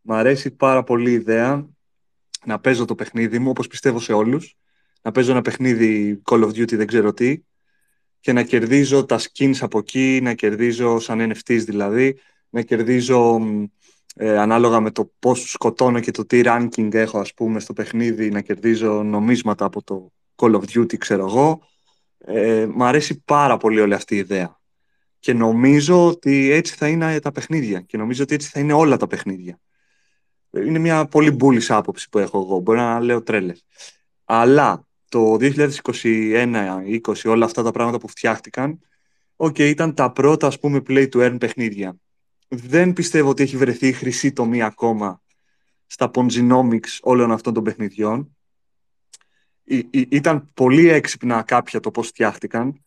Μ' αρέσει πάρα πολύ η ιδέα να παίζω το παιχνίδι μου, όπως πιστεύω σε όλους. Να παίζω ένα παιχνίδι Call of Duty δεν ξέρω τι και να κερδίζω τα skins από εκεί, να κερδίζω σαν NFTs δηλαδή, να κερδίζω ε, ανάλογα με το πώς σκοτώνω και το τι ranking έχω ας πούμε στο παιχνίδι, να κερδίζω νομίσματα από το Call of Duty ξέρω εγώ. Ε, μ' αρέσει πάρα πολύ όλη αυτή η ιδέα. Και νομίζω ότι έτσι θα είναι τα παιχνίδια και νομίζω ότι έτσι θα είναι όλα τα παιχνίδια. Είναι μια πολύ μπουλη άποψη που έχω εγώ. Μπορεί να λέω τρέλες. Αλλά το 2021-2020 όλα αυτά τα πράγματα που φτιάχτηκαν, okay, ήταν τα πρώτα ας πούμε play to earn παιχνίδια. Δεν πιστεύω ότι έχει βρεθεί η χρυσή τομή ακόμα στα ponzinomics όλων αυτών των παιχνιδιών. ήταν πολύ έξυπνα κάποια το πώς φτιάχτηκαν.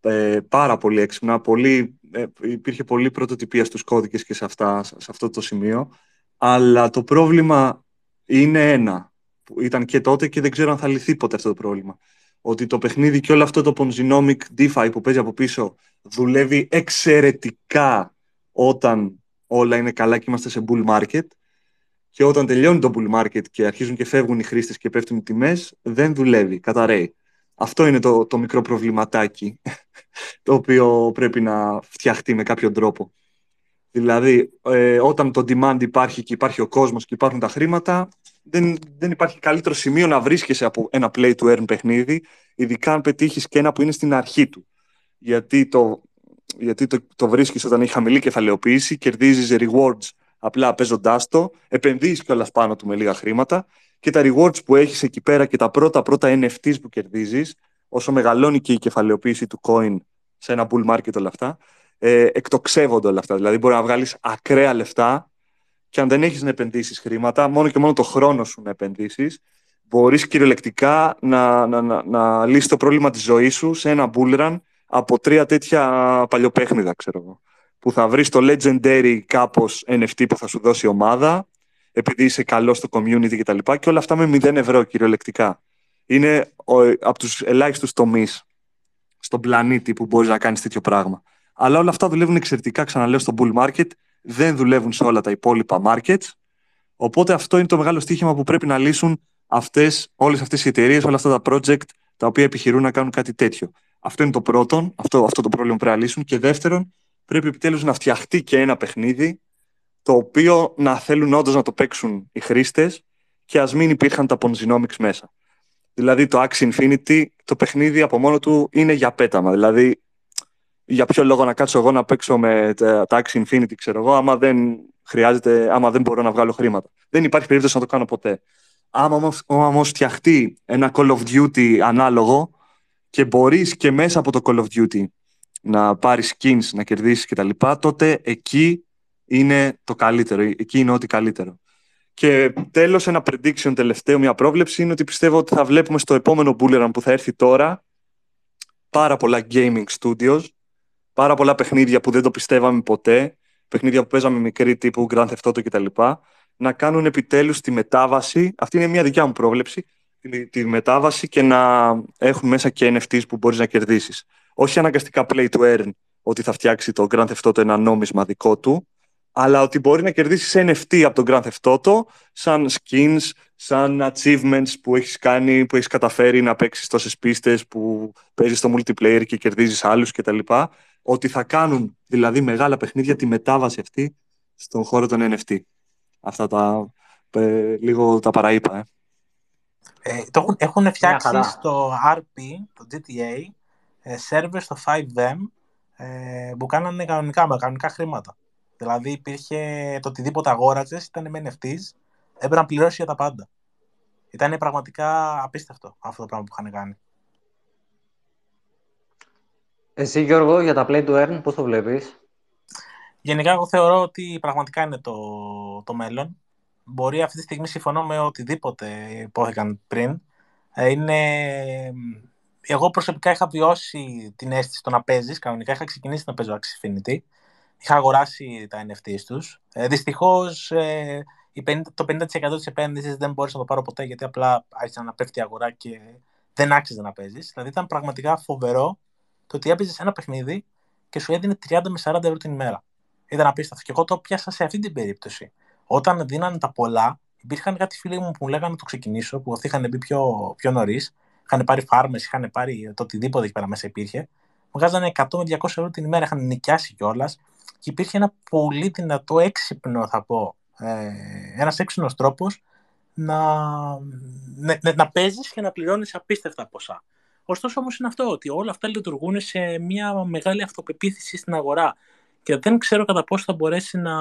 Ε, πάρα πολύ έξυπνα. Πολύ, ε, υπήρχε πολύ πρωτοτυπία στους κώδικες και σε, αυτά, σε αυτό το σημείο. Αλλά το πρόβλημα είναι ένα που ήταν και τότε και δεν ξέρω αν θα λυθεί ποτέ αυτό το πρόβλημα. Ότι το παιχνίδι και όλο αυτό το Ponzinomic DeFi που παίζει από πίσω δουλεύει εξαιρετικά όταν όλα είναι καλά και είμαστε σε bull market και όταν τελειώνει το bull market και αρχίζουν και φεύγουν οι χρήστες και πέφτουν οι τιμές, δεν δουλεύει, καταραίει. Αυτό είναι το, το μικρό προβληματάκι [LAUGHS] το οποίο πρέπει να φτιαχτεί με κάποιο τρόπο. Δηλαδή, ε, όταν το demand υπάρχει και υπάρχει ο κόσμος και υπάρχουν τα χρήματα, δεν, δεν υπάρχει καλύτερο σημείο να βρίσκεσαι από ένα play to earn παιχνίδι, ειδικά αν πετύχεις και ένα που είναι στην αρχή του. Γιατί το, γιατί το, το βρίσκεις όταν έχει χαμηλή κεφαλαιοποίηση, κερδίζεις rewards απλά παίζοντάς το, επενδύεις κιόλας πάνω του με λίγα χρήματα και τα rewards που έχεις εκεί πέρα και τα πρώτα πρώτα NFTs που κερδίζεις, όσο μεγαλώνει και η κεφαλαιοποίηση του coin σε ένα bull market όλα αυτά, ε, εκτοξεύονται όλα αυτά. Δηλαδή μπορεί να βγάλεις ακραία λεφτά και αν δεν έχεις να επενδύσεις χρήματα, μόνο και μόνο το χρόνο σου να επενδύσεις, μπορείς κυριολεκτικά να, να, να, να λύσεις το πρόβλημα της ζωής σου σε ένα bull run από τρία τέτοια παλιοπέχνιδα, ξέρω εγώ. Που θα βρεις το legendary κάπως NFT που θα σου δώσει η ομάδα, επειδή είσαι καλός στο community κτλ. Και, και όλα αυτά με 0 ευρώ κυριολεκτικά. Είναι από τους ελάχιστους τομείς στον πλανήτη που μπορείς να κάνεις τέτοιο πράγμα. Αλλά όλα αυτά δουλεύουν εξαιρετικά, ξαναλέω, στο bull market. Δεν δουλεύουν σε όλα τα υπόλοιπα markets. Οπότε αυτό είναι το μεγάλο στοίχημα που πρέπει να λύσουν αυτές, όλες αυτές οι εταιρείες, όλα αυτά τα project τα οποία επιχειρούν να κάνουν κάτι τέτοιο. Αυτό είναι το πρώτο, αυτό, αυτό το πρόβλημα που πρέπει να λύσουν. Και δεύτερον, πρέπει επιτέλους να φτιαχτεί και ένα παιχνίδι το οποίο να θέλουν όντως να το παίξουν οι χρήστες και ας μην υπήρχαν τα Ponzinomics μέσα. Δηλαδή το Axie Infinity, το παιχνίδι από μόνο του είναι για πέταμα. Δηλαδή για ποιο λόγο να κάτσω εγώ να παίξω με τα Axie Infinity, ξέρω εγώ, άμα δεν χρειάζεται, άμα δεν μπορώ να βγάλω χρήματα. Δεν υπάρχει περίπτωση να το κάνω ποτέ. Άμα όμως φτιαχτεί ένα Call of Duty ανάλογο και μπορείς και μέσα από το Call of Duty να πάρεις skins, να κερδίσεις κτλ., τότε εκεί είναι το καλύτερο. Εκεί είναι ό,τι καλύτερο. Και τέλος, ένα prediction τελευταίο, μια πρόβλεψη είναι ότι πιστεύω ότι θα βλέπουμε στο επόμενο Bulleran που θα έρθει τώρα πάρα πολλά gaming studios πάρα πολλά παιχνίδια που δεν το πιστεύαμε ποτέ, παιχνίδια που παίζαμε μικρή τύπου Grand Theft Auto κτλ. Να κάνουν επιτέλους τη μετάβαση, αυτή είναι μια δικιά μου πρόβλεψη, τη, τη μετάβαση και να έχουν μέσα και NFTs που μπορείς να κερδίσεις. Όχι αναγκαστικά play to earn, ότι θα φτιάξει το Grand Theft Auto ένα νόμισμα δικό του, αλλά ότι μπορεί να κερδίσεις NFT από το Grand Theft Auto σαν skins, σαν achievements που έχεις κάνει, που έχεις καταφέρει να παίξεις τόσες πίστες, που παίζεις στο multiplayer και κερδίζεις άλλους κτλ ότι θα κάνουν δηλαδή μεγάλα παιχνίδια τη μετάβαση αυτή στον χώρο των NFT. Αυτά τα ε, λίγο τα παραείπα. Ε. Ε, το έχουν, έχουν φτιάξει στο RP, το GTA, ε, server στο 5M ε, που κάνανε κανονικά, με κανονικά χρήματα. Δηλαδή υπήρχε το οτιδήποτε αγόραζες, ήταν με NFTs, έπρεπε να πληρώσεις για τα πάντα. Ήταν πραγματικά απίστευτο αυτό το πράγμα που είχαν κάνει. Εσύ Γιώργο, για τα play to earn, πώς το βλέπεις; Γενικά, εγώ θεωρώ ότι πραγματικά είναι το, το μέλλον. Μπορεί αυτή τη στιγμή συμφωνώ με οτιδήποτε υπόθηκαν πριν. Ε, είναι... Εγώ προσωπικά είχα βιώσει την αίσθηση το να παίζεις. Κανονικά είχα ξεκινήσει να παίζω Axie Infinity. Είχα αγοράσει τα NFTs τους. Ε, Δυστυχώς ε, το 50% της επένδυσης δεν μπόρεσα να το πάρω ποτέ γιατί απλά άρχισε να πέφτει η αγορά και δεν άξιζε να παίζεις. Δηλαδή ήταν πραγματικά φοβερό το ότι έπαιζες ένα παιχνίδι και σου έδινε 30 με 40 ευρώ την ημέρα. Ήταν απίστευτο. Και εγώ το πιάσα σε αυτή την περίπτωση. Όταν δίνανε τα πολλά, υπήρχαν κάτι φίλοι μου που μου λέγανε να το ξεκινήσω, που είχαν μπει πιο, πιο νωρίς. Είχαν πάρει φάρμες, είχαν πάρει το οτιδήποτε εκεί πέρα μέσα υπήρχε. Βγάζανε 100 με 200 ευρώ την ημέρα, είχαν νοικιάσει κιόλας. Και υπήρχε ένα πολύ δυνατό έξυπνο, θα πω, ε, ένας έξυπνος τρόπος να, να, να παίζεις και να πληρώνεις απίστευτα ποσά. Ωστόσο όμως είναι αυτό, ότι όλα αυτά λειτουργούν σε μια μεγάλη αυτοπεποίθηση στην αγορά και δεν ξέρω κατά πόσο θα μπορέσει να,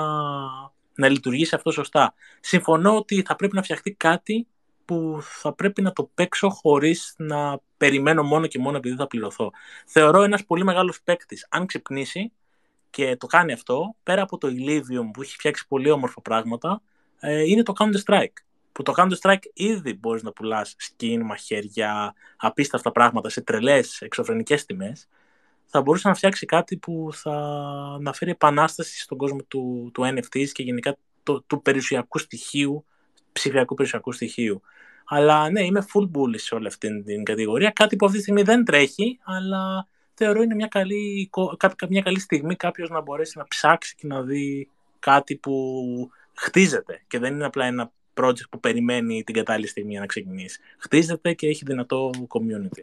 να λειτουργήσει αυτό σωστά. Συμφωνώ ότι θα πρέπει να φτιαχτεί κάτι που θα πρέπει να το παίξω χωρίς να περιμένω μόνο και μόνο επειδή θα πληρωθώ. Θεωρώ ένας πολύ μεγάλος παίκτης, αν ξυπνήσει και το κάνει αυτό, πέρα από το Elysium που έχει φτιάξει πολύ όμορφα πράγματα, ε, είναι το Counter-Strike. Που το Counter-Strike ήδη μπορείς να πουλάς skin, μαχαίρια, απίστευτα πράγματα σε τρελές εξωφρενικές τιμές θα μπορούσε να φτιάξει κάτι που θα να φέρει επανάσταση στον κόσμο του, του NFTs και γενικά το, του περιουσιακού στοιχείου, ψηφιακού περιουσιακού στοιχείου. Αλλά ναι, είμαι full bullish σε όλη αυτή την κατηγορία. Κάτι που αυτή τη στιγμή δεν τρέχει, αλλά θεωρώ είναι μια καλή, μια καλή στιγμή κάποιος να μπορέσει να ψάξει και να δει κάτι που χτίζεται και δεν είναι απλά ένα project που περιμένει την κατάλληλη στιγμή να ξεκινήσει. Χτίζεται και έχει δυνατό community.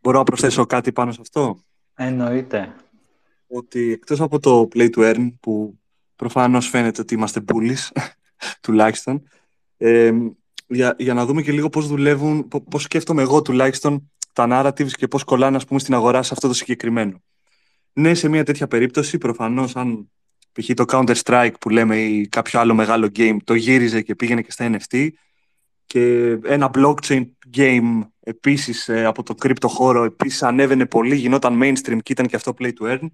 Μπορώ να προσθέσω κάτι πάνω σε αυτό; Εννοείται. Ότι εκτός από το play to earn, που προφανώς φαίνεται ότι είμαστε bullies, [LAUGHS] τουλάχιστον, ε, για, για να δούμε και λίγο πώς δουλεύουν, πώς σκέφτομαι εγώ τουλάχιστον τα narratives και πώς κολλάνε ας πούμε, στην αγορά σε αυτό το συγκεκριμένο. Ναι, σε μια τέτοια περίπτωση, προφανώς αν π.χ. το Counter-Strike που λέμε ή κάποιο άλλο μεγάλο game το γύριζε και πήγαινε και στα NFT και ένα blockchain game επίσης ε, από το crypto χώρο επίσης ανέβαινε πολύ, γινόταν mainstream και ήταν και αυτό play to earn,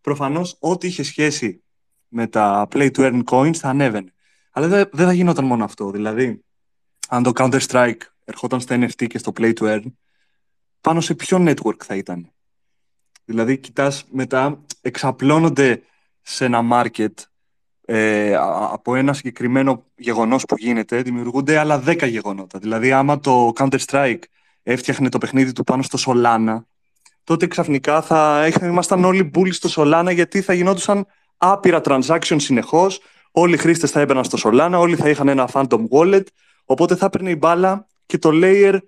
προφανώς ό,τι είχε σχέση με τα play to earn coins θα ανέβαινε. Αλλά δεν, δεν θα γινόταν μόνο αυτό. Δηλαδή, αν το Counter-Strike ερχόταν στα NFT και στο play to earn, πάνω σε ποιο network θα ήταν. Δηλαδή, κοιτάς μετά, εξαπλώνονται σε ένα market ε, από ένα συγκεκριμένο γεγονός που γίνεται, δημιουργούνται άλλα δέκα γεγονότα. Δηλαδή, άμα το Counter-Strike έφτιαχνε το παιχνίδι του πάνω στο Solana, τότε ξαφνικά θα ήμασταν όλοι μπουλοι στο Solana γιατί θα γινόντουσαν άπειρα transactions συνεχώς, όλοι οι χρήστες θα έμπαιναν στο Solana, όλοι θα είχαν ένα Phantom Wallet, οπότε θα έπαιρνε η μπάλα και το layer,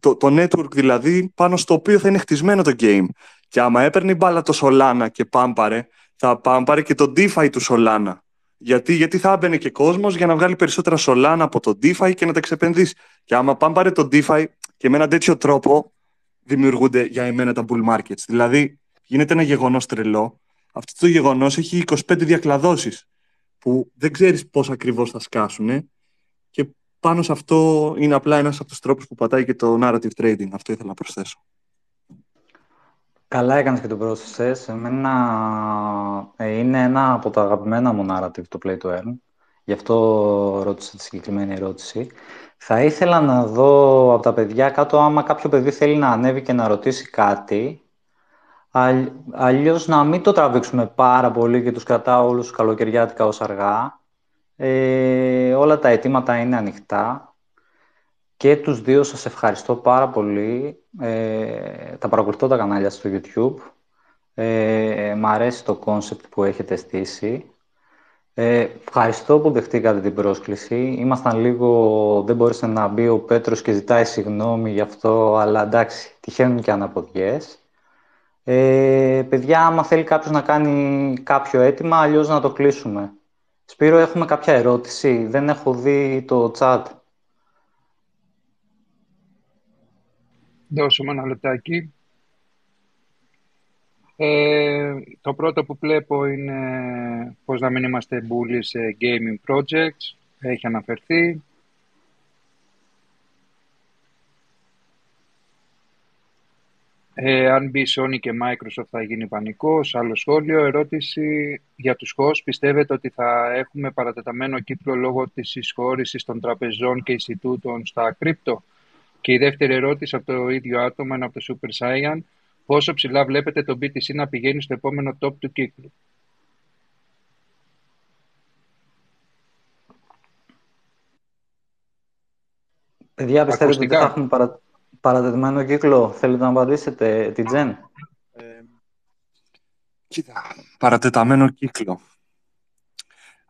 το, το network δηλαδή, πάνω στο οποίο θα είναι χτισμένο το game. Και άμα έπαιρνε η μπάλα το Solana και πάμπαρε, θα πάμπαρε και το DeFi του Solana. Γιατί, γιατί θα έμπαινε και κόσμος για να βγάλει περισσότερα Solana από το DeFi και να τα εξεπενδύσει. Και άμα πάμπαρε το DeFi και με έναν τέτοιο τρόπο δημιουργούνται για εμένα τα bull markets. Δηλαδή, γίνεται ένα γεγονός τρελό. Αυτό το γεγονός έχει 25 διακλαδώσεις που δεν ξέρεις πώς ακριβώς θα σκάσουν. Και πάνω σε αυτό είναι απλά ένας από τους τρόπους που πατάει και το narrative trading. Αυτό ήθελα να προσθέσω. Καλά έκανες και το πρόσθεσες. Εμένα ε, είναι ένα από τα αγαπημένα μου narrative το Play to Earn. Γι' αυτό ρώτησα τη συγκεκριμένη ερώτηση. Θα ήθελα να δω από τα παιδιά κάτω άμα κάποιο παιδί θέλει να ανέβει και να ρωτήσει κάτι. Αλλ, αλλιώς να μην το τραβήξουμε πάρα πολύ και τους κρατάω όλους καλοκαιριάτικα ως αργά. Ε, όλα τα αιτήματα είναι ανοιχτά. Και τους δύο σας ευχαριστώ πάρα πολύ. Ε, τα παρακολουθώ τα κανάλια στο YouTube. Ε, μ' αρέσει το concept που έχετε στήσει. Ε, ευχαριστώ που δεχτήκατε την πρόσκληση. Ήμασταν λίγο... Δεν μπόρεσε να μπει ο Πέτρος και ζητάει συγγνώμη γι' αυτό, αλλά εντάξει, τυχαίνουν και αναποδιές. Ε, παιδιά, άμα θέλει κάποιος να κάνει κάποιο αίτημα, αλλιώς να το κλείσουμε. Σπύρο, έχουμε κάποια ερώτηση; Δεν έχω δει το chat. Δώσουμε ένα λεπτάκι. Ε, το πρώτο που βλέπω είναι πώς να μην είμαστε bullies σε gaming projects. Έχει αναφερθεί. Ε, αν μπει Sony και Microsoft θα γίνει πανικός. Άλλο σχόλιο. Ερώτηση για τους hosts. Πιστεύετε ότι θα έχουμε παρατεταμένο κύκλο λόγω της εισχώρησης των τραπεζών και Ινστιτούτων στα κρύπτο. Και η δεύτερη ερώτηση από το ίδιο άτομο είναι από το Super Saiyan. Πόσο ψηλά βλέπετε το BTC να πηγαίνει στο επόμενο top του κύκλου; Παιδιά, πιστεύω ότι δεν θα έχουμε παρα... παρατεταμένο κύκλο; Θέλετε να απαντήσετε, την Τζεν. Ε, κοίτα, παρατεταμένο κύκλο.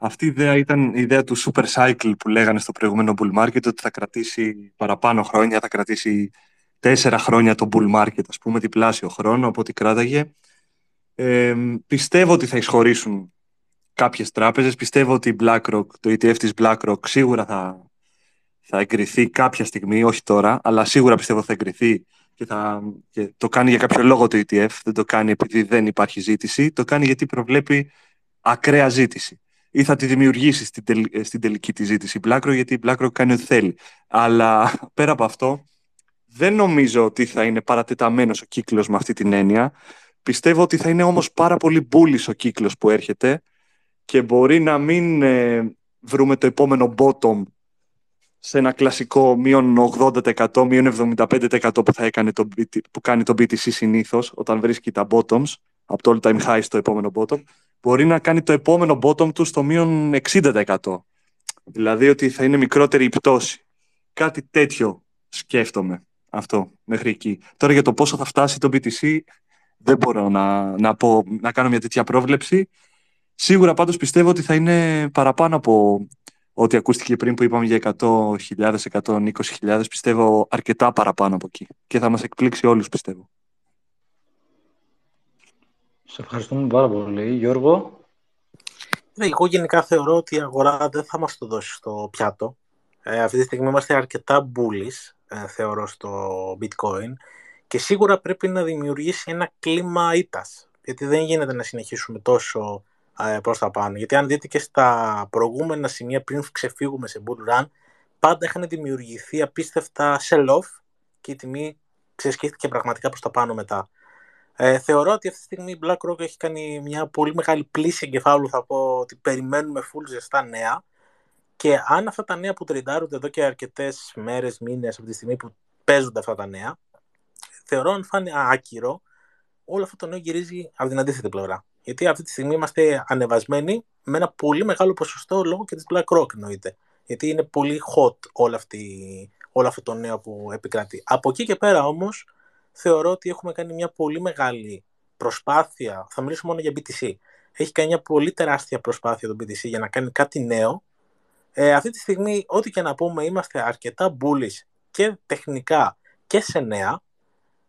Αυτή η ιδέα ήταν η ιδέα του super cycle που λέγανε στο προηγούμενο bull market, ότι θα κρατήσει παραπάνω χρόνια, θα κρατήσει τέσσερα χρόνια το bull market, ας πούμε, διπλάσιο χρόνο από ό,τι κράταγε. Ε, πιστεύω ότι θα εισχωρήσουν κάποιες τράπεζες. Πιστεύω ότι η BlackRock, το ETF της BlackRock σίγουρα θα, θα εγκριθεί κάποια στιγμή, όχι τώρα, αλλά σίγουρα πιστεύω θα εγκριθεί και, θα, και το κάνει για κάποιο λόγο το ETF. Δεν το κάνει επειδή δεν υπάρχει ζήτηση, το κάνει γιατί προβλέπει ακραία ζήτηση ή θα τη δημιουργήσεις στην, στην τελική τη ζήτηση η BlackRock, γιατί η BlackRock κάνει ό,τι θέλει. Αλλά [LAUGHS] πέρα από αυτό, δεν νομίζω ότι θα είναι παρατεταμένος ο κύκλος με αυτή την έννοια. Πιστεύω ότι θα είναι όμως πάρα πολύ μπούλης ο κύκλος που έρχεται και μπορεί να μην ε, βρούμε το επόμενο bottom σε ένα κλασικό μείον 80%, μείον 75% που, θα έκανε το, που κάνει το BTC συνήθως όταν βρίσκει τα bottoms από το all time high στο επόμενο bottom μπορεί να κάνει το επόμενο bottom του στο μείον 60%. Δηλαδή ότι θα είναι μικρότερη η πτώση. Κάτι τέτοιο σκέφτομαι αυτό μέχρι εκεί. Τώρα για το πόσο θα φτάσει το BTC δεν μπορώ να, να, πω, να κάνω μια τέτοια πρόβλεψη. Σίγουρα πάντως πιστεύω ότι θα είναι παραπάνω από ό,τι ακούστηκε πριν που είπαμε για 100.000, 120.000. Πιστεύω αρκετά παραπάνω από εκεί. Και θα μας εκπλήξει όλους πιστεύω. Σε ευχαριστούμε πάρα πολύ. Γιώργο. Ναι, εγώ γενικά θεωρώ ότι η αγορά δεν θα μας το δώσει στο πιάτο. Ε, αυτή τη στιγμή είμαστε αρκετά bullish, ε, θεωρώ, στο bitcoin και σίγουρα πρέπει να δημιουργήσει ένα κλίμα ήττας. Γιατί δεν γίνεται να συνεχίσουμε τόσο ε, προς τα πάνω. Γιατί αν δείτε και στα προηγούμενα σημεία πριν ξεφύγουμε σε bull run, πάντα είχαν δημιουργηθεί απίστευτα sell-off και η τιμή ξεσκίστηκε πραγματικά προς τα πάνω μετά. Ε, θεωρώ ότι αυτή τη στιγμή η BlackRock έχει κάνει μια πολύ μεγάλη πλήση εγκεφάλου. Θα πω ότι περιμένουμε full ζεστά νέα. Και αν αυτά τα νέα που τριντάρονται εδώ και αρκετές μέρες, μήνες από τη στιγμή που παίζονται αυτά τα νέα, θεωρώ αν φάνει άκυρο, όλο αυτό το νέο γυρίζει από την αντίθετη πλευρά. Γιατί αυτή τη στιγμή είμαστε ανεβασμένοι με ένα πολύ μεγάλο ποσοστό λόγω και της BlackRock εννοείται. Γιατί είναι πολύ hot όλο, αυτή, όλο αυτό το νέο που επικρατεί. Από εκεί και πέρα όμως, θεωρώ ότι έχουμε κάνει μια πολύ μεγάλη προσπάθεια, θα μιλήσω μόνο για BTC, έχει κάνει μια πολύ τεράστια προσπάθεια το BTC για να κάνει κάτι νέο. Ε, αυτή τη στιγμή, ό,τι και να πούμε, είμαστε αρκετά bullish και τεχνικά και σε νέα.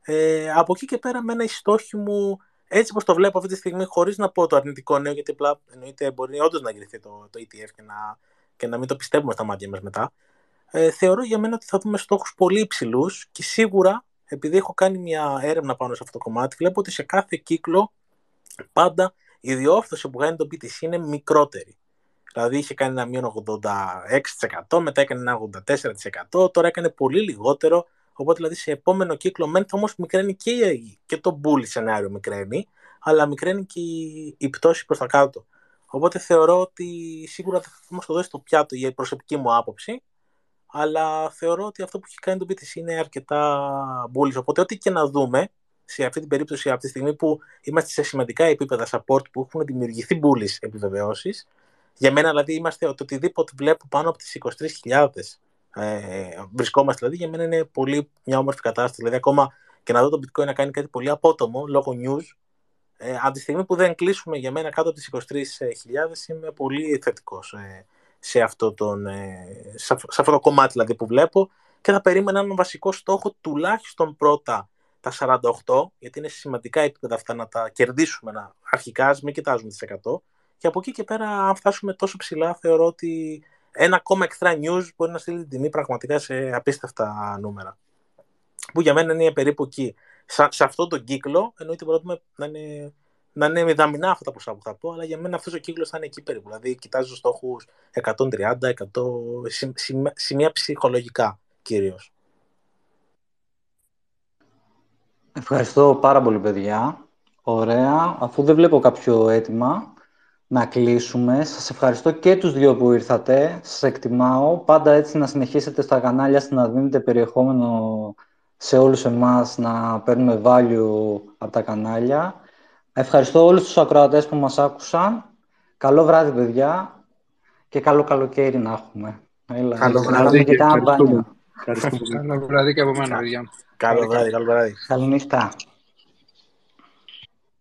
Ε, από εκεί και πέρα, με ένα στόχη μου, έτσι όπως το βλέπω αυτή τη στιγμή, χωρίς να πω το αρνητικό νέο, γιατί απλά εννοείται μπορεί όντως να εγκριθεί το, το ETF και να, και να μην το πιστεύουμε στα μάτια μας μετά. Ε, θεωρώ για μένα ότι θα δούμε στόχους πολύ υψηλούς και σίγουρα επειδή έχω κάνει μια έρευνα πάνω σε αυτό το κομμάτι, βλέπω ότι σε κάθε κύκλο πάντα η διόρθωση που κάνει το BTC είναι μικρότερη. Δηλαδή είχε κάνει ένα μείον 86%, μετά έκανε ένα 84%, τώρα έκανε πολύ λιγότερο. Οπότε δηλαδή σε επόμενο κύκλο μένει όμως μικραίνει και, και το bully σενάριο μικραίνει, αλλά μικραίνει και η, η πτώση προς τα κάτω. Οπότε θεωρώ ότι σίγουρα θα μας το δώσει το πιάτο για η προσωπική μου άποψη αλλά θεωρώ ότι αυτό που έχει κάνει το BTC είναι αρκετά bullish. Οπότε, ό,τι και να δούμε, σε αυτή την περίπτωση, από τη στιγμή που είμαστε σε σημαντικά επίπεδα support που έχουν δημιουργηθεί bullish επιβεβαιώσεις, για μένα δηλαδή είμαστε ότι οτιδήποτε βλέπω πάνω από τις 23.000 ε, βρισκόμαστε, δηλαδή για μένα είναι πολύ μια όμορφη κατάσταση. Δηλαδή, ακόμα και να δω το bitcoin να κάνει κάτι πολύ απότομο λόγω news, ε, από τη στιγμή που δεν κλείσουμε για μένα κάτω από τις 23.000 είμαι πολύ θετικός. Ε, σε αυτό, τον, ε, σε αυτό το κομμάτι δηλαδή, που βλέπω και θα περίμενα έναν βασικό στόχο τουλάχιστον πρώτα τα 48, γιατί είναι σημαντικά επίπεδα αυτά να τα κερδίσουμε να, αρχικά, μην κοιτάζουμε τις 100 και από εκεί και πέρα αν φτάσουμε τόσο ψηλά θεωρώ ότι ένα ακόμα extra news μπορεί να στείλει την τιμή πραγματικά σε απίστευτα νούμερα. Που για μένα είναι περίπου εκεί. Σε, σε αυτόν τον κύκλο εννοείται μπορούμε να είναι να είναι μηδαμινά αυτά τα ποσά που θα πω, αλλά για μένα αυτός ο κύκλος θα είναι εκεί περίπου. Δηλαδή, κοιτάζω στόχους 130, 100, σημεία ψυχολογικά κυρίως. Ευχαριστώ πάρα πολύ, παιδιά. Ωραία. Αφού δεν βλέπω κάποιο αίτημα να κλείσουμε, σας ευχαριστώ και τους δύο που ήρθατε. Σας εκτιμάω. Πάντα έτσι να συνεχίσετε στα κανάλια, να δίνετε περιεχόμενο σε όλους εμάς, να παίρνουμε value από τα κανάλια. Ευχαριστώ όλους τους ακροατές που μας άκουσαν. Καλό βράδυ, παιδιά. Και καλό καλοκαίρι να έχουμε. Έλα, καλό βράδυ και Ευχαριστώ πολύ. Καλό βράδυ και από μένα, παιδιά. Καλό βράδυ, καλό βράδυ. Καληνύχτα.